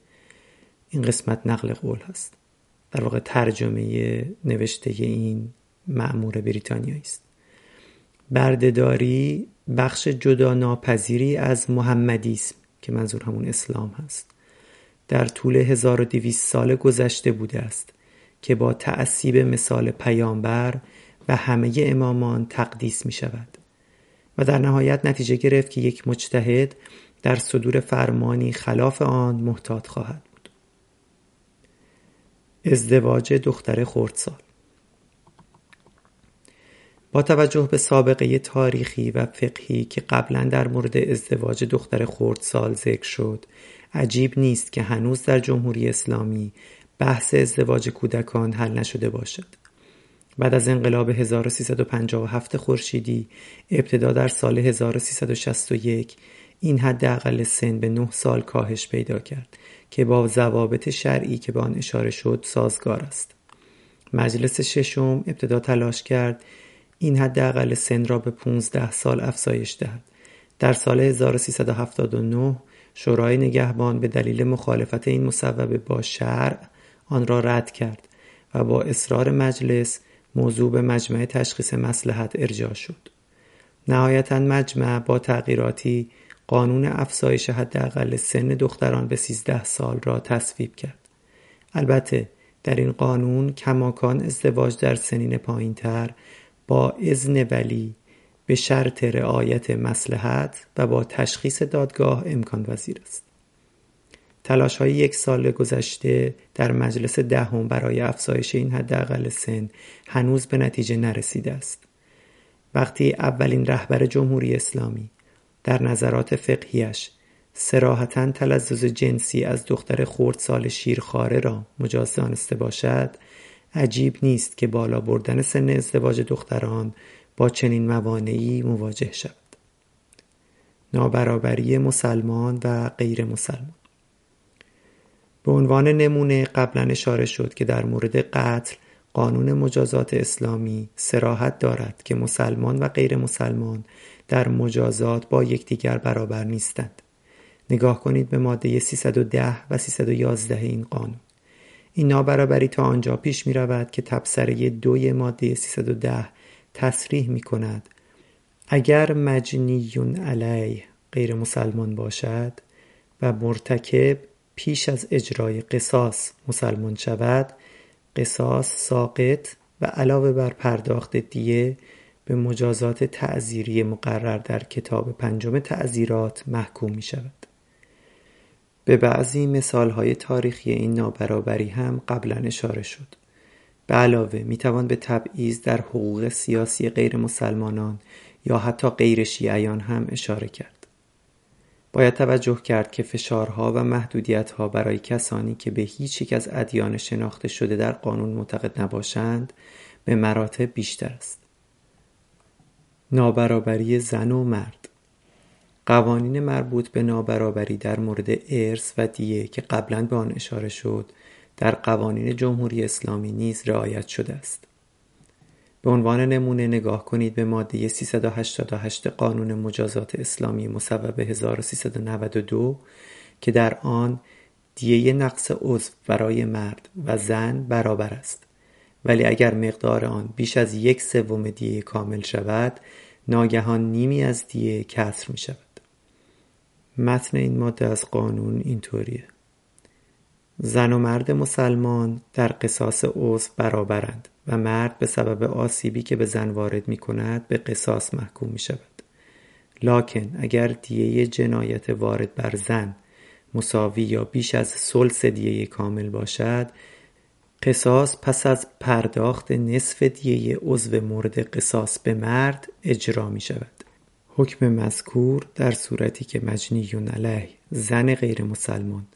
این قسمت نقل قول هست. در واقع ترجمه نوشته این مأمور بریتانیایی است. بردهداری بخش جدا ناپذیری از محمدیسم. که منظور همون اسلام هست. در طول 1200 سال گذشته بوده است که با تعصیب مثال پیامبر و همه امامان تقدیس می شود و در نهایت نتیجه گرفت که یک مجتهد در صدور فرمانی خلاف آن محتاط خواهد بود. ازدواج دختر خردسال با توجه به سابقه تاریخی و فقهی که قبلا در مورد ازدواج دختر خردسال ذکر شد عجیب نیست که هنوز در جمهوری اسلامی بحث ازدواج کودکان حل نشده باشد. بعد از انقلاب 1357 خورشیدی ابتدا در سال 1361 این حداقل سن به نه سال کاهش پیدا کرد که با ضوابط شرعی که به آن اشاره شد سازگار است. مجلس ششم ابتدا تلاش کرد این حداقل سن را به 15 سال افزایش دهد. در سال 1379 شورای نگهبان به دلیل مخالفت این مصوبه با شرع آن را رد کرد و با اصرار مجلس موضوع به مجمع تشخیص مسلحت ارجاع شد. نهایتا مجمع با تغییراتی قانون افزایش حداقل سن دختران به 13 سال را تصویب کرد. البته در این قانون کماکان ازدواج در سنین پایینتر با اذن ولی به شرط رعایت مسلحت و با تشخیص دادگاه امکان وزیر است. تلاش های یک سال گذشته در مجلس دهم برای افزایش این حداقل سن هنوز به نتیجه نرسیده است. وقتی اولین رهبر جمهوری اسلامی در نظرات فقهیش سراحتا تلزز جنسی از دختر خردسال شیرخواره را مجاز دانسته باشد عجیب نیست که بالا بردن سن ازدواج دختران با چنین موانعی مواجه شود. نابرابری مسلمان و غیر مسلمان. به عنوان نمونه قبلا اشاره شد که در مورد قتل قانون مجازات اسلامی سراحت دارد که مسلمان و غیر مسلمان در مجازات با یکدیگر برابر نیستند. نگاه کنید به ماده 310 و 311 این قانون. این نابرابری تا آنجا پیش می رود که تبصره دوی ماده 310 تصریح می کند اگر مجنیون علیه غیر مسلمان باشد و مرتکب پیش از اجرای قصاص مسلمان شود قصاص ساقط و علاوه بر پرداخت دیه به مجازات تعذیری مقرر در کتاب پنجم تعذیرات محکوم می شود. به بعضی مثال های تاریخی این نابرابری هم قبلا اشاره شد. به علاوه می توان به تبعیض در حقوق سیاسی غیر مسلمانان یا حتی غیر شیعیان هم اشاره کرد. باید توجه کرد که فشارها و محدودیتها برای کسانی که به هیچ یک از ادیان شناخته شده در قانون معتقد نباشند به مراتب بیشتر است. نابرابری زن و مرد قوانین مربوط به نابرابری در مورد ارث و دیه که قبلا به آن اشاره شد در قوانین جمهوری اسلامی نیز رعایت شده است. به عنوان نمونه نگاه کنید به ماده 388 قانون مجازات اسلامی مصوبه 1392 که در آن دیه نقص عضو برای مرد و زن برابر است. ولی اگر مقدار آن بیش از یک سوم دیه کامل شود ناگهان نیمی از دیه کسر می شود متن این ماده از قانون اینطوریه. زن و مرد مسلمان در قصاص عضو برابرند و مرد به سبب آسیبی که به زن وارد می کند به قصاص محکوم می شود لاکن اگر دیه جنایت وارد بر زن مساوی یا بیش از سلس دیه کامل باشد قصاص پس از پرداخت نصف دیه عضو مورد قصاص به مرد اجرا می شود حکم مذکور در صورتی که مجنیون علیه زن غیر مسلمان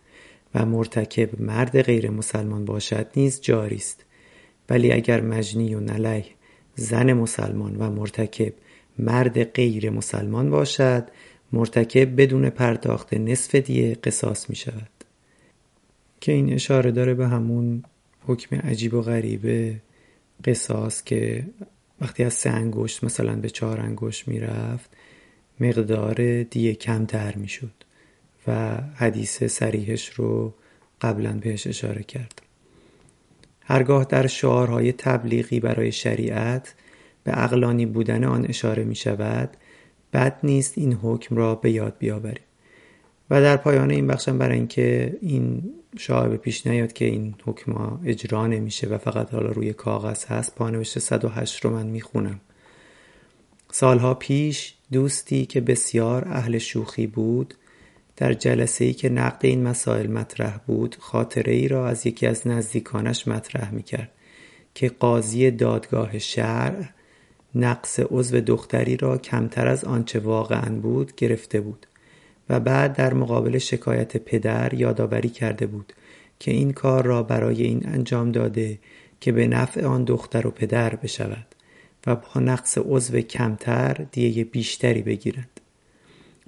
و مرتکب مرد غیر مسلمان باشد نیز جاری است. ولی اگر مجنیون علیه زن مسلمان و مرتکب مرد غیر مسلمان باشد مرتکب بدون پرداخت نصف دیه قصاص می شود. که این اشاره داره به همون حکم عجیب و غریبه قصاص که وقتی از سه انگشت مثلا به چهار انگشت می‌رفت مقدار دیه کمتر می‌شد و حدیث سریحش رو قبلا بهش اشاره کرد. هرگاه در شعارهای تبلیغی برای شریعت به اقلانی بودن آن اشاره می شود بد نیست این حکم را به یاد بیاوریم. و در پایان این بخشم برای اینکه این شاعبه پیش نیاد که این حکم اجرا نمیشه و فقط حالا روی کاغذ هست پانوشت 108 رو من می‌خونم. سالها پیش دوستی که بسیار اهل شوخی بود در جلسه ای که نقد این مسائل مطرح بود خاطره ای را از یکی از نزدیکانش مطرح می کرد که قاضی دادگاه شرع نقص عضو دختری را کمتر از آنچه واقعا بود گرفته بود و بعد در مقابل شکایت پدر یادآوری کرده بود که این کار را برای این انجام داده که به نفع آن دختر و پدر بشود. و با نقص عضو کمتر دیه بیشتری بگیرند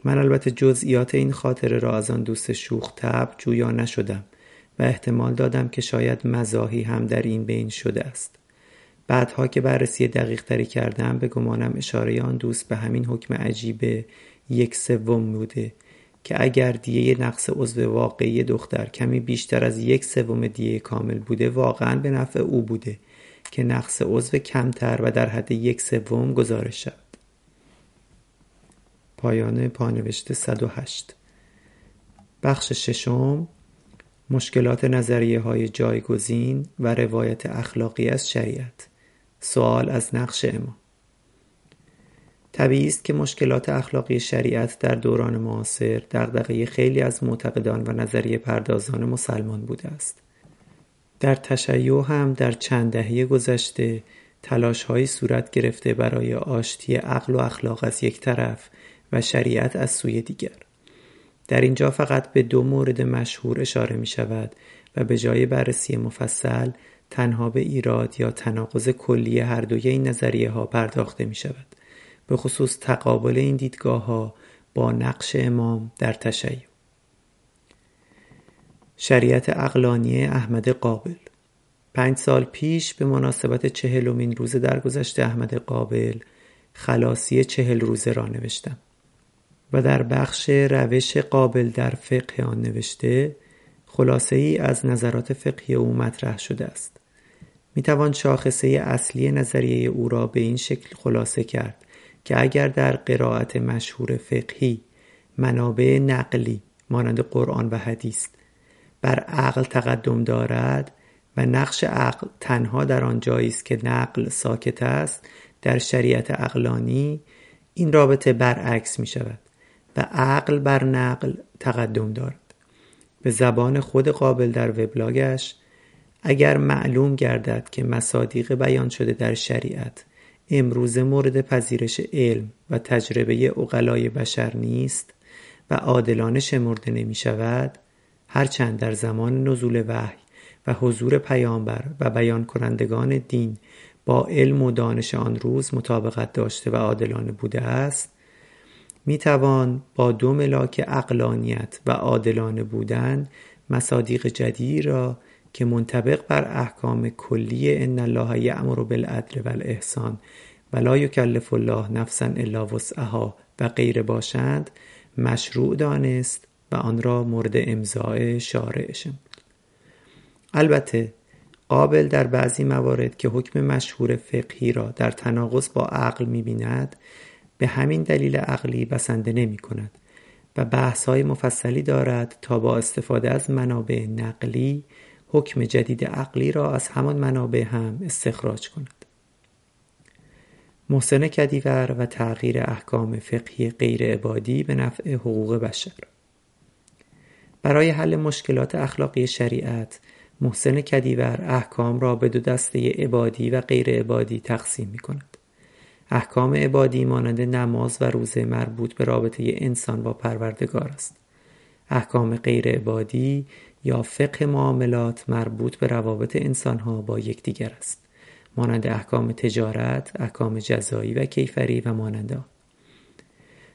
من البته جزئیات این خاطره را از آن دوست شوخ تب جویا نشدم و احتمال دادم که شاید مزاحی هم در این بین شده است. بعدها که بررسی دقیق تری کردم به گمانم اشاره آن دوست به همین حکم عجیب یک سوم بوده که اگر دیه نقص عضو واقعی دختر کمی بیشتر از یک سوم دیه کامل بوده واقعا به نفع او بوده. که نقص عضو کمتر و در حد یک سوم گزارش شود. پایان پانوشت 108 بخش ششم. مشکلات نظریه های جایگزین و روایت اخلاقی از شریعت. سوال از نقش امام. طبیعی است که مشکلات اخلاقی شریعت در دوران معاصر دغدغه خیلی از معتقدان و نظریه پردازان مسلمان بوده است. در تشیع هم در چند دهه گذشته تلاشهایی صورت گرفته برای آشتی عقل و اخلاق از یک طرف و شریعت از سوی دیگر. در اینجا فقط به دو مورد مشهور اشاره می شود و به جای بررسی مفصل تنها به ایراد یا تناقض کلی هر دوی این نظریه ها پرداخته می شود. به خصوص تقابل این دیدگاه ها با نقش امام در تشیع. شریعت اقلانی احمد قابل. پنج سال پیش به مناسبت چهلمین روز درگذشت احمد قابل خلاصی چهل روزه را نوشتم و در بخش روش قابل در فقه آن نوشته خلاصه ای از نظرات فقهی او مطرح شده است. می توان شاخصه اصلی نظریه او را به این شکل خلاصه کرد که اگر در قرائت مشهور فقهی منابع نقلی مانند قرآن و حدیث بر عقل تقدم دارد و نقش عقل تنها در آن جایی است که نقل ساکت است در شریعت عقلانی این رابطه برعکس می شود و عقل بر نقل تقدم دارد. به زبان خود قابل در وبلاگش اگر معلوم گردد که مصادیق بیان شده در شریعت امروزه مورد پذیرش علم و تجربه اقلای بشر نیست و عادلانه شمرده نمی شود هرچند در زمان نزول وحی و حضور پیامبر و بیان کنندگان دین با علم و دانش آن روز مطابقت داشته و عادلانه بوده است می توان با دو ملاک اقلانیت و عادلانه بودن مصادیق جدیدی را که منطبق بر احکام کلی ان الله یأمر بالعدل والاحسان و لا یکلف الله نفسا الا وسعها و غیره باشند مشروع دانست آن را مورد امضاء شارع البته قابل در بعضی موارد که حکم مشهور فقهی را در تناقض با عقل می‌بیند به همین دلیل عقلی بسنده نمی کند و بحث های مفصلی دارد تا با استفاده از منابع نقلی حکم جدید عقلی را از همان منابع هم استخراج کند. محسن کدیور و تغییر احکام فقهی غیر عبادی به نفع حقوق بشر برای حل مشکلات اخلاقی شریعت محسن کدیور احکام را به دو دسته عبادی و غیر عبادی تقسیم می کند احکام عبادی مانند نماز و روزه مربوط به رابطه انسان با پروردگار است. احکام غیر عبادی یا فقه معاملات مربوط به روابط انسانها با یکدیگر است. مانند احکام تجارت، احکام جزایی و کیفری و مانند آن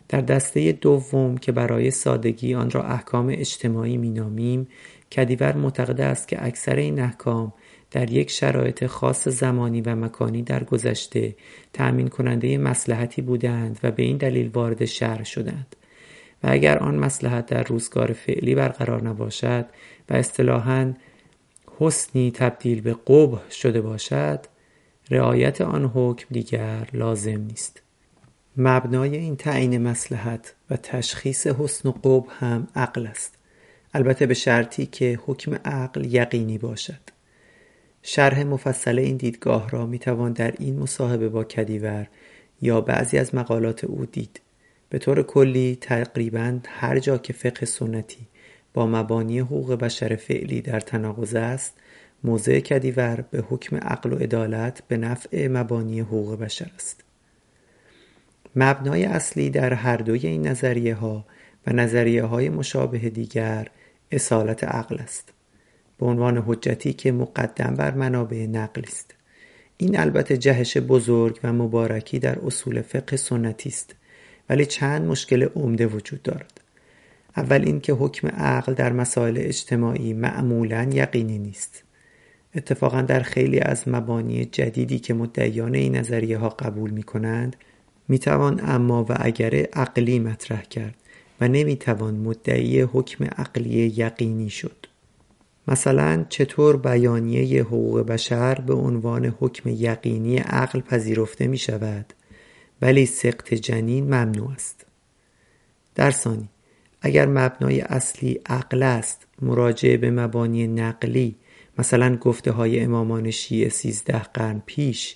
در دسته دوم که برای سادگی آن را احکام اجتماعی مینامیم کدیور معتقد است که اکثر این احکام در یک شرایط خاص زمانی و مکانی در گذشته تأمین کننده مسلحتی بودند و به این دلیل وارد شهر شدند. و اگر آن مسلحت در روزگار فعلی برقرار نباشد و اصطلاحا حسنی تبدیل به قبح شده باشد رعایت آن حکم دیگر لازم نیست. مبنای این تعیین مسلحت و تشخیص حسن و قبح هم عقل است. البته به شرطی که حکم عقل یقینی باشد. شرح مفصل این دیدگاه را می توان در این مصاحبه با کدیور یا بعضی از مقالات او دید. به طور کلی تقریبا هر جا که فقه سنتی با مبانی حقوق بشر فعلی در تناقض است موضع کدیور به حکم عقل و عدالت به نفع مبانی حقوق بشر است. مبنای اصلی در هر دوی این نظریه ها و نظریه های مشابه دیگر اصالت عقل است. به عنوان حجتی که مقدم بر منابع نقلی است. این البته جهش بزرگ و مبارکی در اصول فقه سنتی است ولی چند مشکل عمده وجود دارد. اول اینکه حکم عقل در مسائل اجتماعی معمولا یقینی نیست. اتفاقا در خیلی از مبانی جدیدی که مدعیان این نظریه ها قبول می کنند می توان اما و اگر عقلی مطرح کرد و نمی توان مدعی حکم عقلی یقینی شد. مثلا چطور بیانیه حقوق بشر به عنوان حکم یقینی عقل پذیرفته می شود ولی سقط جنین ممنوع است. در ثانی اگر مبنای اصلی عقل است مراجعه به مبانی نقلی مثلا گفته های امامان شیعه سیزده قرن پیش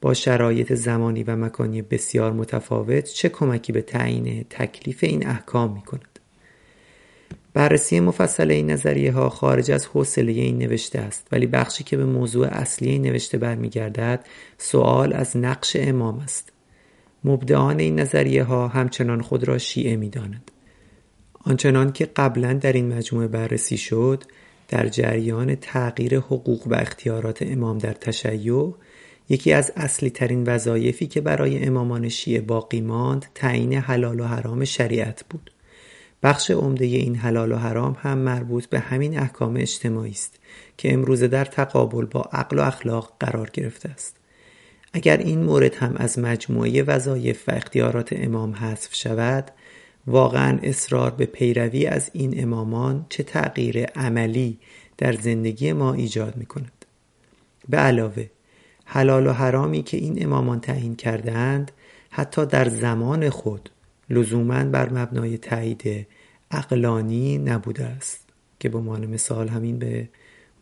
با شرایط زمانی و مکانی بسیار متفاوت چه کمکی به تعیین تکلیف این احکام می کند بررسی مفصل این نظریه ها خارج از حوصله این نوشته است ولی بخشی که به موضوع اصلی این نوشته برمیگردد سوال از نقش امام است مبدعان این نظریه ها همچنان خود را شیعه می داند. آنچنان که قبلا در این مجموعه بررسی شد در جریان تغییر حقوق و اختیارات امام در تشیع یکی از اصلی ترین وظایفی که برای امامان شیعه باقی ماند تعیین حلال و حرام شریعت بود. بخش عمده این حلال و حرام هم مربوط به همین احکام اجتماعی است که امروزه در تقابل با عقل و اخلاق قرار گرفته است. اگر این مورد هم از مجموعه وظایف و اختیارات امام حذف شود واقعا اصرار به پیروی از این امامان چه تغییر عملی در زندگی ما ایجاد می کند به علاوه حلال و حرامی که این امامان تعیین کردهاند حتی در زمان خود لزوما بر مبنای تایید اقلانی نبوده است که به عنوان مثال همین به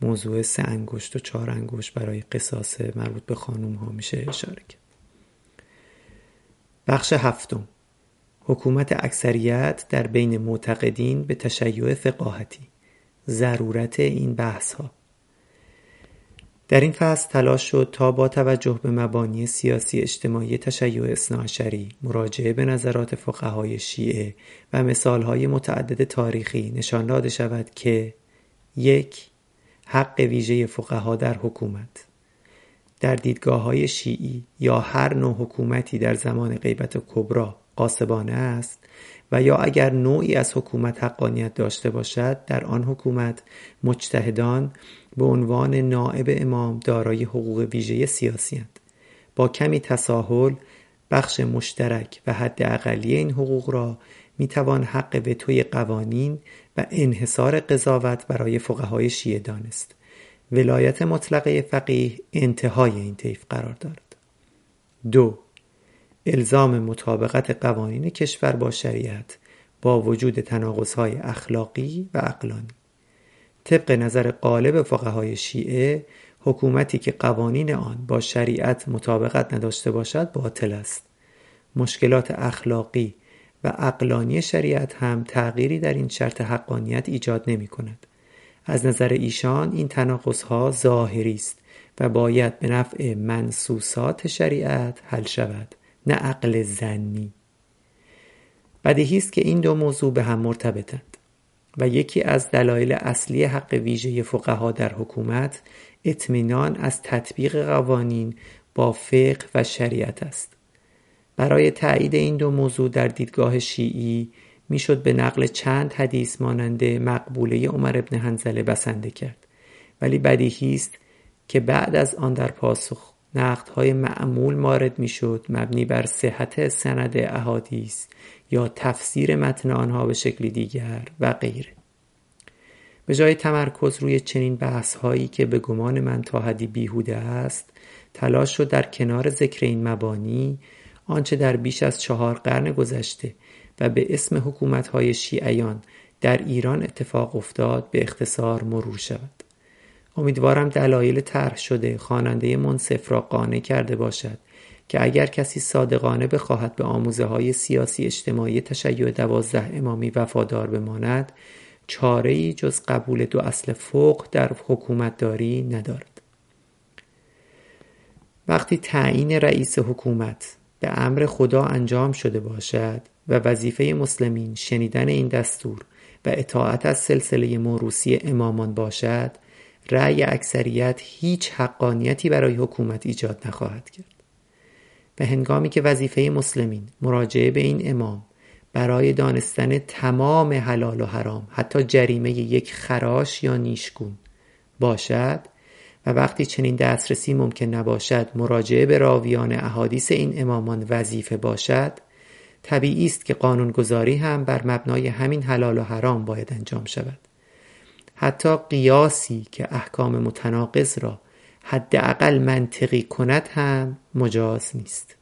موضوع سه انگشت و چهار انگشت برای قصاص مربوط به خانوم ها میشه اشاره کرد. بخش هفتم. حکومت اکثریت در بین معتقدین به تشیع فقاهتی. ضرورت این بحث ها در این فصل تلاش شد تا با توجه به مبانی سیاسی اجتماعی تشیع اثناعشری مراجعه به نظرات فقهای شیعه و مثالهای متعدد تاریخی نشان داده شود که یک حق ویژه فقها در حکومت. در دیدگاه های شیعی یا هر نوع حکومتی در زمان غیبت کبرا قاسبانه است و یا اگر نوعی از حکومت حقانیت داشته باشد در آن حکومت مجتهدان به عنوان نائب امام دارای حقوق ویژه سیاسی هند. با کمی تساهل بخش مشترک و حد اقلی این حقوق را می توان حق وتوی قوانین و انحصار قضاوت برای فقهای شیعه دانست. ولایت مطلقه فقیه انتهای این طیف قرار دارد. دو الزام مطابقت قوانین کشور با شریعت با وجود تناقض‌های اخلاقی و عقلانی. طبق نظر غالب فقهای شیعه حکومتی که قوانین آن با شریعت مطابقت نداشته باشد باطل است. مشکلات اخلاقی و عقلانی شریعت هم تغییری در این شرط حقانیت ایجاد نمی کند. از نظر ایشان این تناقض ها ظاهری است و باید به نفع منصوصات شریعت حل شود نه عقل زنی. بدیهی است که این دو موضوع به هم مرتبطند. و یکی از دلایل اصلی حق ویژه فقها در حکومت اطمینان از تطبیق قوانین با فقه و شریعت است. برای تایید این دو موضوع در دیدگاه شیعی می‌شد به نقل چند حدیث مانند مقبوله عمر ابن حنزله بسنده کرد. ولی بدیهی است که بعد از آن در پاسخ نقدهای معمول مارد می‌شد مبنی بر صحت سند احادیث یا تفسیر متن آنها به شکلی دیگر و غیره به جای تمرکز روی چنین بحث هایی که به گمان من تا حدی بیهوده است تلاش شد در کنار ذکر این مبانی آنچه در بیش از چهار قرن گذشته و به اسم حکومت های شیعیان در ایران اتفاق افتاد به اختصار مرور شود. امیدوارم دلایل طرح شده خواننده منصف را قانع کرده باشد. که اگر کسی صادقانه بخواهد به آموزه های سیاسی اجتماعی تشیع دوازده امامی وفادار بماند چاره ای جز قبول دو اصل فوق در حکومتداری ندارد. وقتی تعیین رئیس حکومت به امر خدا انجام شده باشد و وظیفه مسلمین شنیدن این دستور و اطاعت از سلسله موروسی امامان باشد رأی اکثریت هیچ حقانیتی برای حکومت ایجاد نخواهد کرد. و هنگامی که وظیفه مسلمین مراجعه به این امام برای دانستن تمام حلال و حرام حتی جریمه یک خراش یا نیشگون باشد و وقتی چنین دسترسی ممکن نباشد مراجعه به راویان احادیث این امامان وظیفه باشد طبیعی است که قانونگذاری هم بر مبنای همین حلال و حرام باید انجام شود. حتی قیاسی که احکام متناقض را حداقل منطقی کند هم مجاز نیست.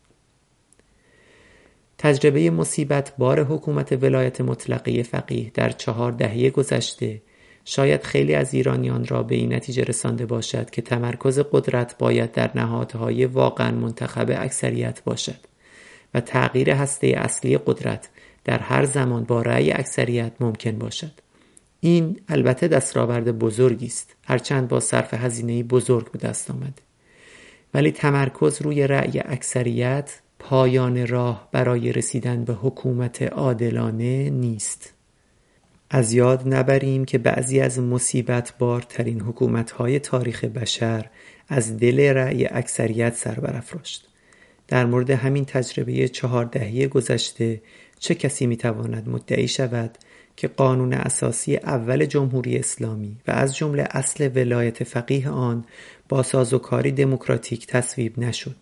تجربه مصیبت بار حکومت ولایت مطلقه فقیه در چهار دهه گذشته شاید خیلی از ایرانیان را به این نتیجه رسانده باشد که تمرکز قدرت باید در نهادهای واقعا منتخب اکثریت باشد و تغییر هسته اصلی قدرت در هر زمان با رأی اکثریت ممکن باشد. این البته دستاورد بزرگی است. هرچند با صرف هزینه بزرگ به دست آمده ولی تمرکز روی رأی اکثریت پایان راه برای رسیدن به حکومت عادلانه نیست. از یاد نبریم که بعضی از مصیبت بارترین حکومتهای تاریخ بشر از دل رأی اکثریت سر برافراشت در مورد همین تجربه چهار دهه گذشته چه کسی می‌تواند مدعی شود که قانون اساسی اول جمهوری اسلامی و از جمله اصل ولایت فقیه آن با سازوکاری دموکراتیک تصویب نشد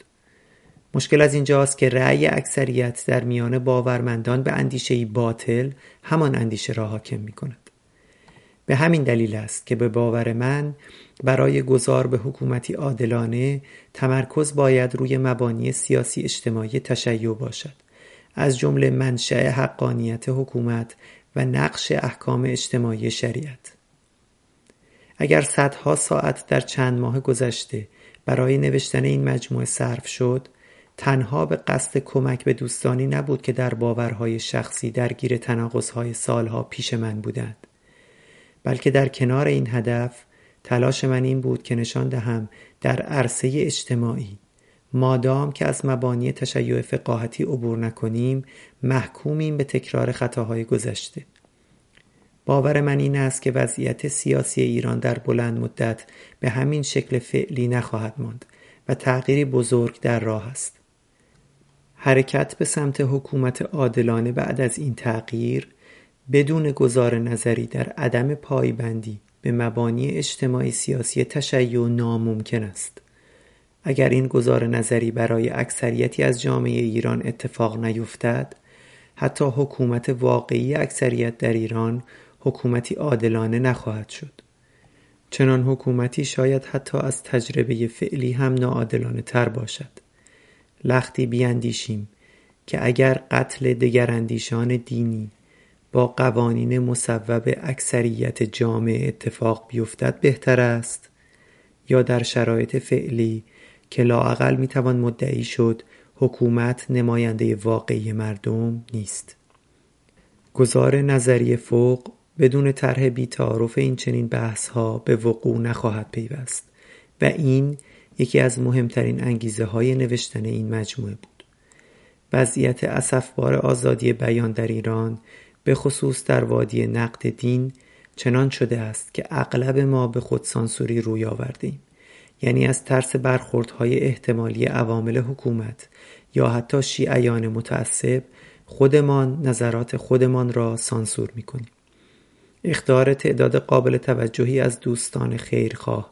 مشکل از اینجاست که رأی اکثریت در میان باورمندان به اندیشه باطل همان اندیشه را حاکم می کند. به همین دلیل است که به باور من برای گذار به حکومتی عادلانه تمرکز باید روی مبانی سیاسی اجتماعی تشیع باشد از جمله منشأ حقانیت حکومت و نقش احکام اجتماعی شریعت. اگر صدها ساعت در چند ماه گذشته برای نوشتن این مجموعه صرف شد تنها به قصد کمک به دوستانی نبود که در باورهای شخصی درگیر تناقضهای سالها پیش من بودند بلکه در کنار این هدف تلاش من این بود که نشان دهم در عرصه اجتماعی مادام که از مبانی تشیع فقاهتی عبور نکنیم محکومیم به تکرار خطاهای گذشته. باور من این است که وضعیت سیاسی ایران در بلند مدت به همین شکل فعلی نخواهد ماند و تغییری بزرگ در راه است. حرکت به سمت حکومت عادلانه بعد از این تغییر بدون گذار نظری در عدم پایبندی به مبانی اجتماعی سیاسی تشیع ناممکن است. اگر این گذار نظری برای اکثریتی از جامعه ایران اتفاق نیفتد حتی حکومت واقعی اکثریت در ایران حکومتی عادلانه نخواهد شد. چنان حکومتی شاید حتی از تجربه فعلی هم ناعادلانه تر باشد. لختی بیاندیشیم که اگر قتل دگراندیشان دینی با قوانین مصوب اکثریت جامعه اتفاق بیفتد بهتر است. یا در شرایط فعلی که لااقل می‌توان مدعی شد حکومت نماینده واقعی مردم نیست. گذار نظری فوق بدون طرح بیتعارف این چنین بحث ها به وقوع نخواهد پیوست و این یکی از مهمترین انگیزه های نوشتن این مجموعه بود. وضعیت اسفبار آزادی بیان در ایران به خصوص در وادی نقد دین چنان شده است که اغلب ما به خود سانسوری روی آوردیم یعنی از ترس برخوردهای احتمالی عوامل حکومت یا حتی شیعیان متعصب خودمان نظرات خودمان را سانسور می‌کنیم. اختار تعداد قابل توجهی از دوستان خیرخواه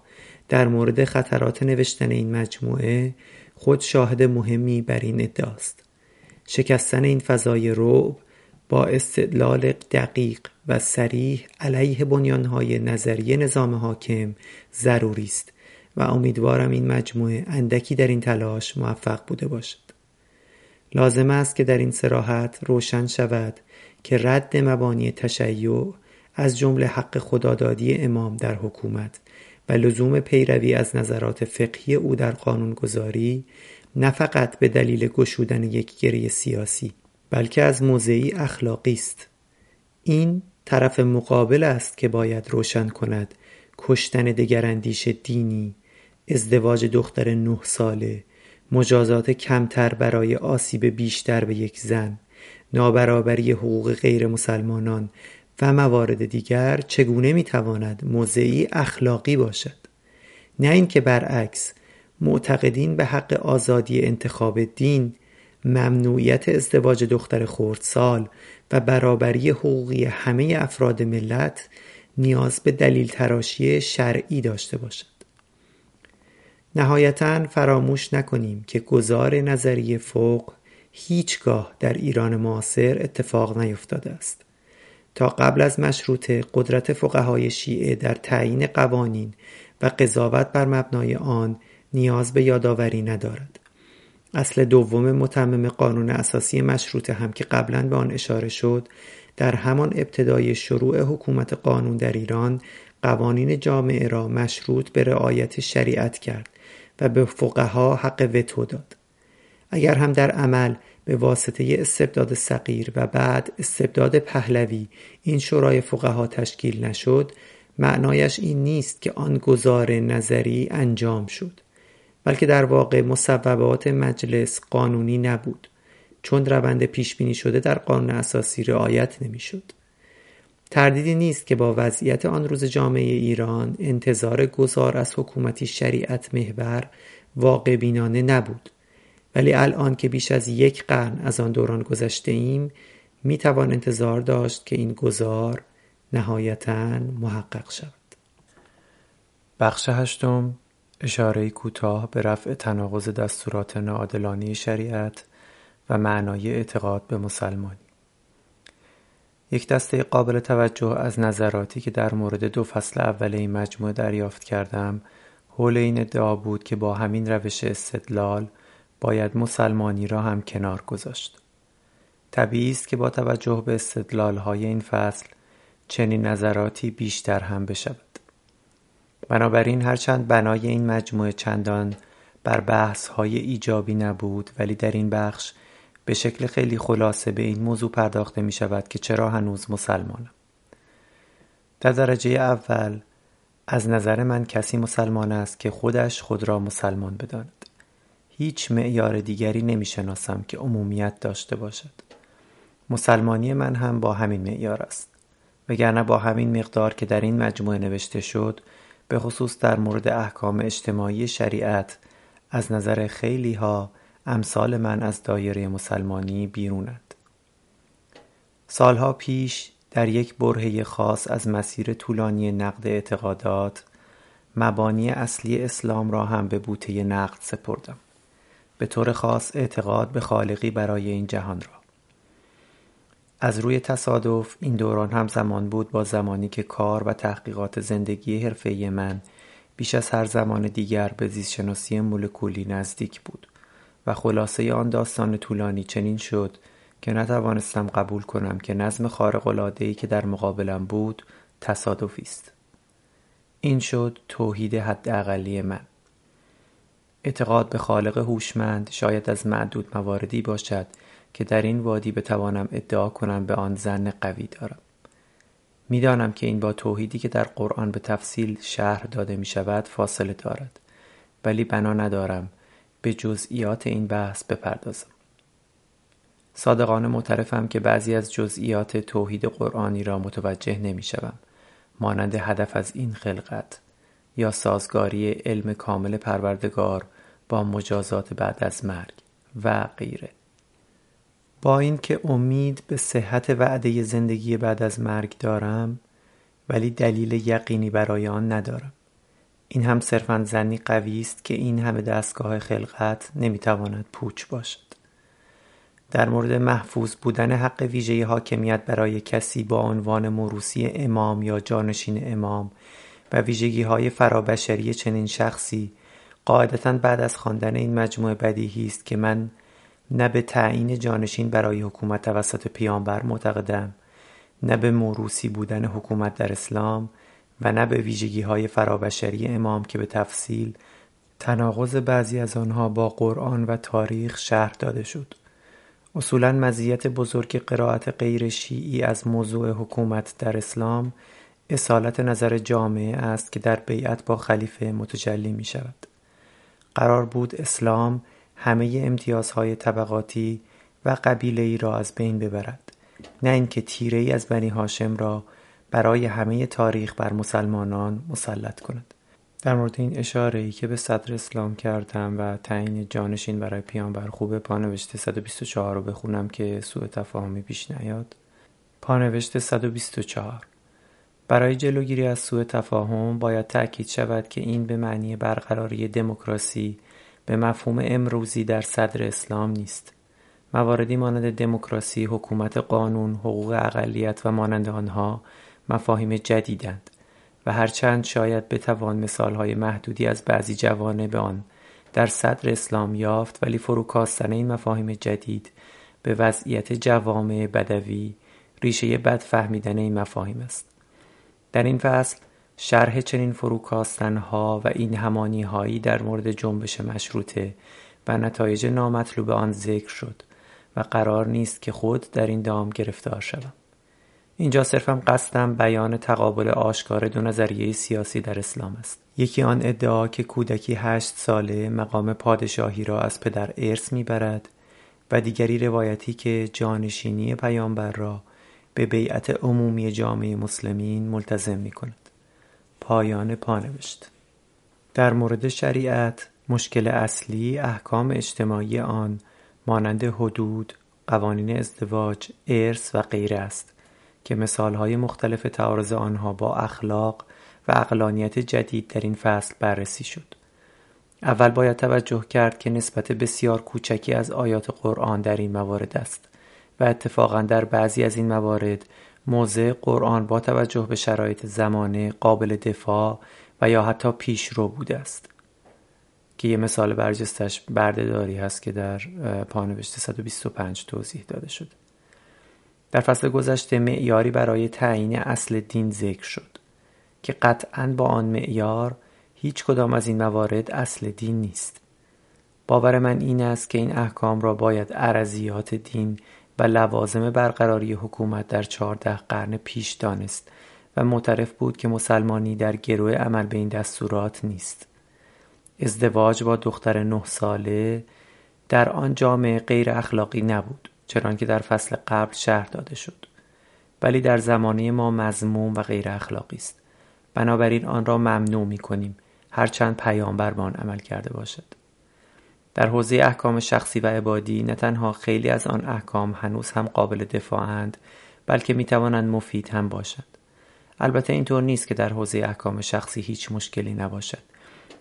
در مورد خطرات نوشتن این مجموعه خود شاهد مهمی بر این ادعاست. شکستن این فضای رعب با استدلال دقیق و سریح علیه بنیانهای نظری نظام حاکم ضروری است. و امیدوارم این مجموعه اندکی در این تلاش موفق بوده باشد. لازم است که در این سراحت روشن شود که رد مبانی تشیع از جمله حق خدادادی امام در حکومت و لزوم پیروی از نظرات فقهی او در قانونگذاری نه فقط به دلیل گشودن یک گره سیاسی بلکه از موضعی اخلاقی است. این طرف مقابل است که باید روشن کند کشتن دگراندیش دینی ازدواج دختر نه ساله مجازات کمتر برای آسیب بیشتر به یک زن نابرابری حقوق غیر مسلمانان و موارد دیگر چگونه می‌تواند موضعی اخلاقی باشد؟ نه اینکه برعکس معتقدین به حق آزادی انتخاب دین ممنوعیت ازدواج دختر خردسال و برابری حقوقی همه افراد ملت نیاز به دلیل تراشی شرعی داشته باشد. نهایتا فراموش نکنیم که گذار نظریه فوق هیچگاه در ایران معاصر اتفاق نیفتاده است. تا قبل از مشروطه قدرت فقهای شیعه در تعیین قوانین و قضاوت بر مبنای آن نیاز به یادآوری ندارد. اصل دوم متمم قانون اساسی مشروطه هم که قبلا به آن اشاره شد در همان ابتدای شروع حکومت قانون در ایران قوانین جامعه را مشروط به رعایت شریعت کرد و به فقها حق وتو داد اگر هم در عمل به واسطه استبداد صغیر و بعد استبداد پهلوی این شورای فقها تشکیل نشد معنایش این نیست که آن گذار نظری انجام شد بلکه در واقع مصوبات مجلس قانونی نبود چون روند پیش بینی شده در قانون اساسی رعایت نمی‌شد. تردیدی نیست که با وضعیت آن روز جامعه ایران انتظار گذار از حکومتی شریعت محور واقع بینانه نبود. ولی الان که بیش از یک قرن از آن دوران گذشته ایم می توان انتظار داشت که این گذار نهایتا محقق شود. بخش هشتم اشاره کوتاه به رفع تناقض دستورات ناعادلانه شریعت و معنای اعتقاد به مسلمانی یک دسته قابل توجه از نظراتی که در مورد دو فصل اول این مجموعه دریافت کردم حول این ادعا بود که با همین روش استدلال باید مسلمانی را هم کنار گذاشت. طبیعی است که با توجه به استدلال های این فصل چنین نظراتی بیشتر هم بشود. بنابراین هرچند بنای این مجموعه چندان بر بحث های ایجابی نبود ولی در این بخش به شکل خیلی خلاصه به این موضوع پرداخته می شود که چرا هنوز مسلمانم. در درجه اول از نظر من کسی مسلمان است که خودش خود را مسلمان بداند. هیچ معیار دیگری نمی شناسم که عمومیت داشته باشد. مسلمانی من هم با همین معیار است. وگرنه با همین مقدار که در این مجموعه نوشته شد به خصوص در مورد احکام اجتماعی شریعت از نظر خیلی ها امثال من از دایره مسلمانی بیرونند. سالها پیش در یک برهه خاص از مسیر طولانی نقد اعتقادات مبانی اصلی اسلام را هم به بوته نقد سپردم. به طور خاص اعتقاد به خالقی برای این جهان را. از روی تصادف این دوران هم زمان بود با زمانی که کار و تحقیقات زندگی حرفه‌ای من بیش از هر زمان دیگر به زیستشناسی مولکولی نزدیک بود. و خلاصه آن داستان طولانی چنین شد که نتوانستم قبول کنم که نظم خارق‌العاده‌ای که در مقابلم بود تصادفی است. این شد توحید حداقلی من. اعتقاد به خالق هوشمند شاید از معدود مواردی باشد که در این وادی بتوانم ادعا کنم به آن زن قوی دارم. می‌دانم که این با توحیدی که در قرآن به تفصیل شهر داده می شود فاصله دارد ولی بنا ندارم به جزئیات این بحث بپردازم. صادقانه معترفم که بعضی از جزئیات توحید قرآنی را متوجه نمی شوم مانند هدف از این خلقت یا سازگاری علم کامل پروردگار با مجازات بعد از مرگ و غیره. با اینکه امید به صحت وعده زندگی بعد از مرگ دارم ولی دلیل یقینی برای آن ندارم. این هم صرفا زنی قوی است که این همه دستگاه خلقت نمی‌تواند پوچ باشد. در مورد محفوظ بودن حق ویژه حاکمیت برای کسی با عنوان موروسی امام یا جانشین امام و ویژگی های فرابشری چنین شخصی قاعدتا بعد از خواندن این مجموعه بدیهی است که من نه به تعیین جانشین برای حکومت توسط پیامبر معتقدم نه به موروسی بودن حکومت در اسلام و نه به ویژگی های فرابشری امام که به تفصیل تناقض بعضی از آنها با قرآن و تاریخ شرح داده شد. اصولا مزیت بزرگ قرائت غیر شیعی از موضوع حکومت در اسلام اصالت نظر جامعه است که در بیعت با خلیفه متجلی می شود قرار بود اسلام همه امتیازهای طبقاتی و قبیله ای را از بین ببرد نه اینکه تیره ای از بنی هاشم را برای همه تاریخ بر مسلمانان مسلط کند. در مورد این اشاره ای که به صدر اسلام کردم و تعیین جانشین برای پیامبر خوبه پانوشته 124 رو بخونم که سوء تفاهمی پیش نیاد. پانوشته 124 برای جلوگیری از سوء تفاهم باید تأکید شود که این به معنی برقراری دموکراسی به مفهوم امروزی در صدر اسلام نیست. مواردی مانند دموکراسی، حکومت قانون، حقوق اقلیت و مانند آنها مفاهیم جدیدند و هرچند شاید بتوان مثالهای محدودی از بعضی جوانب آن در صدر اسلام یافت ولی فروکاستن این مفاهیم جدید به وضعیت جوامع بدوی ریشه بد فهمیدن این مفاهیم است. در این فصل شرح چنین فروکاستنها و این همانی هایی در مورد جنبش مشروطه و نتایج نامطلوب آن ذکر شد و قرار نیست که خود در این دام گرفتار شوم اینجا صرفم قصدم بیان تقابل آشکار دو نظریه سیاسی در اسلام است. یکی آن ادعا که کودکی هشت ساله مقام پادشاهی را از پدر ارث می‌برد و دیگری روایتی که جانشینی پیامبر را به بیعت عمومی جامعه مسلمین ملتزم می کند. پایان پانوشت. در مورد شریعت مشکل اصلی احکام اجتماعی آن مانند حدود، قوانین ازدواج، ارث و غیره است. که مثالهای مختلف تعارض آنها با اخلاق و اقلانیت جدید در این فصل بررسی شد. اول باید توجه کرد که نسبت بسیار کوچکی از آیات قرآن در این موارد است و اتفاقا در بعضی از این موارد موضع قرآن با توجه به شرایط زمانه قابل دفاع و یا حتی پیشرو بوده است که یه مثال برجستش بردهداری هست که در پانوشت 125 توضیح داده شده در فصل گذشته معیاری برای تعیین اصل دین ذکر شد که قطعا با آن معیار هیچ کدام از این موارد اصل دین نیست. باور من این است که این احکام را باید عرضیات دین و لوازم برقراری حکومت در چهارده قرن پیش دانست و معترف بود که مسلمانی در گروه عمل به این دستورات نیست. ازدواج با دختر نه ساله در آن جامعه غیر اخلاقی نبود. چنانکه در فصل قبل شهر داده شد. ولی در زمانه ما مزموم و غیر اخلاقی است. بنابراین آن را ممنوع می کنیم. هرچند پیامبر به آن عمل کرده باشد. در حوزه احکام شخصی و عبادی نه تنها خیلی از آن احکام هنوز هم قابل دفاعند بلکه می توانند مفید هم باشند. البته اینطور نیست که در حوزه احکام شخصی هیچ مشکلی نباشد.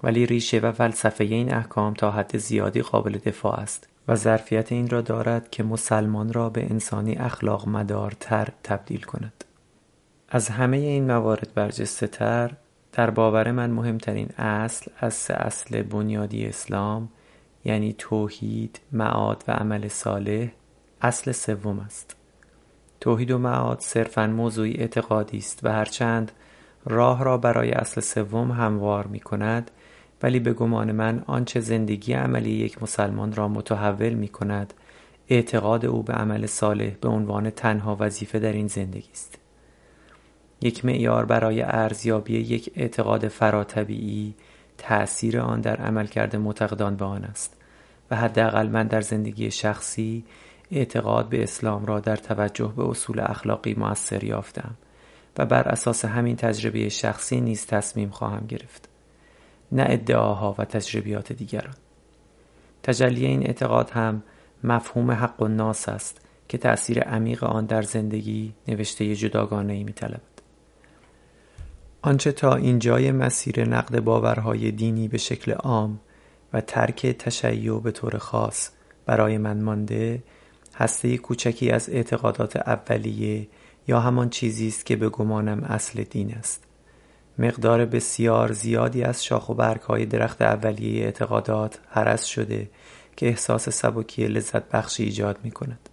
ولی ریشه و فلسفه این احکام تا حد زیادی قابل دفاع است. و ظرفیت این را دارد که مسلمان را به انسانی اخلاق مدارتر تبدیل کند. از همه این موارد برجسته تر در باور من مهمترین اصل از سه اصل بنیادی اسلام یعنی توحید، معاد و عمل صالح اصل سوم است. توحید و معاد صرفا موضوعی اعتقادی است و هرچند راه را برای اصل سوم هموار می کند ولی به گمان من آنچه زندگی عملی یک مسلمان را متحول می کند اعتقاد او به عمل صالح به عنوان تنها وظیفه در این زندگی است. یک معیار برای ارزیابی یک اعتقاد فراتبیعی تأثیر آن در عملکرد معتقدان به آن است و حداقل من در زندگی شخصی اعتقاد به اسلام را در توجه به اصول اخلاقی موثر یافتم و بر اساس همین تجربه شخصی نیز تصمیم خواهم گرفت. نه ادعاها و تجربیات دیگران. تجلی این اعتقاد هم مفهوم حق و ناس است که تأثیر عمیق آن در زندگی نوشته جداگانه ای می آنچه تا اینجای مسیر نقد باورهای دینی به شکل عام و ترک تشیع به طور خاص برای من مانده هسته کوچکی از اعتقادات اولیه یا همان چیزی است که به گمانم اصل دین است. مقدار بسیار زیادی از شاخ و برگ های درخت اولیه اعتقادات حرس شده که احساس سبکی لذت بخشی ایجاد می کند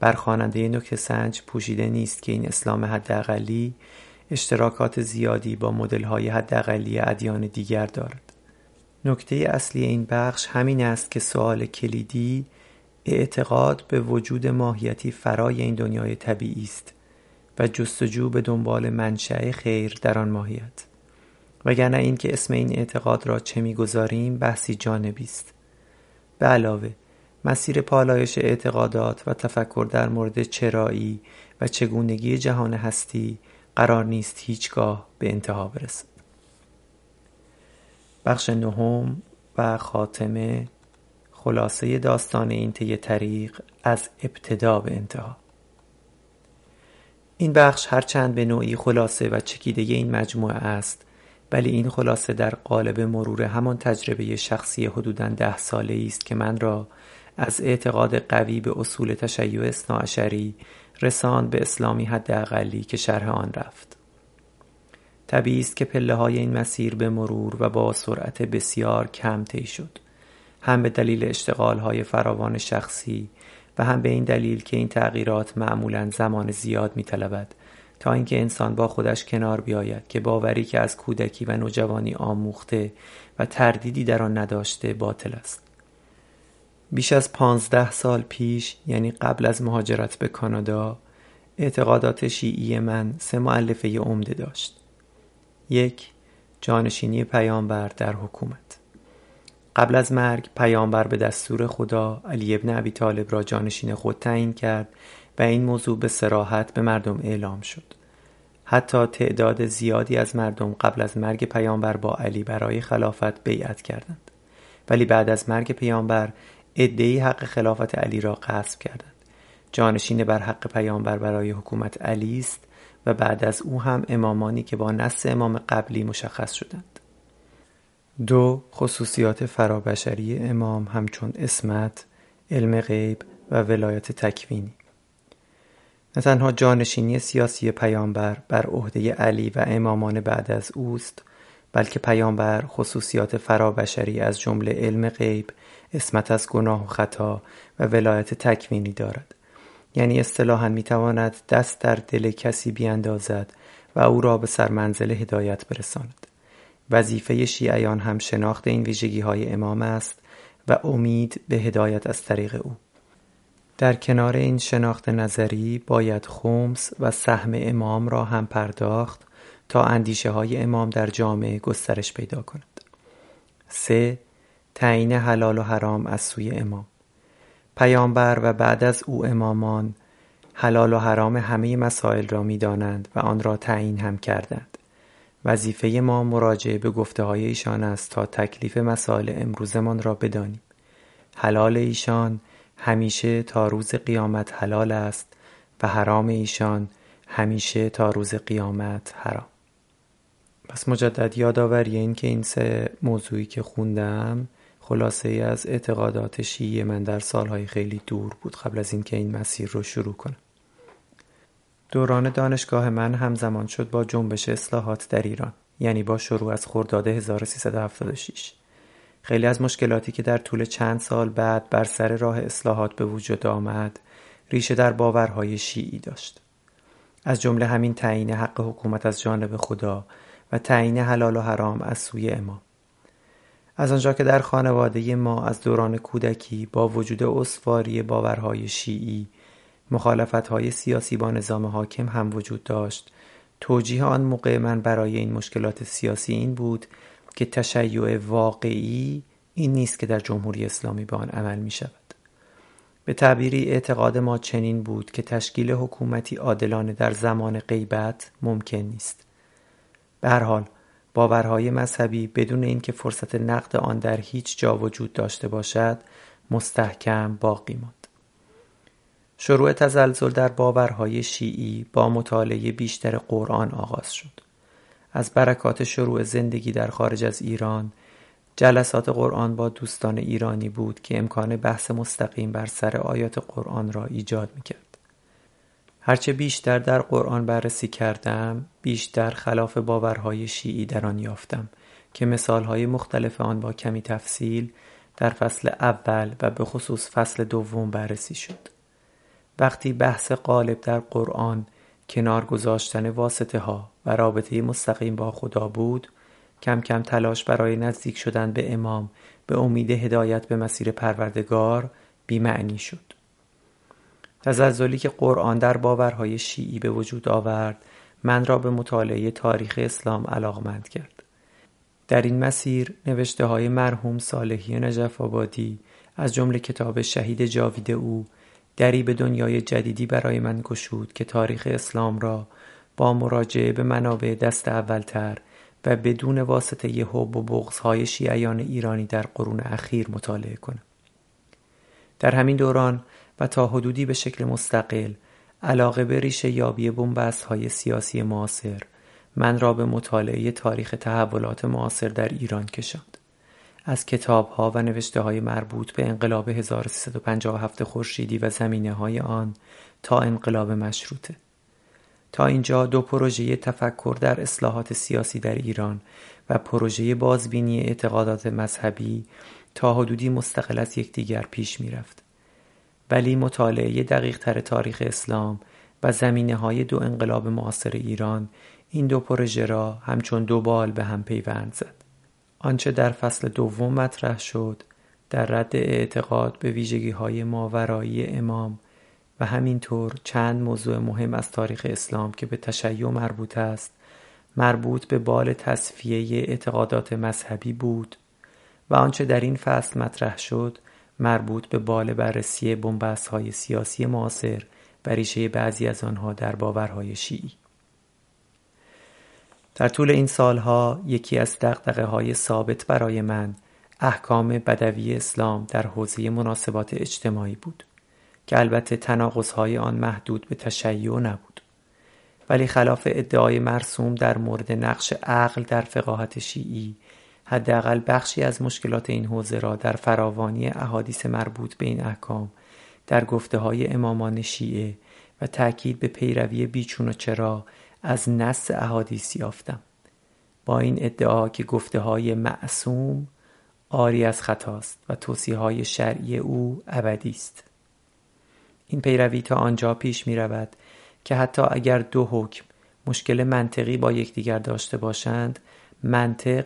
بر خواننده نکته سنج پوشیده نیست که این اسلام حداقلی اشتراکات زیادی با مدل‌های حداقلی ادیان دیگر دارد. نکته اصلی این بخش همین است که سوال کلیدی اعتقاد به وجود ماهیتی فرای این دنیای طبیعی است و جستجو به دنبال منشأ خیر در آن ماهیت. وگرنه اینکه اسم این اعتقاد را چه می‌گذاریم بحثی جانبی است. به علاوه مسیر پالایش اعتقادات و تفکر در مورد چرایی و چگونگی جهان هستی قرار نیست هیچگاه به انتها برسد. بخش نهم و خاتمه خلاصه داستان این طی طریق از ابتدا به انتها. این بخش هرچند به نوعی خلاصه و چکیده این مجموعه است ولی این خلاصه در قالب مرور همان تجربه شخصی حدوداً ده ساله است که من را از اعتقاد قوی به اصول تشیع اثناعشری رساند به اسلامی حداقلی که شرح آن رفت. طبیعی است که پله های این مسیر به مرور و با سرعت بسیار کم طی شد. هم به دلیل اشتغال های فراوان شخصی و هم به این دلیل که این تغییرات معمولا زمان زیاد می طلبد تا اینکه انسان با خودش کنار بیاید که باوری که از کودکی و نوجوانی آموخته و تردیدی در آن نداشته باطل است. بیش از پانزده سال پیش یعنی قبل از مهاجرت به کانادا اعتقادات شیعی من سه معلفه عمده داشت. یک جانشینی پیامبر در حکومت. قبل از مرگ پیامبر به دستور خدا علی ابن ابی طالب را جانشین خود تعیین کرد و این موضوع به سراحت به مردم اعلام شد. حتی تعداد زیادی از مردم قبل از مرگ پیامبر با علی برای خلافت بیعت کردند. ولی بعد از مرگ پیامبر عدهای حق خلافت علی را غصب کردند. جانشین بر حق پیامبر برای حکومت علی است و بعد از او هم امامانی که با نص امام قبلی مشخص شدند. دو خصوصیات فرابشری امام همچون اسمت علم غیب و ولایت تکوینی. نه تنها جانشینی سیاسی پیامبر بر عهده علی و امامان بعد از اوست بلکه پیامبر خصوصیات فرابشری از جمله علم غیب اسمت از گناه و خطا و ولایت تکوینی دارد. یعنی اصطلاحا می‌تواند دست در دل کسی بیاندازد و او را به سرمنزل هدایت برساند. وظیفه شیعیان هم شناخت این ویژگی های امام است و امید به هدایت از طریق او. در کنار این شناخت نظری باید خمس و سهم امام را هم پرداخت تا اندیشه های امام در جامعه گسترش پیدا کند. سه تعیین حلال و حرام از سوی امام. پیامبر و بعد از او امامان حلال و حرام همه مسائل را می‌دانند و آن را تعیین هم کردند. وظیفه ما مراجعه به گفته های ایشان است تا تکلیف مسائل امروزمان را بدانیم. حلال ایشان همیشه تا روز قیامت حلال است و حرام ایشان همیشه تا روز قیامت حرام. پس مجدد یادآوری این که این سه موضوعی که خوندم خلاصه ای از اعتقادات شیعی من در سالهای خیلی دور بود قبل از اینکه این مسیر رو شروع کنم. دوران دانشگاه من همزمان شد با جنبش اصلاحات در ایران یعنی با شروع از خرداد 1376 خیلی از مشکلاتی که در طول چند سال بعد بر سر راه اصلاحات به وجود آمد ریشه در باورهای شیعی داشت. از جمله همین تعیین حق حکومت از جانب خدا و تعیین حلال و حرام از سوی امام. از آنجا که در خانواده ما از دوران کودکی با وجود اسواری باورهای شیعی مخالفتهای سیاسی با نظام حاکم هم وجود داشت. توجیه آن موقع من برای این مشکلات سیاسی این بود که تشیع واقعی این نیست که در جمهوری اسلامی به آن عمل می شود به تعبیری اعتقاد ما چنین بود که تشکیل حکومتی عادلانه در زمان غیبت ممکن نیست. به هر حال باورهای مذهبی بدون اینکه فرصت نقد آن در هیچ جا وجود داشته باشد مستحکم باقی ماند. شروع تزلزل در باورهای شیعی با مطالعه بیشتر قرآن آغاز شد. از برکات شروع زندگی در خارج از ایران جلسات قرآن با دوستان ایرانی بود که امکان بحث مستقیم بر سر آیات قرآن را ایجاد می‌کرد. هرچه بیشتر در قرآن بررسی کردم بیشتر خلاف باورهای شیعی در آن یافتم که مثالهای مختلف آن با کمی تفصیل در فصل اول و به خصوص فصل دوم بررسی شد. وقتی بحث غالب در قرآن کنار گذاشتن واسطه ها و رابطه مستقیم با خدا بود کم کم تلاش برای نزدیک شدن به امام به امید هدایت به مسیر پروردگار بیمعنی شد. تزلزلی که قرآن در باورهای شیعی به وجود آورد من را به مطالعه تاریخ اسلام علاقمند کرد. در این مسیر نوشته های مرحوم صالحی نجف آبادی از جمله کتاب شهید جاوید او دری به دنیای جدیدی برای من گشود که تاریخ اسلام را با مراجعه به منابع دست اولتر و بدون واسطه حب و بغضهای شیعیان ایرانی در قرون اخیر مطالعه کنم. در همین دوران و تا حدودی به شکل مستقل علاقه به ریشه یابی بنبست های سیاسی معاصر من را به مطالعه تاریخ تحولات معاصر در ایران کشاند. از کتاب ها و نوشته های مربوط به انقلاب 1357 خورشیدی و زمینه های آن تا انقلاب مشروطه تا اینجا دو پروژه تفکر در اصلاحات سیاسی در ایران و پروژه بازبینی اعتقادات مذهبی تا حدودی مستقل از یکدیگر پیش می رفت. ولی مطالعه دقیق تر تاریخ اسلام و زمینه های دو انقلاب معاصر ایران این دو پروژه را همچون دو بال به هم پیوند زد. آنچه در فصل دوم مطرح شد در رد اعتقاد به ویژگی های ماورایی امام و همینطور چند موضوع مهم از تاریخ اسلام که به تشیع مربوط است مربوط به بال تصفیه اعتقادات مذهبی بود و آنچه در این فصل مطرح شد مربوط به بال بررسی بنبست های سیاسی معاصر و ریشه بعضی از آنها در باورهای شیعی. در طول این سالها یکی از دقدقه های ثابت برای من احکام بدوی اسلام در حوزه مناسبات اجتماعی بود که البته تناقضهای آن محدود به تشیع نبود. ولی خلاف ادعای مرسوم در مورد نقش عقل در فقاهت شیعی حداقل بخشی از مشکلات این حوزه را در فراوانی احادیث مربوط به این احکام در گفته های امامان شیعه و تأکید به پیروی بیچون و چرا از نص احادیث یافتم. با این ادعا که گفته های معصوم آری از خطاست و توصیه های شرعی او ابدی است. این پیروی تا آنجا پیش می رود که حتی اگر دو حکم مشکل منطقی با یکدیگر داشته باشند منطق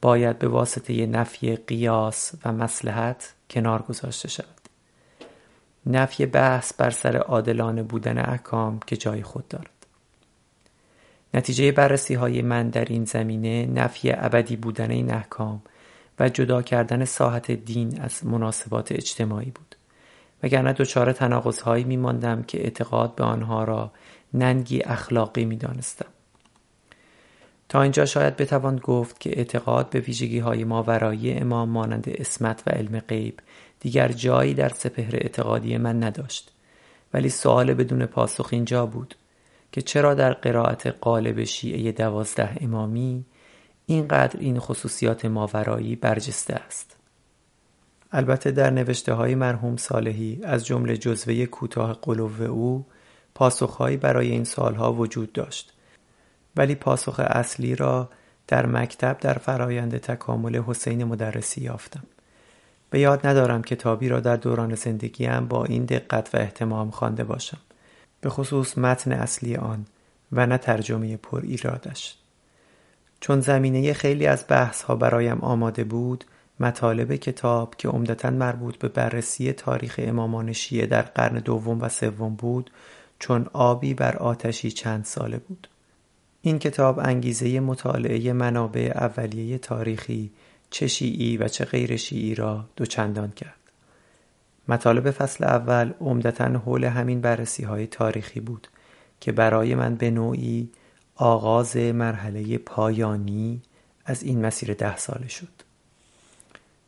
باید به واسطه نفی قیاس و مسلحت کنار گذاشته شود. نفی بحث بر سر عادلانه بودن احکام که جای خود دارد. نتیجه بررسی های من در این زمینه نفی ابدی بودن این احکام و جدا کردن ساحت دین از مناسبات اجتماعی بود. وگرنه دچار تناقضهایی میماندم که اعتقاد به آنها را ننگی اخلاقی می‌دانستم. تا اینجا شاید بتوان گفت که اعتقاد به ویژگی های امام مانند اسمت و علم غیب دیگر جایی در سپهر اعتقادی من نداشت. ولی سوال بدون پاسخ اینجا بود. که چرا در قرائت قالب شیعه دوازده امامی اینقدر این خصوصیات ماورایی برجسته است؟ البته در نوشته های مرحوم صالحی از جمله جزوه کوتاه قلوب او پاسخهایی برای این سالها وجود داشت. ولی پاسخ اصلی را در مکتب در فرایند تکامل حسین مدرسی یافتم. به یاد ندارم کتابی را در دوران زندگیم با این دقت و احتمام خوانده باشم. به خصوص متن اصلی آن و نه ترجمه پر ایرادش. چون زمینه خیلی از بحث ها برایم آماده بود مطالب کتاب که عمدتا مربوط به بررسی تاریخ امامان شیعه در قرن دوم و سوم بود چون آبی بر آتشی چند ساله بود. این کتاب انگیزه مطالعه منابع اولیه تاریخی چه شیعی و چه غیر شیعی را دوچندان کرد. مطالب فصل اول عمدتا حول همین بررسی های تاریخی بود که برای من به نوعی آغاز مرحله پایانی از این مسیر ده ساله شد.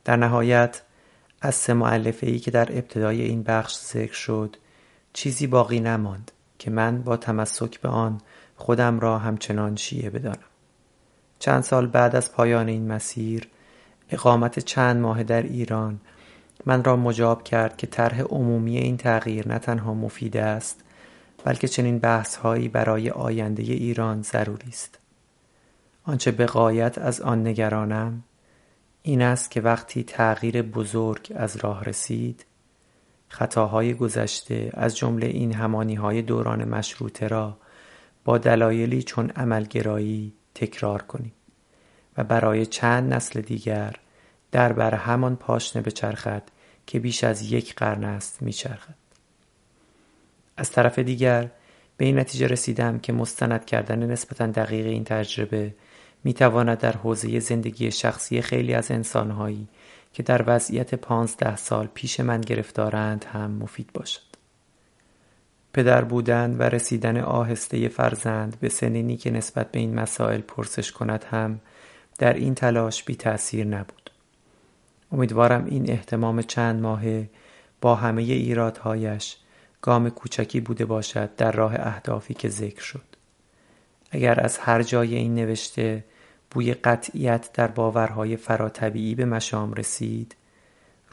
در نهایت از سه معلفه ای که در ابتدای این بخش ذکر شد چیزی باقی نماند که من با تمسک به آن خودم را همچنان شیعه بدانم. چند سال بعد از پایان این مسیر اقامت چند ماه در ایران من را مجاب کرد که طرح عمومی این تغییر نه تنها مفید است بلکه چنین بحث هایی برای آینده ایران ضروری است. آنچه به قایت از آن نگرانم این است که وقتی تغییر بزرگ از راه رسید خطاهای گذشته از جمله این همانی های دوران مشروطه را با دلایلی چون عملگرایی تکرار کنیم و برای چند نسل دیگر در بر همان پاشنه بچرخد که بیش از یک قرن است میچرخد از طرف دیگر به این نتیجه رسیدم که مستند کردن نسبتا دقیق این تجربه می‌تواند در حوزه زندگی شخصی خیلی از انسانهایی که در وضعیت پانزده سال پیش من گرفتارند هم مفید باشد پدر بودن و رسیدن آهسته فرزند به سنینی که نسبت به این مسائل پرسش کند هم در این تلاش بی تأثیر نبود. امیدوارم این احتمام چند ماهه با همه ایرادهایش گام کوچکی بوده باشد در راه اهدافی که ذکر شد. اگر از هر جای این نوشته بوی قطعیت در باورهای فراتبیعی به مشام رسید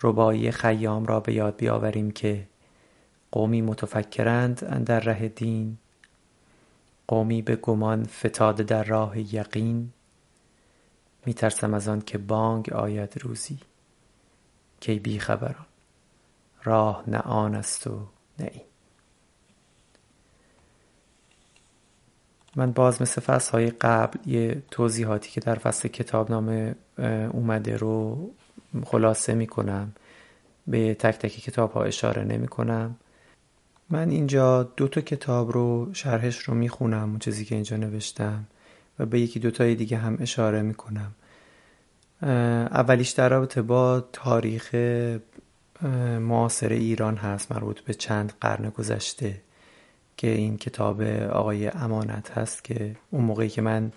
ربایی خیام را به یاد بیاوریم که قومی متفکرند در ره دین قومی به گمان فتاده در راه یقین میترسم از آن که بانگ آید روزی کی بی خبران راه نه آن است و نه این. من باز مثل فصل های قبل یه توضیحاتی که در فصل کتاب نامه اومده رو خلاصه می‌کنم. به تک تک کتاب ها اشاره نمی کنم من اینجا دو تا کتاب رو شرحش رو می‌خونم اون چیزی که اینجا نوشتم و به یکی دوتای دیگه هم اشاره می‌کنم. اولیش در رابطه با تاریخ معاصر ایران هست مربوط به چند قرن گذشته که این کتاب آقای امانت هست که اون موقعی که من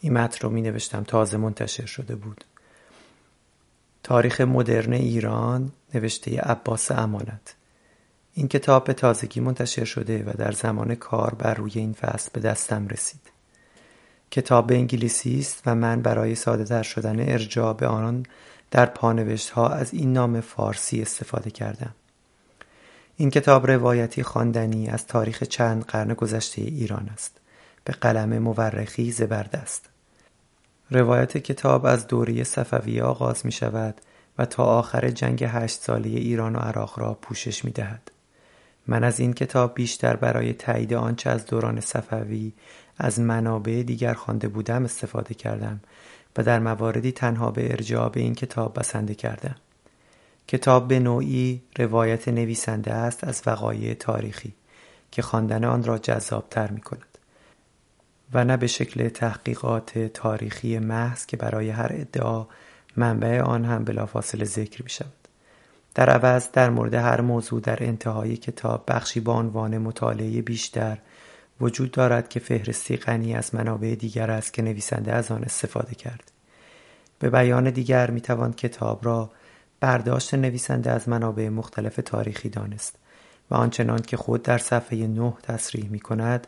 این متن رو می نوشتم تازه منتشر شده بود. تاریخ مدرن ایران نوشته عباس امانت. این کتاب به تازگی منتشر شده و در زمان کار بر روی این فصل به دستم رسید. کتاب انگلیسی است و من برای ساده تر شدن ارجاع به آن در پانوشت ها از این نام فارسی استفاده کردم. این کتاب روایتی خواندنی از تاریخ چند قرن گذشته ایران است. به قلم مورخی زبردست. روایت کتاب از دوره صفویه آغاز می شود و تا آخر جنگ هشت ساله ایران و عراق را پوشش می دهد. من از این کتاب بیشتر برای تایید آنچه از دوران صفوی از منابع دیگر خوانده بودم استفاده کردم و در مواردی تنها به ارجاع به این کتاب بسنده کردم. کتاب به نوعی روایت نویسنده است از وقایع تاریخی که خواندن آن را جذابتر می کند. و نه به شکل تحقیقات تاریخی محض که برای هر ادعا منبع آن هم بلافاصله ذکر می شود. در عوض در مورد هر موضوع در انتهای کتاب بخشی با عنوان مطالعه بیشتر وجود دارد که فهرستی غنی از منابع دیگر است که نویسنده از آن استفاده کرد. به بیان دیگر می توان کتاب را برداشت نویسنده از منابع مختلف تاریخی دانست و آنچنان که خود در صفحه نه تصریح می کند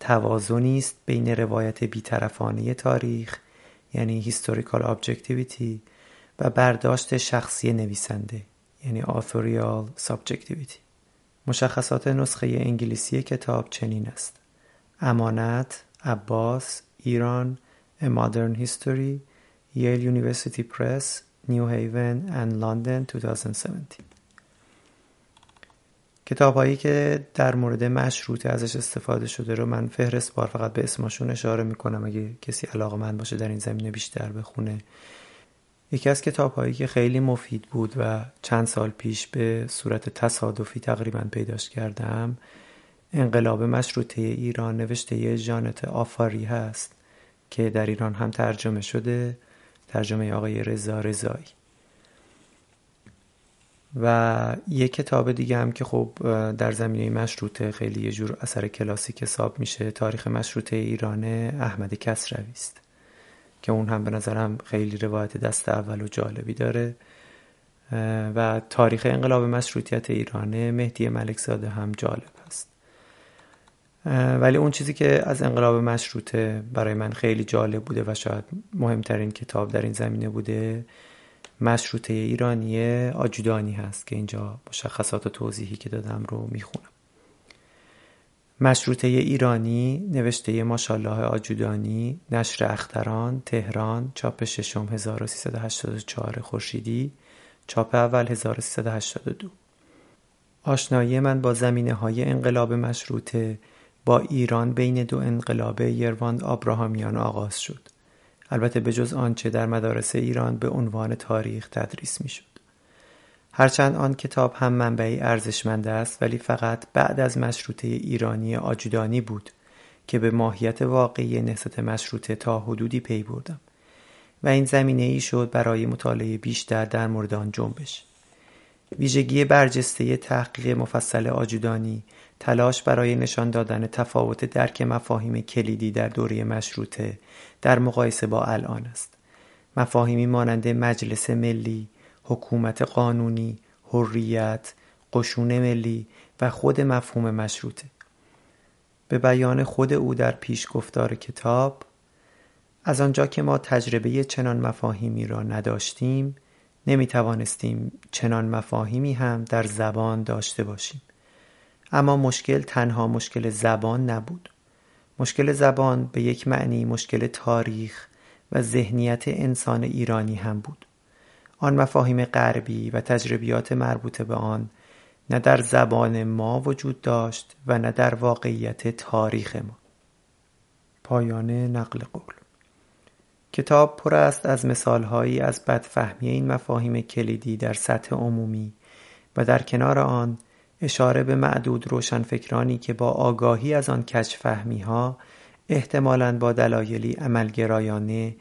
توازنی است بین روایت بیطرفانه تاریخ یعنی historical objectivity و برداشت شخصی نویسنده یعنی authorial subjectivity مشخصات نسخه انگلیسی کتاب چنین است امانت عباس ایران A Modern History Yale University Press New Haven and London 2017 کتاب هایی که در مورد مشروطه ازش استفاده شده رو من فهرست بار فقط به اسمشون اشاره می‌کنم. اگه کسی علاقه من باشه در این زمینه بیشتر بخونه. یکی از کتاب هایی که خیلی مفید بود و چند سال پیش به صورت تصادفی تقریبا پیداش کردم انقلاب مشروطه ایران نوشته جانت آفاری هست که در ایران هم ترجمه شده ترجمه آقای رضا رضایی. و یه کتاب دیگه هم که خب در زمینه مشروطه خیلی یه جور اثر کلاسیک حساب میشه تاریخ مشروطه ایران احمد کسروی است که اون هم به نظرم خیلی روایت دست اول و جالبی داره. و تاریخ انقلاب مشروطیت ایران مهدی ملکزاده هم جالب. ولی اون چیزی که از انقلاب مشروطه برای من خیلی جالب بوده و شاید مهمترین کتاب در این زمینه بوده مشروطه ایرانی آجودانی هست که اینجا مشخصات و توضیحی که دادم رو می‌خونم. مشروطه ایرانی نوشته ماشالله آجودانی نشر اختران تهران چاپ ششم 1384 خورشیدی چاپ اول 1382 آشنایی من با زمینه های انقلاب مشروطه با ایران بین دو انقلاب یرواند آبراهامیان آغاز شد البته به جز آنچه در مدارس ایران به عنوان تاریخ تدریس می شد. هرچند آن کتاب هم منبعی ارزشمند است ولی فقط بعد از مشروطه ایرانی آجودانی بود که به ماهیت واقعی نهضت مشروطه تا حدودی پی بردم و این زمینه ای شد برای مطالعه بیشتر در مورد آن جنبش ویژگی برجسته تحقیق مفصل آجودانی تلاش برای نشان دادن تفاوت درک مفاهیم کلیدی در دوره مشروطه در مقایسه با الان است. مفاهیمی مانند مجلس ملی، حکومت قانونی، حریت، قشون ملی و خود مفهوم مشروطه. به بیان خود او در پیش گفتار کتاب از آنجا که ما تجربه چنان مفاهیمی را نداشتیم نمی توانستیم چنان مفاهیمی هم در زبان داشته باشیم. اما مشکل تنها مشکل زبان نبود. مشکل زبان به یک معنی مشکل تاریخ و ذهنیت انسان ایرانی هم بود. آن مفاهیم غربی و تجربیات مربوط به آن نه در زبان ما وجود داشت و نه در واقعیت تاریخ ما. پایان نقل قول. کتاب پر است از مثالهایی از بدفهمی این مفاهیم کلیدی در سطح عمومی و در کنار آن اشاره به معدود روشنفکرانی که با آگاهی از آن کچفهمی ها احتمالاً با دلایلی عملگرایانه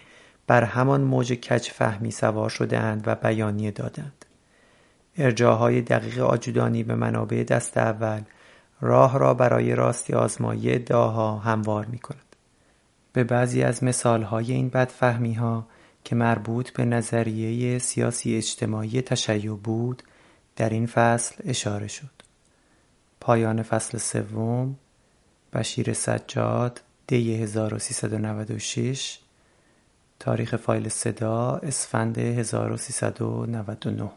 بر همان موج کچفهمی سوار شدهاند و بیانیه دادند ارجاهای دقیق آجودانی به منابع دست اول راه را برای راستی آزمایی ادعاها هموار می کند. به بعضی از مثالهای این بدفهمی ها که مربوط به نظریه سیاسی اجتماعی تشیع بود در این فصل اشاره شد. پایان فصل سوم بشیر سجاد دی 1396 تاریخ فایل صدا اسفند 1399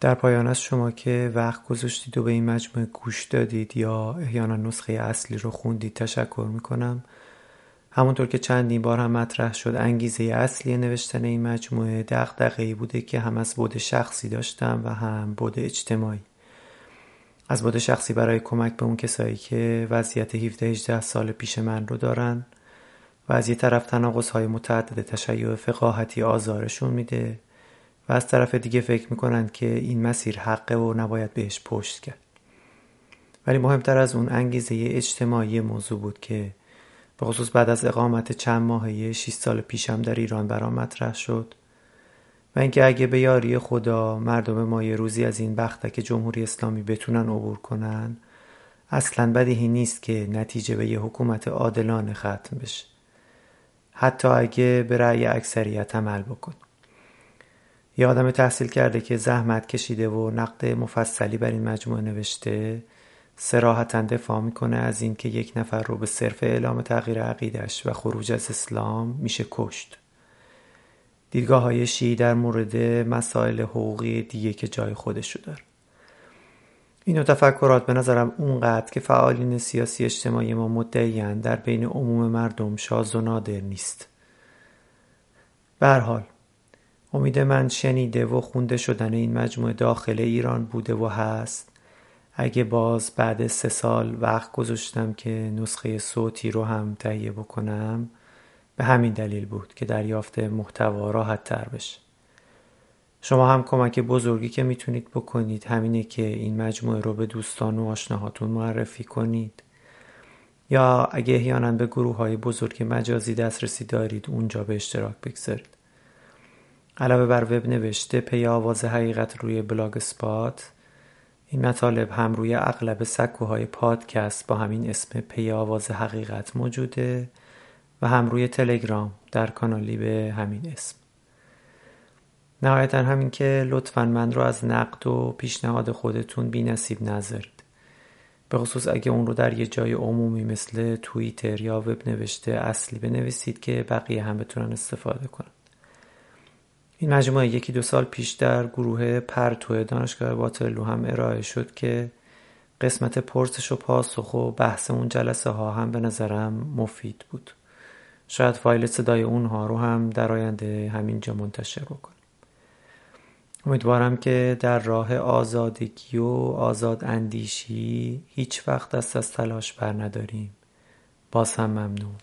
در پایان از شما که وقت گذاشتید و به این مجموعه گوش دادید یا احیانا نسخه اصلی رو خوندید تشکر می‌کنم همونطور که چندین بار هم مطرح شد انگیزه اصلی نوشتن این مجموعه دغدغه‌ای بوده که هم از بود شخصی داشتم و هم بود اجتماعی. از بود شخصی برای کمک به اون کسایی که وضعیت 17 18 سال پیش من رو دارن و از یه طرف تناقض های متعدد تشیع فقاهتی آزارشون میده و از طرف دیگه فکر می‌کنن که این مسیر حقه و نباید بهش پشت کرد. ولی مهمتر از اون انگیزه اجتماعی موضوع بود که به خصوص بعد از اقامت چند ماهه 6 سال پیشم در ایران برام مطرح شد. و اینکه اگه به یاری خدا مردم ما یه روزی از این بختک جمهوری اسلامی بتونن عبور کنن اصلا بدیهی نیست که نتیجه به یه حکومت عادلانه ختم بشه. حتی اگه به رأی اکثریت عمل بکن. یه آدم تحصیل کرده که زحمت کشیده و نقد مفصلی بر این مجموعه نوشته سراحتا دفاع می‌کنه از اینکه یک نفر رو به صرف اعلام تغییر عقیدش و خروج از اسلام میشه کشت. دیدگاه های شیعی در مورد مسائل حقوقی دیگه که جای خودشو داره. این تفکرات به نظرم اونقدر که فعالین سیاسی اجتماعی ما مدعیان در بین عموم مردم شاز و نادر نیست. به حال امید من شنیده و خونده شدن این مجموعه داخل ایران بوده و هست. اگه باز بعد سه سال وقت گذاشتم که نسخه صوتی رو هم تهیه بکنم به همین دلیل بود که دریافت محتوا راحت تر بشه. شما هم کمک بزرگی که می‌تونید بکنید همینه که این مجموعه رو به دوستان و آشناهاتون معرفی کنید. یا اگه احیانا به گروه های بزرگ مجازی دسترسی دارید اونجا به اشتراک بگذارید. علاوه بر وب نوشته پی آواز حقیقت روی Blogspot این مطالب هم روی اغلب سکوهای پادکست با همین اسم پی آواز حقیقت موجوده و هم روی تلگرام در کانالی به همین اسم. نهایتا همین که لطفا من رو از نقد و پیشنهاد خودتون بی نصیب نذارید. به خصوص اگه اون رو در یه جای عمومی مثل توییتر یا وب نوشته اصلی بنویسید که بقیه هم بتونن استفاده کنن. این مجموعه یکی دو سال پیش در گروه پرتو دانشگاه واترلو هم ارائه شد که قسمت پرسش و پاسخ و بحث اون جلسه ها هم به نظرم مفید بود. شاید فایل صدای اونها رو هم در آینده همینجا منتشر بکنم. امیدوارم که در راه آزادگی و آزاد اندیشی هیچ وقت دست از تلاش بر نداریم. باز هم ممنون.